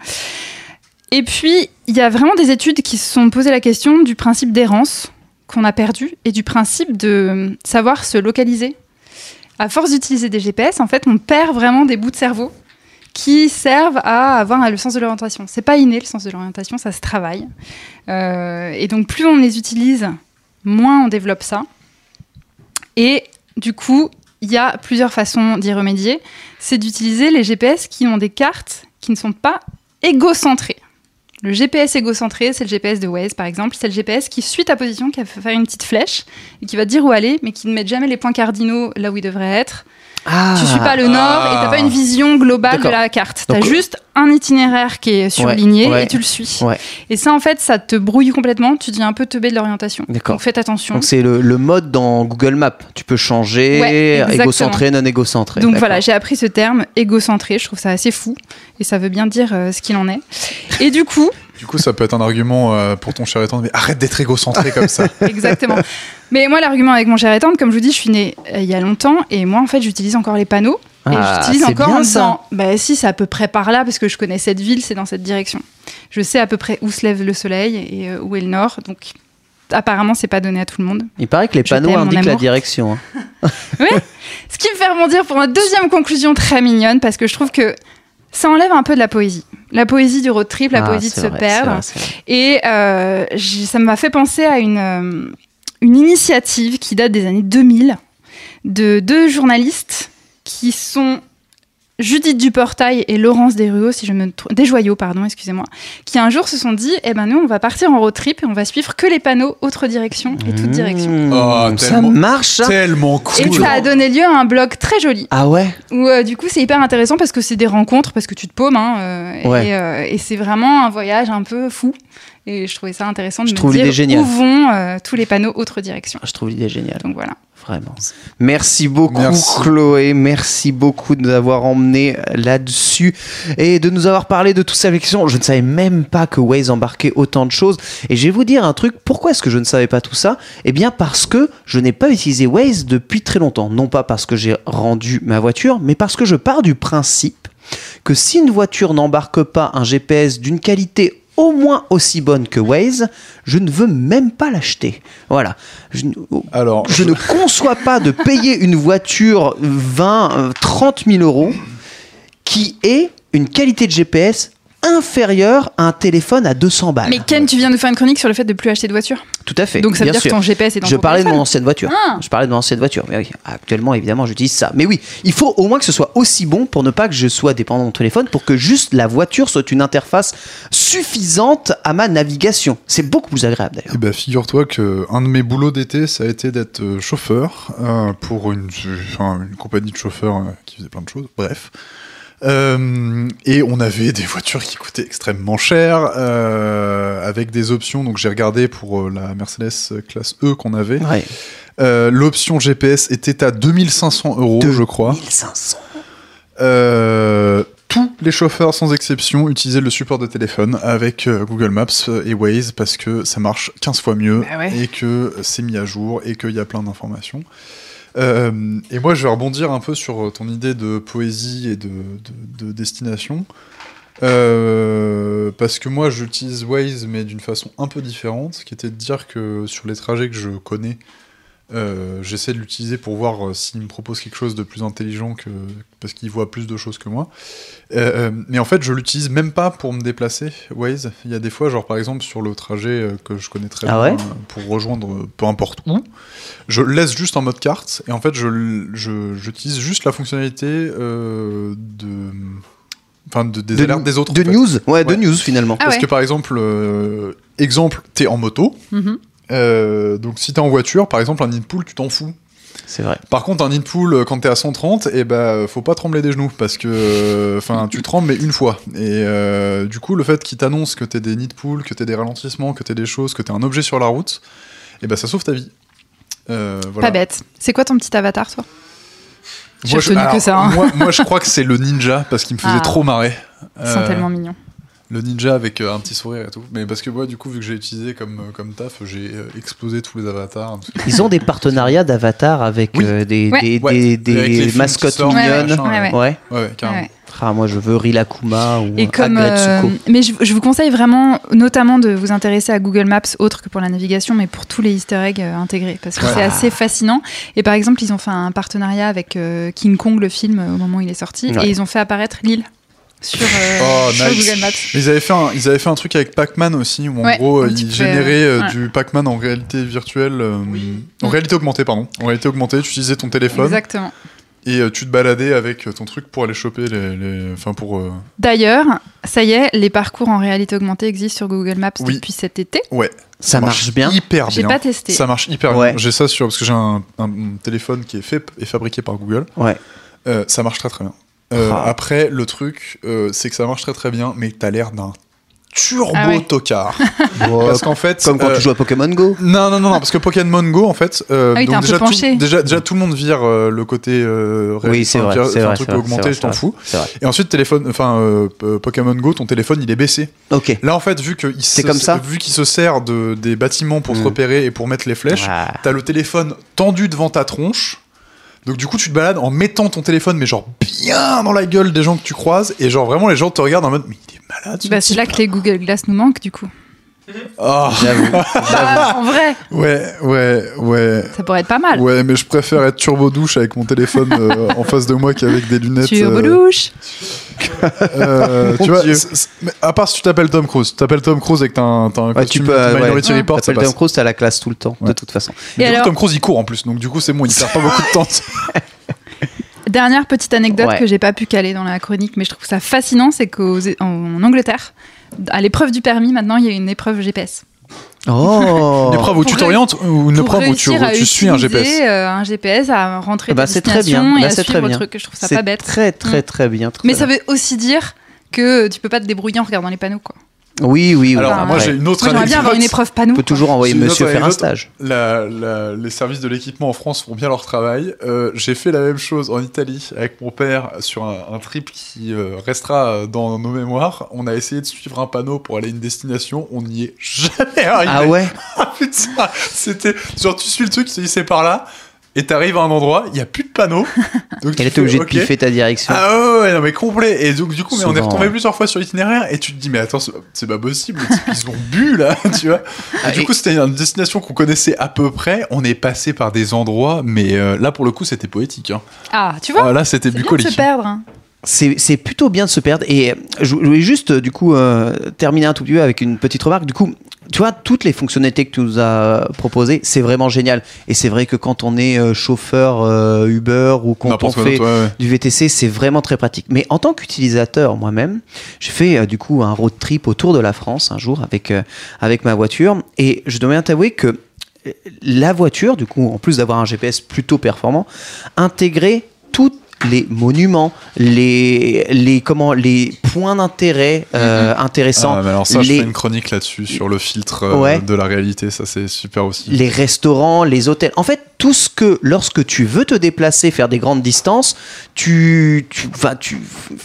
Et puis, il y a vraiment des études qui se sont posées la question du principe d'errance qu'on a perdu et du principe de savoir se localiser. À force d'utiliser des GPS, en fait, on perd vraiment des bouts de cerveau qui servent à avoir le sens de l'orientation. C'est pas inné le sens de l'orientation, ça se travaille. Euh, et donc, plus on les utilise, moins on développe ça. Et du coup, il y a plusieurs façons d'y remédier. C'est d'utiliser les GPS qui ont des cartes qui ne sont pas égocentrées. Le GPS égocentré, c'est le GPS de Waze par exemple. C'est le GPS qui suit ta position, qui va faire une petite flèche et qui va te dire où aller, mais qui ne met jamais les points cardinaux là où ils devraient être. Ah, Tu suis pas le nord et t'as pas une vision globale de la carte. T'as juste un itinéraire qui est surligné ouais. et tu le suis. Ouais. Et ça, en fait, ça te brouille complètement. Tu deviens un peu teubé de l'orientation. Donc faites attention. Donc c'est le, le mode dans Google Maps. Tu peux changer égocentré, non égocentré. Donc voilà, j'ai appris ce terme égocentré. Je trouve ça assez fou et ça veut bien dire euh, ce qu'il en est. Et du coup, Du coup, ça peut être un argument euh, pour ton cher étant, mais arrête d'être égocentré comme ça. Exactement. Mais moi, l'argument avec mon cher étendre, comme je vous dis, je suis née euh, il y a longtemps et moi, en fait, j'utilise encore les panneaux. Et Ah, j'utilise encore bien en disant, bah si, c'est à peu près par là, parce que je connais cette ville, c'est dans cette direction. Je sais à peu près où se lève le soleil et euh, où est le nord, donc apparemment, c'est pas donné à tout le monde. Il paraît que les Je panneaux indiquent la direction. hein. Ce qui me fait rebondir pour ma deuxième conclusion très mignonne, parce que je trouve que ça enlève un peu de la poésie. La poésie du road trip, la Ah, poésie de se perdre. vrai. Et euh, ça m'a fait penser à une, euh, une initiative qui date des années 2000 de deux journalistes qui sont Judith Duportail et Laurence Desruaux, si je me Desjoyaux, pardon, excusez-moi, qui un jour se sont dit, eh ben nous, on va partir en road trip et on va suivre que les panneaux autre direction et toute direction. Mmh, Oh, ça tellement- marche ça Tellement cool. Et ça a donné lieu à un blog très joli Ah ouais? Où euh, du coup c'est hyper intéressant parce que c'est des rencontres, parce que tu te paumes, hein, euh, Ouais. et, euh, et c'est vraiment un voyage un peu fou. Et je trouvais ça intéressant de Je me trouve dire l'idée géniale. où vont euh, tous les panneaux autre direction. Je trouve l'idée géniale. Donc voilà. Vraiment. Merci beaucoup Merci. Chloé, merci beaucoup de nous avoir emmenés là-dessus et de nous avoir parlé de toutes ces applications. Je ne savais même pas que Waze embarquait autant de choses. Et je vais vous dire un truc, pourquoi est-ce que je ne savais pas tout ça? Eh bien parce que je n'ai pas utilisé Waze depuis très longtemps. Non pas parce que j'ai rendu ma voiture, mais parce que je pars du principe que si une voiture n'embarque pas un GPS d'une qualité au moins aussi bonne que Waze, je ne veux même pas l'acheter. Voilà. Je, ne- Alors, je ne conçois pas de payer une voiture 20, euh, 30 000 euros qui ait une qualité de GPS inférieure à un téléphone à 200 balles. Mais Ken, tu viens de faire une chronique sur le fait de plus acheter de voiture. Tout à fait. Donc ça veut dire sûr. que ton GPS est dans Je ton parlais de mon ancienne voiture. Ah. Je parlais de mon ancienne voiture. Mais oui, actuellement, évidemment, j'utilise ça. Mais oui, il faut au moins que ce soit aussi bon pour ne pas que je sois dépendant de mon téléphone, pour que juste la voiture soit une interface suffisante à ma navigation. C'est beaucoup plus agréable d'ailleurs. Eh ben, figure-toi que un de mes boulots d'été, ça a été d'être euh, chauffeur euh, pour une, enfin, une compagnie de chauffeurs euh, qui faisait plein de choses. Bref. Euh, et on avait des voitures qui coûtaient extrêmement cher, euh, avec des options. Donc j'ai regardé pour euh, la Mercedes classe E qu'on avait. Ouais. Euh, L'option GPS était à 2500 euros, je crois. 1500. Euh, tous les chauffeurs, sans exception, utilisaient le support de téléphone avec Google Maps et Waze parce que ça marche 15 fois mieux Bah ouais. et que c'est mis à jour et qu'il y a plein d'informations. Euh, et moi, je vais rebondir un peu sur ton idée de poésie et de destination. Euh, parce que moi, j'utilise Waze, mais d'une façon un peu différente, qui était de dire que sur les trajets que je connais, euh, j'essaie de l'utiliser pour voir euh, s'il me propose quelque chose de plus intelligent que parce qu'il voit plus de choses que moi. Euh, mais en fait, je l'utilise même pas pour me déplacer. Waze, il y a des fois, genre par exemple sur le trajet euh, que je connais très Ah bien ouais? euh, pour rejoindre euh, peu importe où, je le laisse juste en mode carte et en fait, je j'utilise juste la fonctionnalité euh, de enfin de, des De- alertes des autres. De en fait. news? Ouais, de news finalement. Ah Parce ouais. que par exemple, euh, exemple, t'es en moto. Mhm. Euh, donc si t'es en voiture, par exemple, un nid de poule, tu t'en fous. C'est vrai. Par contre, un nid de poule, euh, quand t'es à 130, et ben faut pas trembler des genoux parce que, euh, enfin, tu trembles mais une fois. Et euh, du coup, le fait qu'il t'annonce que t'es des nids de poule, que t'es des ralentissements, que t'es des choses, que t'es un objet sur la route, et ben ça sauve ta vie. Euh, voilà. Pas bête. C'est quoi ton petit avatar, toi? Moi, je- que ça. hein. Moi, moi, je crois que c'est le ninja parce qu'il me faisait Ah. trop marrer. Ils sont Euh, tellement mignons. Le ninja avec euh, un petit sourire et tout. Mais parce que moi, du coup, vu que j'ai utilisé comme, euh, comme taf, j'ai euh, explosé tous les avatars. Ils ont des partenariats d'avatar avec Oui. euh, des, Ouais. des, Ouais. des- Avec les des films qui mascottes sortent, mignonnes. Ouais, carrément. Ah, moi, je veux Rilakuma ou Et comme, euh, mais je, je vous conseille vraiment, notamment, de vous intéresser à Google Maps, autre que pour la navigation, mais pour tous les Easter eggs euh, intégrés, parce que Ouais. c'est assez fascinant. Et par exemple, ils ont fait un partenariat avec euh, King Kong, le film, au moment où il est sorti, Ouais. et ils ont fait apparaître l'île sur, euh, Oh, sur nice. Google Maps. Mais ils avaient fait un, ils avaient fait un truc avec Pac-Man aussi, où en Ouais, gros, un euh, ils généraient euh, ouais. du Pac-Man en réalité virtuelle. euh, En réalité augmentée, pardon. En réalité augmentée, tu utilisais ton téléphone Exactement. et euh, tu te baladais avec ton truc pour aller choper les. les- Enfin, pour. euh, D'ailleurs, ça y est, les parcours en réalité augmentée existent sur Google Maps Oui. depuis cet été. Ouais. Ça marche bien. Hyper J'ai bien. pas testé. Ça marche hyper Ouais. bien. J'ai ça sur. Parce que j'ai un, un téléphone qui est fait et fabriqué par Google. Ouais. Euh, ça marche très très bien. Euh, Ah. Après, le truc, euh, c'est que ça marche très très bien, mais t'as l'air d'un turbo Ah ouais. tocard. Parce qu'en fait. comme quand euh, tu joues à Pokémon Go. Non, non, non, non, parce que Pokémon Go, en fait, euh, Ah oui, donc déjà, tout, déjà, déjà tout le monde vire euh, le côté euh, Oui, c'est vrai. C'est un truc vrai, augmenté, je t'en fous. Et ensuite, téléphone, enfin, euh, euh, Pokémon Go, ton téléphone, il est baissé. Ok. Là, en fait, vu se- comme ça vu qu'il se sert de, des bâtiments pour se Mm. repérer et pour mettre les flèches, Ah. t'as le téléphone tendu devant ta tronche. Donc du coup, tu te balades en mettant ton téléphone, mais genre bien dans la gueule des gens que tu croises, et genre vraiment les gens te regardent en mode, mais il est malade. ce Bah, c'est là que les Google Glass nous manquent, du coup. Ah, J'avoue. Ah, en vrai, ouais, ouais, ouais. ça pourrait être pas mal. Ouais, mais je préfère être turbo douche avec mon téléphone euh, en face de moi qu'avec des lunettes. Turbo euh, douche. euh, tu vois, mais à part si tu t'appelles Tom Cruise, tu t'appelles Tom Cruise et que t'as un, t'as un Ouais, tu peux. euh, Minority ouais. Report, ça T'appelles. Tom Cruise, t'as la classe tout le temps, de Ouais. toute façon. Mais Et du coup, alors- Tom Cruise il court en plus, donc du coup c'est bon, il perd pas beaucoup de temps. Dernière petite anecdote Ouais. que j'ai pas pu caler dans la chronique, mais je trouve ça fascinant, c'est qu'en Angleterre, à l'épreuve du permis, maintenant, il y a une épreuve GPS. Oh. Une épreuve où tu t'orientes ou une Pour épreuve où tu, tu suis un GPS euh, un GPS à rentrer Bah, des c'est très bien. Bah, à c'est suivre très le bien. truc. Je trouve ça pas bête. Très, très, Mm. très bien. très Mais ça veut aussi dire que tu peux pas te débrouiller en regardant les panneaux. Quoi. Oui, oui, oui. Alors Enfin, moi j'ai une autre j'aimerais bien avoir une anecdote. épreuve panneau. On peut toujours envoyer monsieur faire un anecdote. stage. La- la- les services de l'équipement en France font bien leur travail. Euh, j'ai fait la même chose en Italie avec mon père sur un, un trip qui euh, restera dans nos mémoires. On a essayé de suivre un panneau pour aller à une destination. On n'y est jamais arrivé. Ah ouais Ah putain, c'était genre tu suis le truc, tu te dis c'est par là, et t'arrives à un endroit, il y a plus de panneau. Donc tu Elle était obligée de piffer ta direction. Ah ouais, ouais, non mais complet. Et donc du coup, mais on est retombé ouais. plusieurs fois sur l'itinéraire et tu te dis mais attends, c'est- c'est pas possible, ils ont bu là, tu vois. Et Ah, du et- coup, c'était une destination qu'on connaissait à peu près. On est passé par des endroits, mais euh, là pour le coup, c'était poétique. Hein. Ah, tu vois Ah, là, c'était C'est bien de bucolique. se perdre. hein. C'est plutôt bien de se perdre. Et euh, je voulais juste, euh, du coup, euh, terminer un tout petit peu avec une petite remarque. Du coup, tu vois, toutes les fonctionnalités que tu nous as proposées, c'est vraiment génial. Et c'est vrai que quand on est euh, chauffeur euh, Uber ou quand on fait ouais, du VTC, c'est vraiment très pratique. Mais en tant qu'utilisateur moi-même, j'ai fait euh, du coup un road trip autour de la France un jour avec, euh, avec ma voiture. Et je dois bien t'avouer que euh, la voiture, du coup, en plus d'avoir un GPS plutôt performant, intégrait tous les monuments, les, les, comment, les points d'intérêt euh, intéressants, Ah, mais alors ça, je les- fais une chronique là-dessus sur le filtre euh, Ouais. de la réalité. Ça, c'est super aussi. les restaurants, les hôtels. En fait, tout ce que, lorsque tu veux te déplacer, faire des grandes distances, tu, tu, vas, tu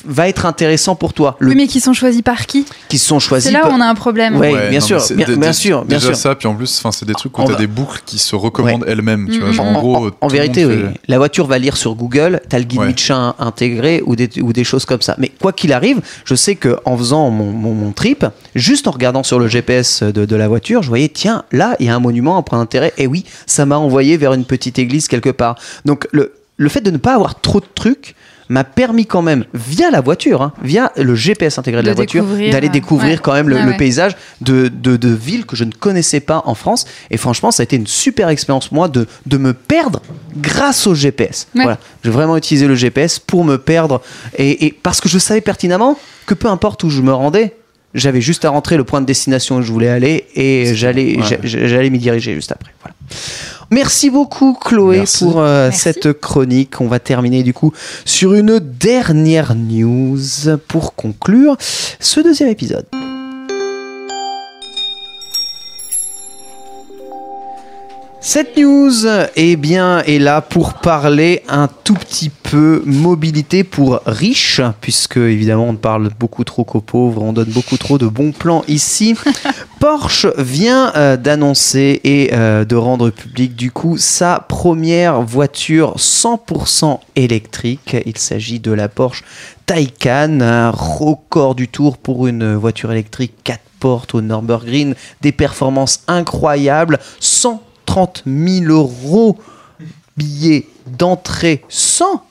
va être intéressant pour toi. Le, Oui, mais qui sont choisis par qui? Qui sont choisis. C'est là où par- on a un problème. Ouais. Ouais, bien sûr, bien- bien sûr, bien déjà sûr. ça, puis en plus, enfin, c'est des trucs où On t'as va- des boucles qui se recommandent elles-mêmes. Tu Mhm. genre, En, gros, vérité, oui. La voiture va lire sur Google, tu as le guide Michelin intégré ou des, choses comme ça. Mais quoi qu'il arrive, je sais que en faisant mon, trip, juste en regardant sur le GPS de, la voiture, je voyais, tiens, là, il y a un monument, un point d'intérêt. Et oui, ça m'a envoyé vers une petite église quelque part. Donc, le, le fait de ne pas avoir trop de trucs m'a permis quand même, via la voiture, hein, via le GPS intégré de, De la voiture, d'aller euh, découvrir ouais. quand même le, Ouais, le ouais. paysage de, de, de villes que je ne connaissais pas en France. Et franchement, ça a été une super expérience, moi, de, de me perdre grâce au GPS. Ouais. Voilà. J'ai vraiment utilisé le GPS pour me perdre. Et, et parce que je savais pertinemment que peu importe où je me rendais, j'avais juste à rentrer le point de destination où je voulais aller et j'allais Ouais. j'allais m'y diriger juste après. Voilà. Merci beaucoup Chloé Merci. pour euh, Merci. cette chronique. On va terminer du coup sur une dernière news pour conclure ce deuxième épisode. Cette news eh bien, est là pour parler un tout petit peu mobilité pour riches, puisque évidemment on parle beaucoup trop qu'aux pauvres, on donne beaucoup trop de bons plans ici. Porsche vient euh, d'annoncer et euh, de rendre public du coup sa première voiture 100% électrique. Il s'agit de la Porsche Taycan, un record du tour pour une voiture électrique 4 portes au Nürburgring, des performances incroyables, 130 000 euros billet d'entrée sans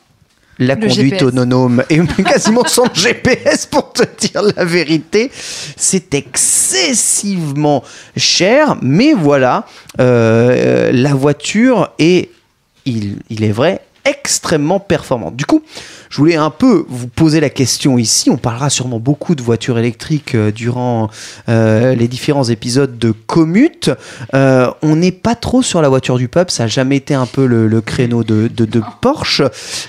la Le conduite GPS. autonome et quasiment sans GPS pour te dire la vérité. C'est excessivement cher, mais voilà, euh, la voiture est, il, il est vrai, extrêmement performante. Du coup, je voulais un peu vous poser la question ici. On parlera sûrement beaucoup de voitures électriques euh, durant euh, les différents épisodes de Commute. Euh, on n'est pas trop sur la voiture du peuple, ça n'a jamais été un peu le, le créneau de, de- de Porsche.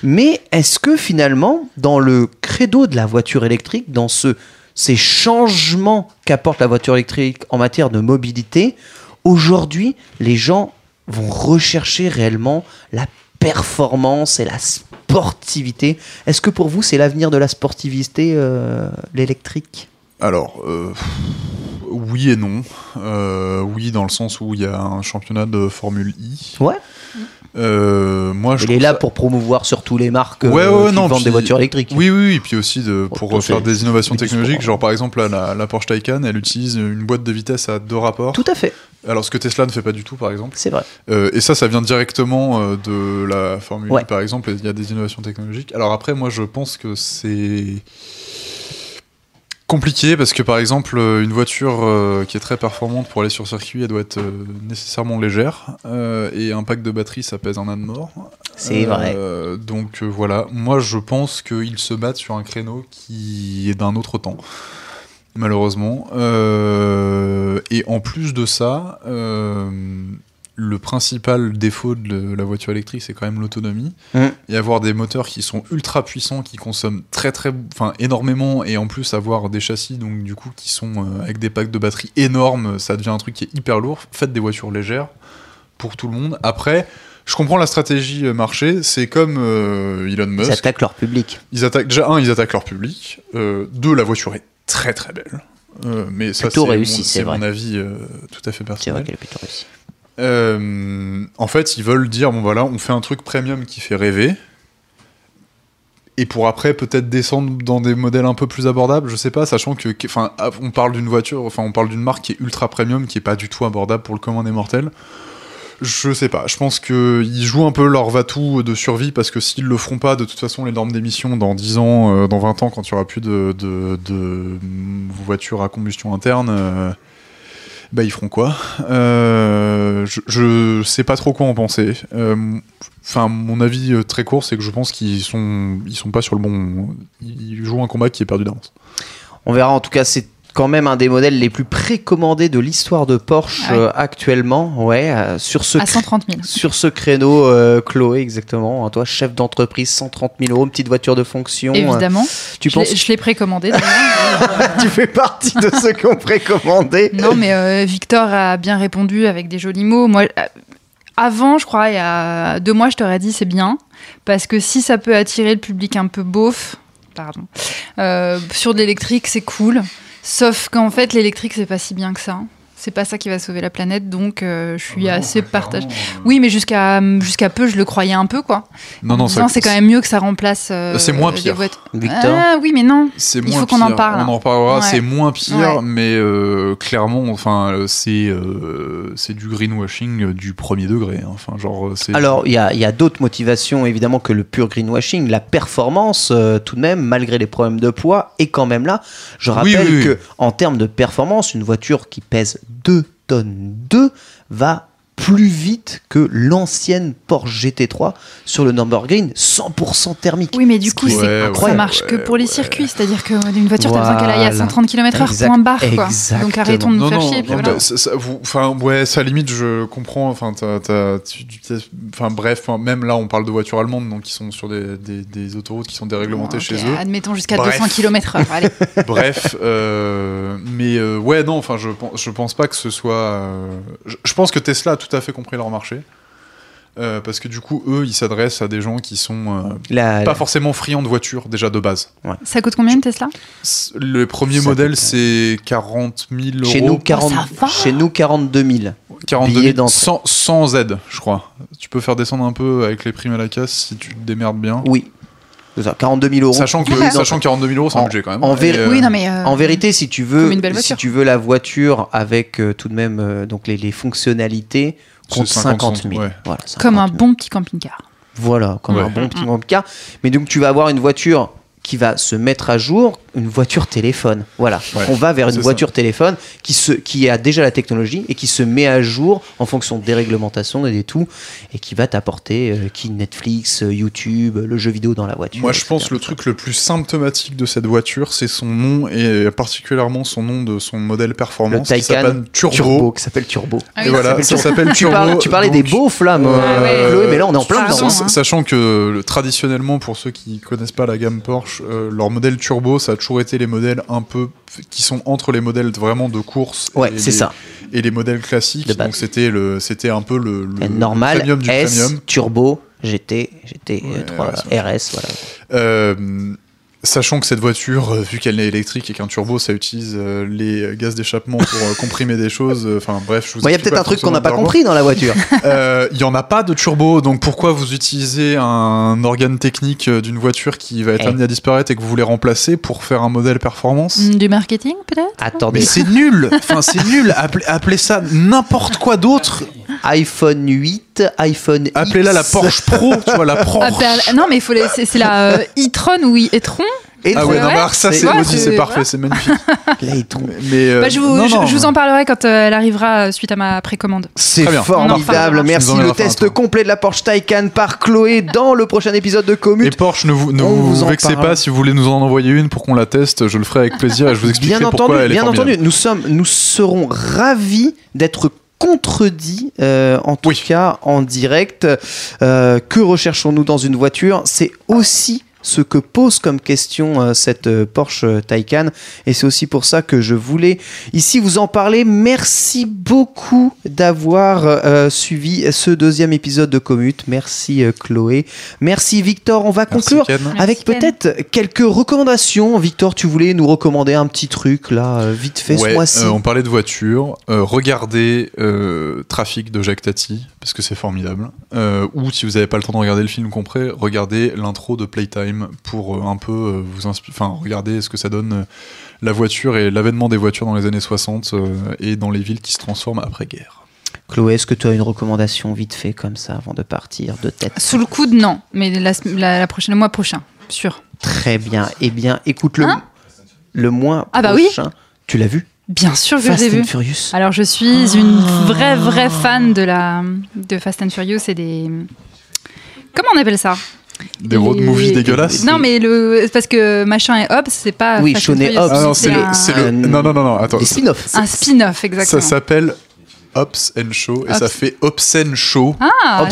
Mais est-ce que finalement, dans le credo de la voiture électrique, dans ce, ces changements qu'apporte la voiture électrique en matière de mobilité, aujourd'hui, les gens vont rechercher réellement la performance et la sportivité. Est-ce que pour vous, c'est l'avenir de la sportivité, euh, l'électrique? Alors, euh, oui et non. Euh, oui, dans le sens où il y a un championnat de Formule I. Ouais. Moi, je Il est là ça- pour promouvoir surtout les marques Ouais, ouais, qui non, vendent puis- des voitures électriques. Oui, oui, et puis aussi de, pour Oh, faire des innovations technologiques. Genre, par exemple, là, la, la Porsche Taycan, elle utilise une boîte de vitesse à deux rapports. Tout à fait, Alors, ce que Tesla ne fait pas du tout, par exemple. c'est vrai. Euh, et ça, ça vient directement euh, de la Formule Ouais. 1, par exemple. Il y a des innovations technologiques. Alors après, moi, je pense que c'est compliqué parce que, par exemple, euh, une voiture euh, qui est très performante pour aller sur circuit, elle doit être nécessairement légère. Et un pack de batterie, ça pèse un âne mort. C'est vrai. Donc voilà, moi, je pense qu'ils se battent sur un créneau qui est d'un autre temps. Malheureusement. Euh, et en plus de ça, euh, le principal défaut de la voiture électrique, c'est quand même l'autonomie. Et avoir des moteurs qui sont ultra puissants, qui consomment très très, enfin énormément, et en plus avoir des châssis donc du coup qui sont euh, avec des packs de batterie énormes, ça devient un truc qui est hyper lourd. Faites des voitures légères pour tout le monde. Après. Je comprends la stratégie marché, c'est comme Elon Ils Musk. attaquent leur public. Ils attaquent déjà un, ils attaquent leur public. Deux, la voiture est très très belle. Euh, mais ça Plutôt c'est réussi, mon, c'est c'est vrai. mon avis euh, tout à fait C'est vrai personnel. qu'elle est plutôt réussie. Euh, en fait, ils veulent dire bon voilà, on fait un truc premium qui fait rêver. Et pour après peut-être descendre dans des modèles un peu plus abordables, je sais pas, sachant que, enfin, on parle d'une voiture, enfin, on parle d'une marque qui est ultra premium, qui est pas du tout abordable pour le commun des mortels. Je sais pas, je pense qu'ils jouent un peu leur va-tout de survie parce que s'ils le feront pas, de toute façon, les normes d'émission dans 10 ans, euh, dans 20 ans, quand il y aura plus de, voitures à combustion interne, euh, bah ils feront quoi? Euh, je, je sais pas trop quoi en penser. Euh, Enfin, mon avis très court, c'est que je pense qu'ils sont, ils sont pas sur le bon. Ils jouent un combat qui est perdu d'avance. On verra en tout cas, c'est quand même un des modèles les plus précommandés de l'histoire de Porsche Ah euh, actuellement. Ouais, euh, sur ce À 130 000. Sur ce créneau, euh, Chloé, exactement. Hein, toi, chef d'entreprise, 130 000 euros, petite voiture de fonction. Évidemment. tu Je penses je l'ai précommandé tu fais partie de ceux qui ont précommandé non, mais Victor a bien répondu avec des jolis mots. Moi, avant, je crois, il y a deux mois, je t'aurais dit c'est bien. Parce que si ça peut attirer le public un peu beauf, pardon, sur de l'électrique, c'est cool. Sauf qu'en fait, l'électrique, c'est pas si bien que ça. C'est pas ça qui va sauver la planète, donc euh, je Ah suis bah assez partagée. Oui, mais jusqu'à jusqu'à peu, je le croyais un peu, quoi. Non, non, c'est quand même mieux que ça remplace. euh, C'est moins pire. Ah oui, mais non. C'est Il moins faut qu'on en parle. On en reparlera. Ouais. C'est moins pire, Ouais. mais euh, clairement, enfin, euh, c'est euh, c'est du greenwashing euh, du premier degré. hein. Enfin, genre, euh, c'est. Alors, il y a, il y a d'autres motivations, évidemment, que le pur greenwashing. La performance, euh, tout de même, malgré les problèmes de poids, est quand même là. Je Oui, rappelle oui, oui. que en termes de performance, une voiture qui pèse 2 tonnes. 2 va plus vite que l'ancienne Porsche GT3 sur le Nürburgring, 100% thermique. Oui, mais du coup, c'est- Ouais, ça marche que pour les ouais. circuits. C'est-à-dire qu'une voiture, t'as besoin qu'elle aille à Voilà. 130 km/h, Exact- point barre. Quoi. exactement. Donc arrêtons de nous non, faire non, chier. voilà. bah, ça- ça- vous- enfin, ouais, ça limite, je comprends. Enfin, bref, même là, on parle de voitures allemandes, donc qui sont sur des, des- des autoroutes qui sont déréglementées chez eux. Admettons jusqu'à Bref. 200 km/h. Bref, euh, mais euh, ouais, non, enfin, je pense, je pense pas que ce soit. euh, je, je pense que Tesla, de toute tout à fait compris leur marché. Euh, parce que du coup, eux, ils s'adressent à des gens qui sont euh, La- pas forcément friands de voitures déjà de base. Ça coûte combien une Tesla? Le premier Ça modèle, coûte, c'est 40 000 euros. Chez nous, 40, ça va. chez nous 42 000. 42 billets 000 d'entrée. sans, sans aide, je crois. Tu peux faire descendre un peu avec les primes à la casse si tu te démerdes bien. Oui. C'est ça, 42 000 euros. Sachant que, Oui, sachant que 42 000 euros, c'est un En- budget quand même. en euh, Oui, non, mais. euh, En vérité, si tu veux, si tu la voiture avec euh, tout de même euh, donc les, les fonctionnalités, compte 50 000. ouais. Voilà, Comme un 50 000. bon petit camping-car. Voilà, comme Ouais. un bon petit camping-car. Mais donc tu vas avoir une voiture qui va se mettre à jour, une voiture téléphone. Voilà. Ouais, On va vers une voiture téléphone qui, se, qui a déjà la technologie et qui se met à jour en fonction des réglementations et des tout, et qui va t'apporter euh, qui Netflix, euh, YouTube, le jeu vidéo dans la voiture. Moi, je pense le truc le plus symptomatique de cette voiture, c'est son nom et particulièrement son nom de son modèle le performance qui Taycan s'appelle Turbo. Turbo, qui s'appelle Turbo. Ah Et voilà, ça s'appelle Tu, parles- tu parlais des beaux flammes, euh. Chloé, mais là on est en plein dedans. Sa- hein. Sachant que le- traditionnellement, pour ceux qui connaissent pas la gamme Porsche, euh, leur modèle turbo, ça a toujours été les modèles un peu qui sont entre les modèles vraiment de course Ouais, et c'est les- ça. et les modèles classiques. Donc c'était le, c'était un peu le, normal, premium du S, premium. Turbo, GT, GT Ouais, 3, ouais, RS, voilà. Euh, Sachant que cette voiture, euh, vu qu'elle est électrique et qu'un turbo, ça utilise euh, les gaz d'échappement pour euh, comprimer des choses. euh, Enfin bref, je vous Bon, Il y a peut-être un truc qu'on n'a pas compris dans la voiture. Euh, Il y en a pas de turbo, donc pourquoi vous utilisez un organe technique d'une voiture qui va être Eh. amenée à disparaître et que vous voulez remplacer pour faire un modèle performance? Mm, Du marketing, peut-être? Attendez, Mais c'est nul Enfin, c'est nul Appelez, appelez ça n'importe quoi d'autre iPhone 8, iPhone Appelez-la la Porsche Pro, tu vois, la Porsche Ah, bah, Non, mais il faut les- c'est c'est la euh, e-tron ou e-tron? Et Ah ouais, non, mais alors ça c'est- ouais, maudit, c'est- c'est parfait, c'est magnifique. Là, il tombe. Mais euh, Bah, je, vous, non, je- non, je vous en parlerai quand euh, elle arrivera euh, suite à ma précommande. C'est Très bien. On en formidable. Merci. Le test complet de la Porsche Taycan par Chloé dans le prochain épisode de Et Commute. Porsche, ne vous, ne On vous, vous en vexez parle. pas si vous voulez nous en envoyer une pour qu'on la teste, je le ferai avec plaisir et je vous expliquerai Bien pourquoi entendu, elle est bien formidable. entendu, nous sommes, nous serons ravis d'être contredits, euh, en tout Oui. cas en direct. Euh, que recherchons-nous dans une voiture? C'est aussi ce que pose comme question euh, cette euh, Porsche Taycan et c'est aussi pour ça que je voulais ici vous en parler. Merci beaucoup d'avoir euh, suivi ce deuxième épisode de Commute. Merci euh, Chloé. Merci Victor. On va Merci, conclure Ken. avec peut-être quelques recommandations. Victor, tu voulais nous recommander un petit truc là, euh, vite fait Ouais, ce mois-ci. euh, on parlait de voiture. Euh, regardez euh, Trafic de Jacques Tati, parce que c'est formidable. Euh, ou si vous n'avez pas le temps de regarder le film complet, regardez l'intro de Playtime pour euh, un peu euh, vous inspirer. Enfin, regardez ce que ça donne euh, la voiture et l'avènement des voitures dans les années 60 euh, et dans les villes qui se transforment après-guerre. Chloé, est-ce que tu as une recommandation vite fait comme ça avant de partir de tête? Sous le coude, non. Mais la, la, la prochaine, le mois prochain, sûr. Très bien. Eh bien, écoute le, Hein? le mois Ah bah oui. prochain. Tu l'as vu? Bien sûr que je Fast l'ai vu. and Furious. Alors je suis une vraie vraie fan de la de Fast and Furious et des comment on appelle ça? Des road movies dégueulasses. Non mais le parce que machin et Hobbs c'est pas Oui, Sean et Hobbs, Ah non, c'est le, un, le- un- Non, non, non, non, attends. Des spin-offs. un spin-off Ça exactement. s'appelle Ops and Show et Ops. ça fait Obscene Show. ah,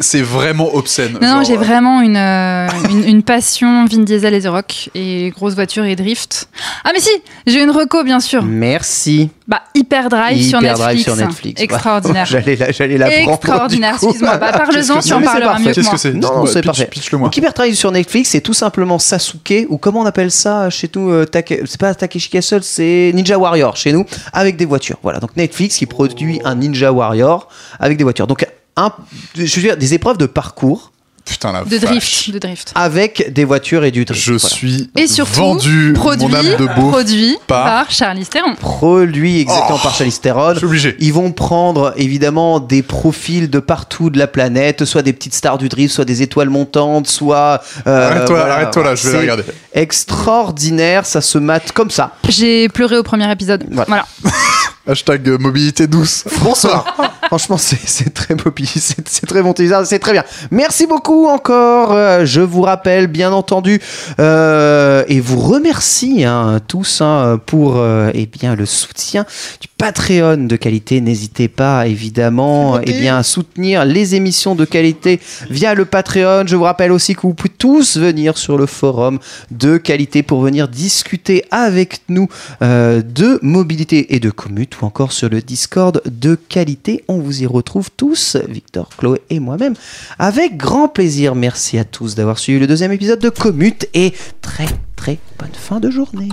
c'est vraiment obscène. Non, non, j'ai euh, vraiment une, euh, une, une passion Vin Diesel et The Rock et grosse voiture et drift. Ah mais si, j'ai une reco bien sûr. Merci. Bah Hyper Drive sur Hyper Netflix. Drive sur Netflix. Extraordinaire. J'allais la, j'allais la. Extraordinaire, excuse-moi. Bah, parle-en, c'est parleras parfait. mieux que Qu'est-ce que c'est Non, Dites-moi, c'est parfait. Donc Hyper Drive sur Netflix, c'est tout simplement Sasuke ou comment on appelle ça chez nous euh, Take- C'est pas Takeshi Castle, c'est Ninja Warrior chez nous avec des voitures. Voilà, donc Netflix qui produit un Ninja Warrior avec des voitures. Donc un, je veux dire des épreuves de parcours Putain, la De vache. drift, de drift. avec des voitures et du drift. Je Voilà. suis Et surtout, vendu produit, mon âme de beauf. produit par- par... Charlie Theron. Produit exactement Oh, par Charlize Theron. Je suis obligé. Ils vont prendre évidemment des profils de partout de la planète, soit des petites stars du drift, soit des étoiles montantes, soit. euh, Arrête-toi voilà. arrête-toi là, je vais la regarder. Extraordinaire, ça se mate comme ça. J'ai pleuré au premier épisode. Voilà. Voilà. Hashtag mobilité douce. Bonsoir. Franchement, c'est très mobile, c'est très bon c'est très bien. Merci beaucoup encore. Euh, je vous rappelle, bien entendu, euh, et vous remercie hein, tous hein, pour euh, eh bien, le soutien du Patreon de qualité. N'hésitez pas évidemment eh bien, à soutenir les émissions de qualité via le Patreon. Je vous rappelle aussi que vous pouvez tous venir sur le forum de qualité pour venir discuter avec nous de mobilité et de commute ou encore sur le Discord de qualité. On vous y retrouve tous, Victor, Chloé et moi-même, avec grand plaisir. Merci à tous d'avoir suivi le deuxième épisode de Commute et très très bonne fin de journée.